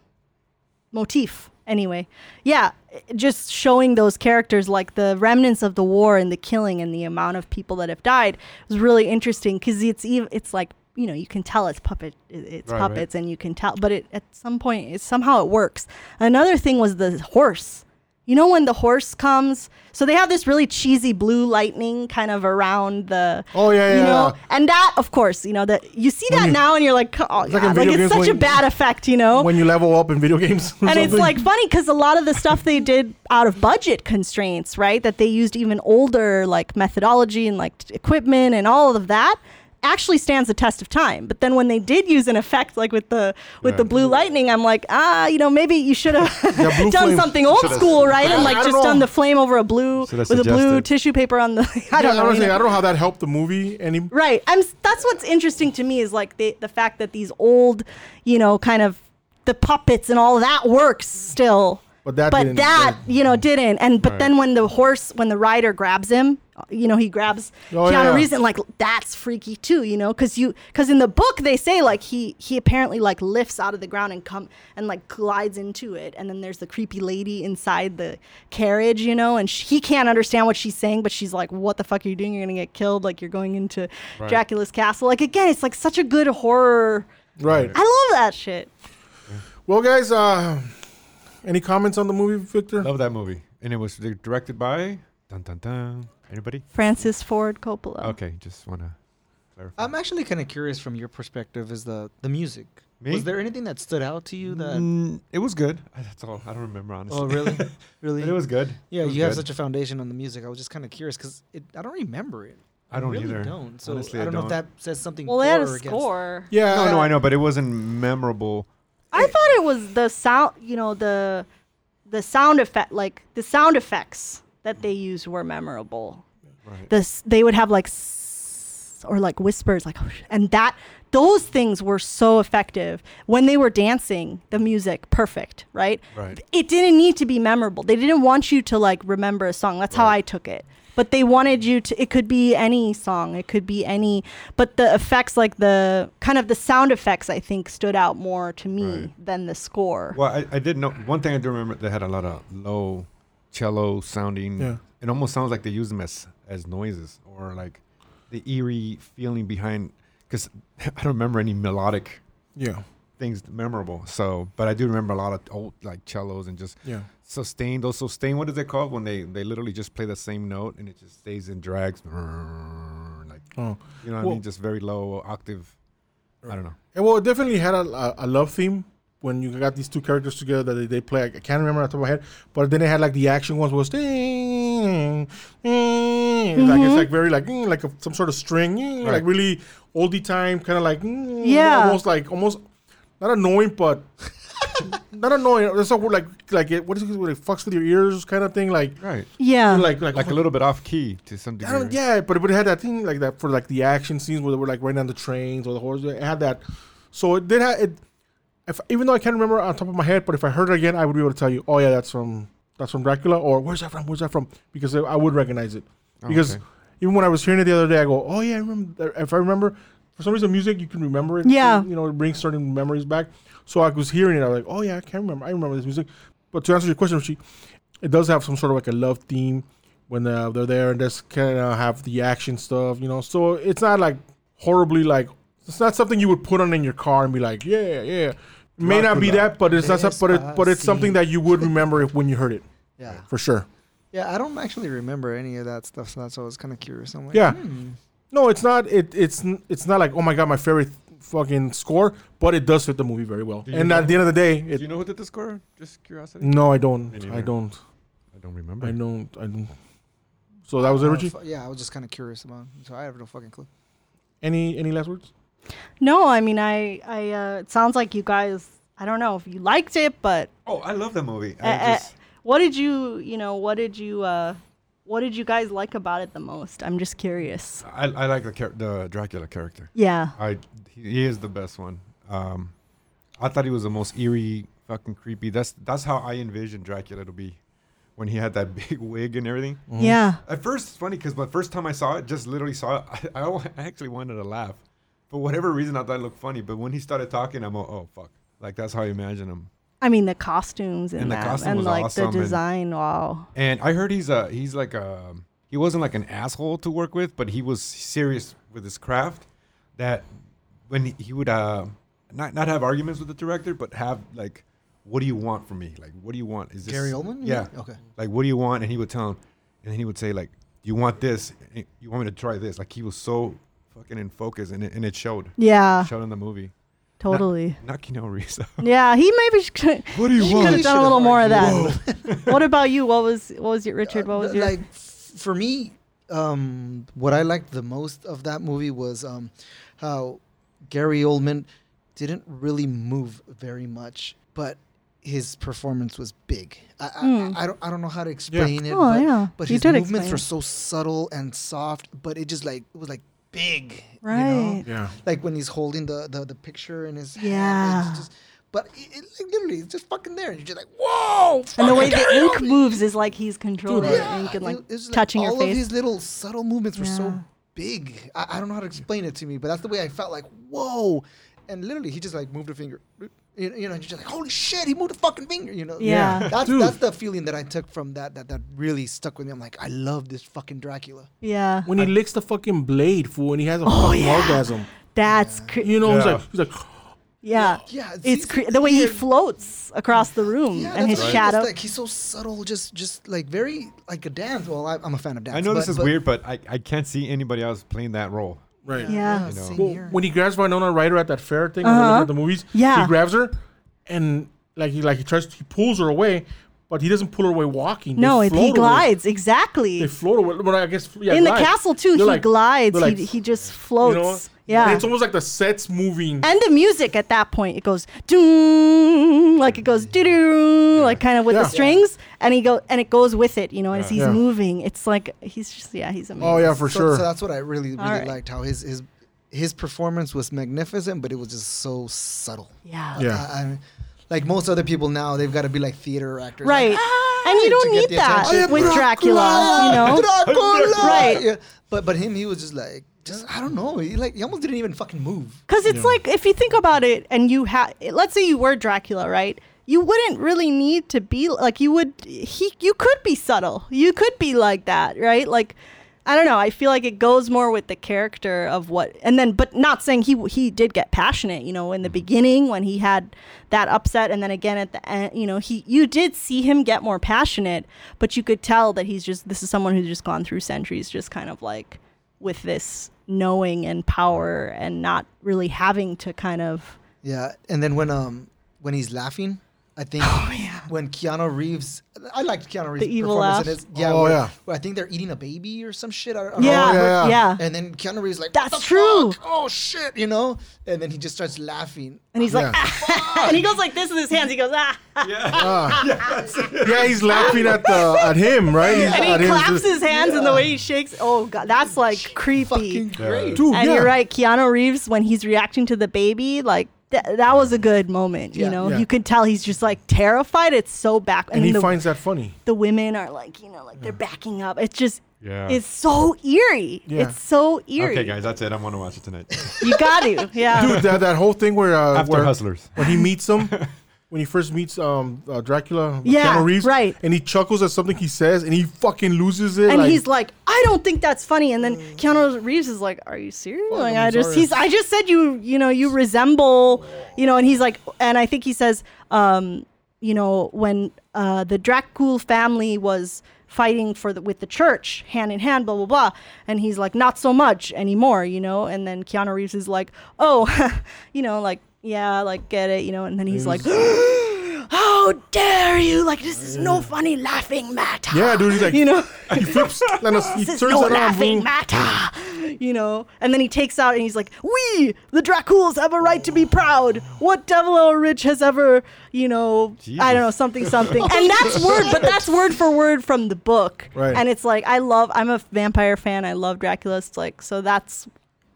motif anyway yeah just showing those characters like the remnants of the war and the killing and the amount of people that have died was really interesting because it's even it's like you know you can tell it's puppet it's Right, right. puppets and you can tell but it at some point it, somehow it works another thing was the horse You know when the horse comes, so they have this really cheesy blue lightning kind of around the. Oh, yeah, You yeah, know, yeah. and that, of course, you know that you see When that you- now, and you're like, oh, It's like God, in like, it's such a bad effect, you know. when you level up in video games. and it's like funny because a lot of the stuff they did out of budget constraints, right? That they used even older like methodology and like equipment and all of that actually stands the test of time. But then when they did use an effect like with the with the blue lightning, I'm like, ah, you know, maybe you should have Yeah, done something old school, right? And like just don't done the flame over a blue with Should've a blue tissue paper on the. I don't know. honestly, you know? I don't know how that helped the movie any. Right. I'm that's what's interesting to me is like the the fact that these old, you know, kind of the puppets and all that works still. But that but didn't- that, that- you know, didn't. And but Right. then when the horse when the rider grabs him, you know, he grabs Oh, Keanu yeah, yeah. Reeves and like that's freaky too, you know, cuz you cuz in the book they say like he he apparently like lifts out of the ground and come and like glides into it and then there's the creepy lady inside the carriage, you know, and sh he can't understand what she's saying, but she's like what the fuck are you doing? You're going to get killed like you're going into Right. Dracula's castle. Like again, it's like such a good horror. Right. I love that shit. Well, guys, uh, any comments on the movie, Victor? Love that movie, and it was directed by dun dun dun. Anybody? Francis Ford Coppola. Okay, just wanna clarify. I'm actually kind of curious from your perspective is the the music. Me? Was there anything that stood out to you that? Mm, it was good. I- That's all. I don't remember honestly. Oh, really? really? But it was good. Yeah, was you have such a foundation on the music. I was just kind of curious because I don't remember it. I don't really either. Don't. So Honestly, I I don't know if that says something. Well, they had a or against. score. Yeah. No, no, I know, but it wasn't memorable. I thought it was the sound, you know, the the sound effect, like the sound effects that they used were memorable. Right. This they would have like or like whispers, like, "Oh, and that those things were so effective when they were dancing. The music, perfect, right? Right. It didn't need to be memorable. They didn't want you to like remember a song. That's how I took it. But they wanted you to. It could be any song. It could be any. But the effects, like the kind of the sound effects, I think stood out more to me Right. than the score. Well, I, I did know one thing. I do remember they had a lot of low cello sounding. Yeah. It almost sounds like they use them as as noises or like the eerie feeling behind. Because I don't remember any melodic Yeah. things memorable. So, but I do remember a lot of old like cellos and just Yeah. sustain. Those sustain. What is it called when they they literally just play the same note and it just stays and drags. Like Oh. you know what I mean? Just very low octave. I don't know. And well, it definitely had a, a, a love theme when you got these two characters together that they, they play. I can't remember off the top of my head, but then they had like the action ones was ding, ding, like it's like very like mm, like a, some sort of string, mm, like Right. really oldie time, kind of like mm, Yeah. almost like almost not annoying, but not annoying. It's like like like it, what is it? What it fucks with your ears, kind of thing. Like Right. yeah. like like, Like a little bit off key to some degree. yeah, but it would have had that thing like that for like the action scenes where they were like riding on the trains or the horse. It had that, so it did have it. If even though I can't remember on top of my head, but if I heard it again, I would be able to tell you, oh yeah, that's from that's from Dracula, or where's that from? Where's that from? Because I I would recognize it. Oh, Because okay. even when I was hearing it the other day, I go, oh yeah, I remember. If I remember, for some reason, music you can remember it. Yeah. you know, it brings certain memories back. So I was hearing it, I was like, oh yeah, I can't remember. I remember this music. But to answer your question, Richie, it does have some sort of like a love theme when uh, they're there and just kind of have the action stuff, you know. So it's not like horribly like it's not something you would put on in your car and be like, yeah, yeah. It may not be that, but it's not. some- But it, but it's something that you would remember if, when you heard it Yeah. for sure. Yeah, I don't actually remember any of that stuff, so that's why I was kind of curious. I'm like, Yeah. hmm. No, it's not. It it's it's not like oh my god, my favorite fucking score, but it does fit the movie very well. And know- at the end of the day, Do you know who did the score? Just curiosity. no, I don't. I don't. I don't remember. I don't. I don't. So that was it, Uh, Richie. yeah, I was just kind of curious about. it, So I have no fucking clue. Any any last words? No, I mean, I, I, uh, it sounds like you guys. I don't know if you liked it, but Oh, I love that movie. I uh, just, what did you, you know, what did you, uh, what did you guys like about it the most? I'm just curious. I, I like the char- the Dracula character. Yeah. I he, is the best one. Um, I thought he was the most eerie, fucking creepy. That's that's how I envisioned Dracula to be, when he had that big wig and everything. Yeah. At first, it's funny because the first time I saw it, just literally saw it, I, I actually wanted to laugh. For whatever reason, I thought it looked funny. But when he started talking, I'm like, oh fuck, like that's how I imagine him. I mean, the costumes and, And the that, costume and was like awesome, the and- design. Wow. And I heard he's a he's like a he wasn't like an asshole to work with, but he was serious with his craft. That when he, he would uh not not have arguments with the director, but have like "What do you want from me? Like, what do you want? Is this Gary Oldman? Yeah. Okay. Like, what do you want?" And he would tell him, and then he would say, "Like, you want this? You want me to try this?" Like he was so fucking in focus, and it, and it showed. Yeah, Showed in the movie. totally. Not Keanu Reeves. though. Yeah, he maybe sh- could what do you have done a little more of that. What about you? What was what was your Richard? What was Uh, your like f- for me um what i liked the most of that movie was um how gary oldman didn't really move very much but his performance was big i I, Hmm. I, don't i don't know how to explain it Oh, but, yeah. but his movements explain were so subtle and soft but it just like it was like big you know? Right. Yeah. like when he's holding the the, the picture in his hand, Yeah. it's just but it, it, like, literally it's just fucking there and you're just like whoa and the way the ink Gary moves is like he's controlling Yeah, the ink and like it- it's touching all your face. All of these little subtle movements were Yeah. so big. I, I don't know how to explain it to me, but that's the way I felt like, whoa. And literally, he just like moved a finger. You you know, you're just like, holy shit, he moved a fucking finger. You know, Yeah. That's Dude. that's the feeling that I took from that. That that really stuck with me. I'm like, I love this fucking Dracula. yeah, When he licks the fucking blade, fool, and he has a Oh, fucking yeah. orgasm. that's cr- You know, he's like, he's like, yeah. Yeah, It's it's- cre- the way he weird. floats across the room Yeah, and his that's what I mean. shadow. It's like he's so subtle, just just like very like a dance. Well, I, I'm a fan of dance. I know this but- is but- weird, but I, I can't see anybody else playing that role. Right. Yeah. You know. same Well, here. when he grabs Winona Ryder at that fair thing, when Uh-huh. they look the movies, Yeah. he grabs her, and like he like he tries, he pulls her away, but he doesn't pull her away walking. They no, if float he away. glides exactly. They float away. Well, I guess yeah, in the castle too, They're he like- glides. like, he he just you floats. know? yeah. And it's almost like the sets moving. and the music at that point it goes doom like it goes doo doo like kind of with Yeah. the strings and he go and it goes with it you know as he's Yeah. moving it's like he's just yeah he's amazing oh yeah, for so, sure. So that's what I really really Alright. liked. How his his his performance was magnificent, but it was just so subtle. yeah Yeah. I, I, like most other people now, they've got to be like theater actors, right like, "Ah," and you don't need that with dracula you know Dracula! Right. Yeah. But but him, he was just like, just I don't know. He like he almost didn't even fucking move. Because it's like if you think about it, and you have, let's say you were Dracula, right? You wouldn't really need to be like you would. He, you could be subtle. You could be like that, right? Like, I don't know. I feel like it goes more with the character of what, and then, but not saying he he did get passionate. You know, in the beginning when he had that upset, and then again at the end, you know, he you did see him get more passionate, but you could tell that he's just this is someone who's just gone through centuries, just kind of like with this knowing and power and not really having to kind of Yeah. And then when um when he's laughing, I think when Keanu Reeves, I liked Keanu Reeves' evil performance. laugh? in it. Yeah. Oh, where, yeah. where I think they're eating a baby or some shit. I don't, I don't yeah, know. yeah, yeah, yeah. And then Keanu Reeves like, That's "What the true." fuck? Oh shit, you know. And then he just starts laughing. And he's like, "Ah," and he goes like this with his hands. He goes, ah, yeah, he's laughing at the at him, right? He's and he claps just- his hands and the way he shakes. Oh god, that's like creepy. Fucking great. Dude, and yeah. you're right, Keanu Reeves when he's reacting to the baby, like th- that was a good moment. You know, Yeah. you could tell he's just like terrified. It's so back, and he the, finds that funny. the women are like, you know, like they're backing up. It's just, Yeah. it's so eerie. Yeah. It's so eerie. okay, guys, that's it. I'm going to watch it tonight. You got to, yeah. Dude, that, that whole thing where uh, After where, Hustlers. when he meets him, when he first meets um uh, Dracula, Yeah, Keanu Reeves, right. and he chuckles at something he says, and he fucking loses it. and like, he's like, I don't think that's funny. And then Keanu Reeves is like, Are you serious? Like, I'm I just, sorry. he's, I just said you, you know, you resemble, you know, and he's like, and I think he says, um, you know, when uh, the Dracul family was fighting for the with the church hand in hand, blah blah blah, and he's like, not so much anymore, you know. And then Keanu Reeves is like, oh, you know, like yeah, like get it, you know. And then he's like. How dare you! Like this is no funny laughing matter. yeah, dude, he's like, You know, he flips, and he this is turns no it on, laughing matter. You know, and then he takes out and he's like, "We, the Draculs, have a right to be proud. What devil or rich has ever, you know, I don't know, something, something." and that's word, but that's word for word from the book. Right. And it's like I love. I'm a vampire fan. I love Dracula. It's like so that's.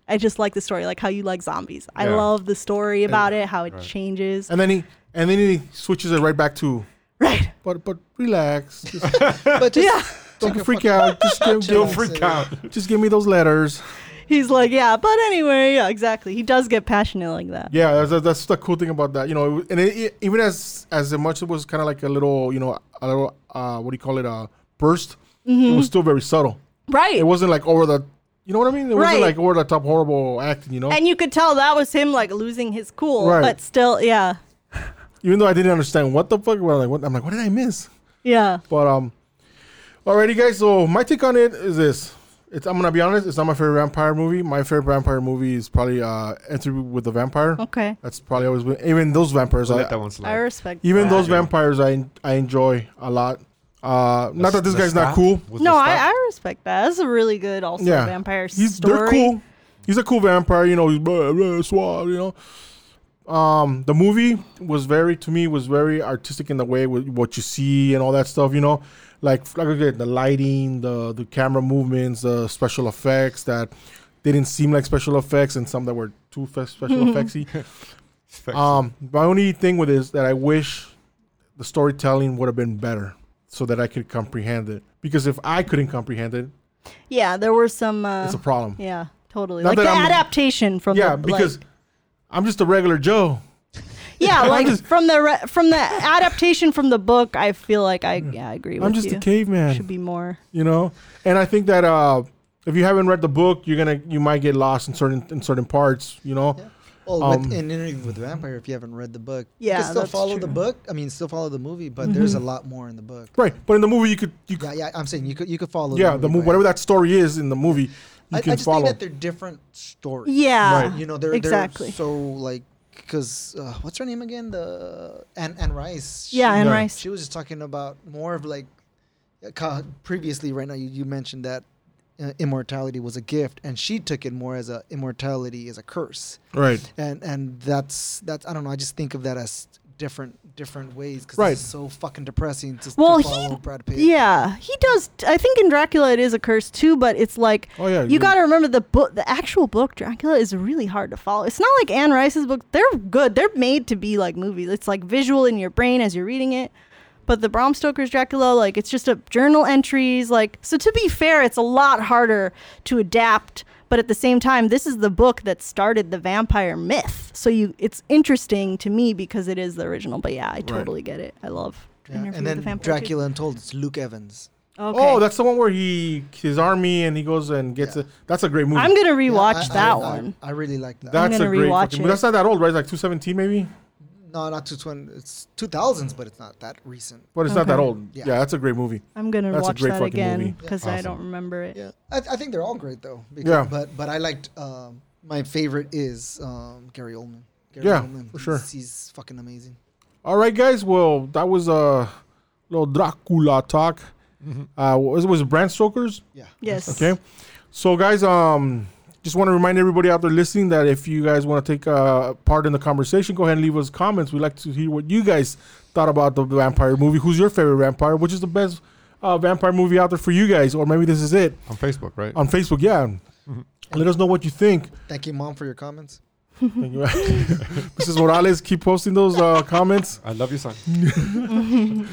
I just like the story, like how you like zombies. I Yeah. love the story about it, how it Right. changes. And then he and then he switches it right back to, right. but but relax, just But just Yeah. don't freak out, just give, Don't give, Freak out. just give me those letters. He's like, yeah, but anyway, yeah, exactly. He does get passionate like that. Yeah, that's, that's the cool thing about that, you know. And it, it- even as as much it was kind of like a little, you know, a little uh, what do you call it, a burst. It was still very subtle. Right. It wasn't like over the, you know what I mean? It Right. wasn't like over the top horrible acting, you know. and you could tell that was him like losing his cool, Right. but still, yeah. Even though I didn't understand what the fuck, well, like, what, I'm like, what did I miss? Yeah. But um, alrighty, guys. So my take on it is this: it's I'm gonna be honest, it's not my favorite vampire movie. My favorite vampire movie is probably uh, Interview with the Vampire. Okay. That's probably always been. Even those vampires, I, let that one I respect. even that. those vampires, I I enjoy a lot. Uh, The- not that this the guy's not cool. was No, I. I respect that. That's a really good also Yeah. vampire He's story. they're cool. He's a cool vampire. You know, he's blah, blah, suave, You know. Um, the movie was very to me was very artistic in the way with what you see and all that stuff. You know, like like I said, the lighting, the the camera movements, the special effects that didn't seem like special effects, and some that were too fe- special effectsy. Effects. Um, my only thing with it is that I wish the storytelling would have been better so that I could comprehend it. Because if I couldn't comprehend it, Yeah, there were some. Uh, it's a problem. yeah, totally. Not like the I'm- adaptation from yeah, the because like, I'm just a regular Joe. yeah, like just- from the re- from the adaptation from the book. I feel like I yeah I agree with you. I'm just you. a caveman, Should be more. you know. And I think that uh, if you haven't read the book, you're gonna you might get lost in certain in certain parts, you know. Yeah. Well, Um, with, in Interview with the Vampire, if you haven't read the book, Yeah, you can still that's follow the book. I mean, still follow the movie, but there's a Mm-hmm. lot more in the book. Right, but in the movie you could you could, Yeah, yeah. I'm saying you could you could follow. yeah the movie movie by- whatever that story is in the movie you I, I can just follow. think that they're different stories. Yeah, Right. You know, they're exactly. They're so like because uh, what's her name again? The Anne Anne Rice. yeah, She- and Yeah. Rice. She was just talking about more of like uh, previously. Right now, you, you mentioned that uh, immortality was a gift, and she took it more as a immortality as a curse. right. And and that's that's I don't know. I just think of that as different different ways because Right. it's so fucking depressing to, Well, to he- Brad Pitt. Yeah, he does. I think in Dracula it is a curse too, but it's like Oh yeah. you got to remember the book, the actual book Dracula is really hard to follow. It's not like Anne Rice's book; they're good. They're made to be like movies. It's like visual in your brain as you're reading it. But the Bram Stoker's Dracula, like it's just a journal entries. Like so, to be fair, it's a lot harder to adapt. But at the same time, this is the book that started the vampire myth. So you, it's interesting to me because it is the original. But yeah, I totally get it. I love. Yeah, Interview And with the then Vampire too. Dracula Untold. It's Luke Evans. Okay. Oh, that's the one where he his army and he goes and gets Yeah. it. That's a great movie. I'm gonna Yeah, rewatch I- that I- I- one. I, really like that. I'm That's gonna a great rewatch fucking, it. but That's not that old, right? Like 217 maybe. No, not two twenty. It's two thousands, but it's not that recent. But it's not that old. Yeah. Yeah. that's a great movie. I'm gonna That's a watch great that fucking again because I Awesome. don't remember it. Yeah, I, I think they're all great though. Because, Yeah. But but I liked um, my favorite is um, Gary Oldman. Gary Yeah, Oldman. for sure. He's, he's fucking amazing. All right, guys. Well, that was a little Dracula talk. Uh, was was it Bram Stoker's? Yeah. Yes. Okay. So, guys, um, just want to remind everybody out there listening that if you guys want to take uh, part in the conversation, go ahead and leave us comments. We'd like to hear what you guys thought about the vampire movie. Who's your favorite vampire? Which is the best uh, vampire movie out there for you guys? Or maybe this is it on Facebook, right? on Facebook. Yeah. Let us know what you think. Thank you, mom, for your comments. Thank you. Mrs. Morales, keep posting those uh, comments. I love you, son.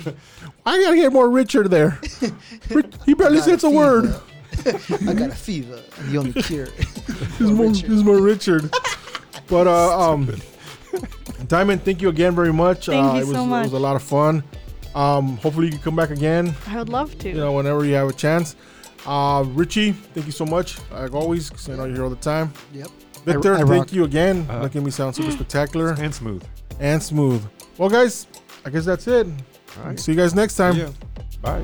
I gotta get more Richard there. Rich- he barely says a word. fever. I got a fever. And the only cure. He's more, Richard. he's more Richard. But uh, um, Diamond, thank you again very much. Thank uh, you it was, so It was a lot of fun. Um, hopefully you can come back again. I would love to. You know, whenever you have a chance. Uh, Richie, thank you so much. Like always, 'cause I know you're here all the time. Yep. Victor, I thank you again, Uh, making me sound super spectacular And smooth. and smooth. Well, guys, I guess that's it. All right. See you guys next time. Yeah. Bye.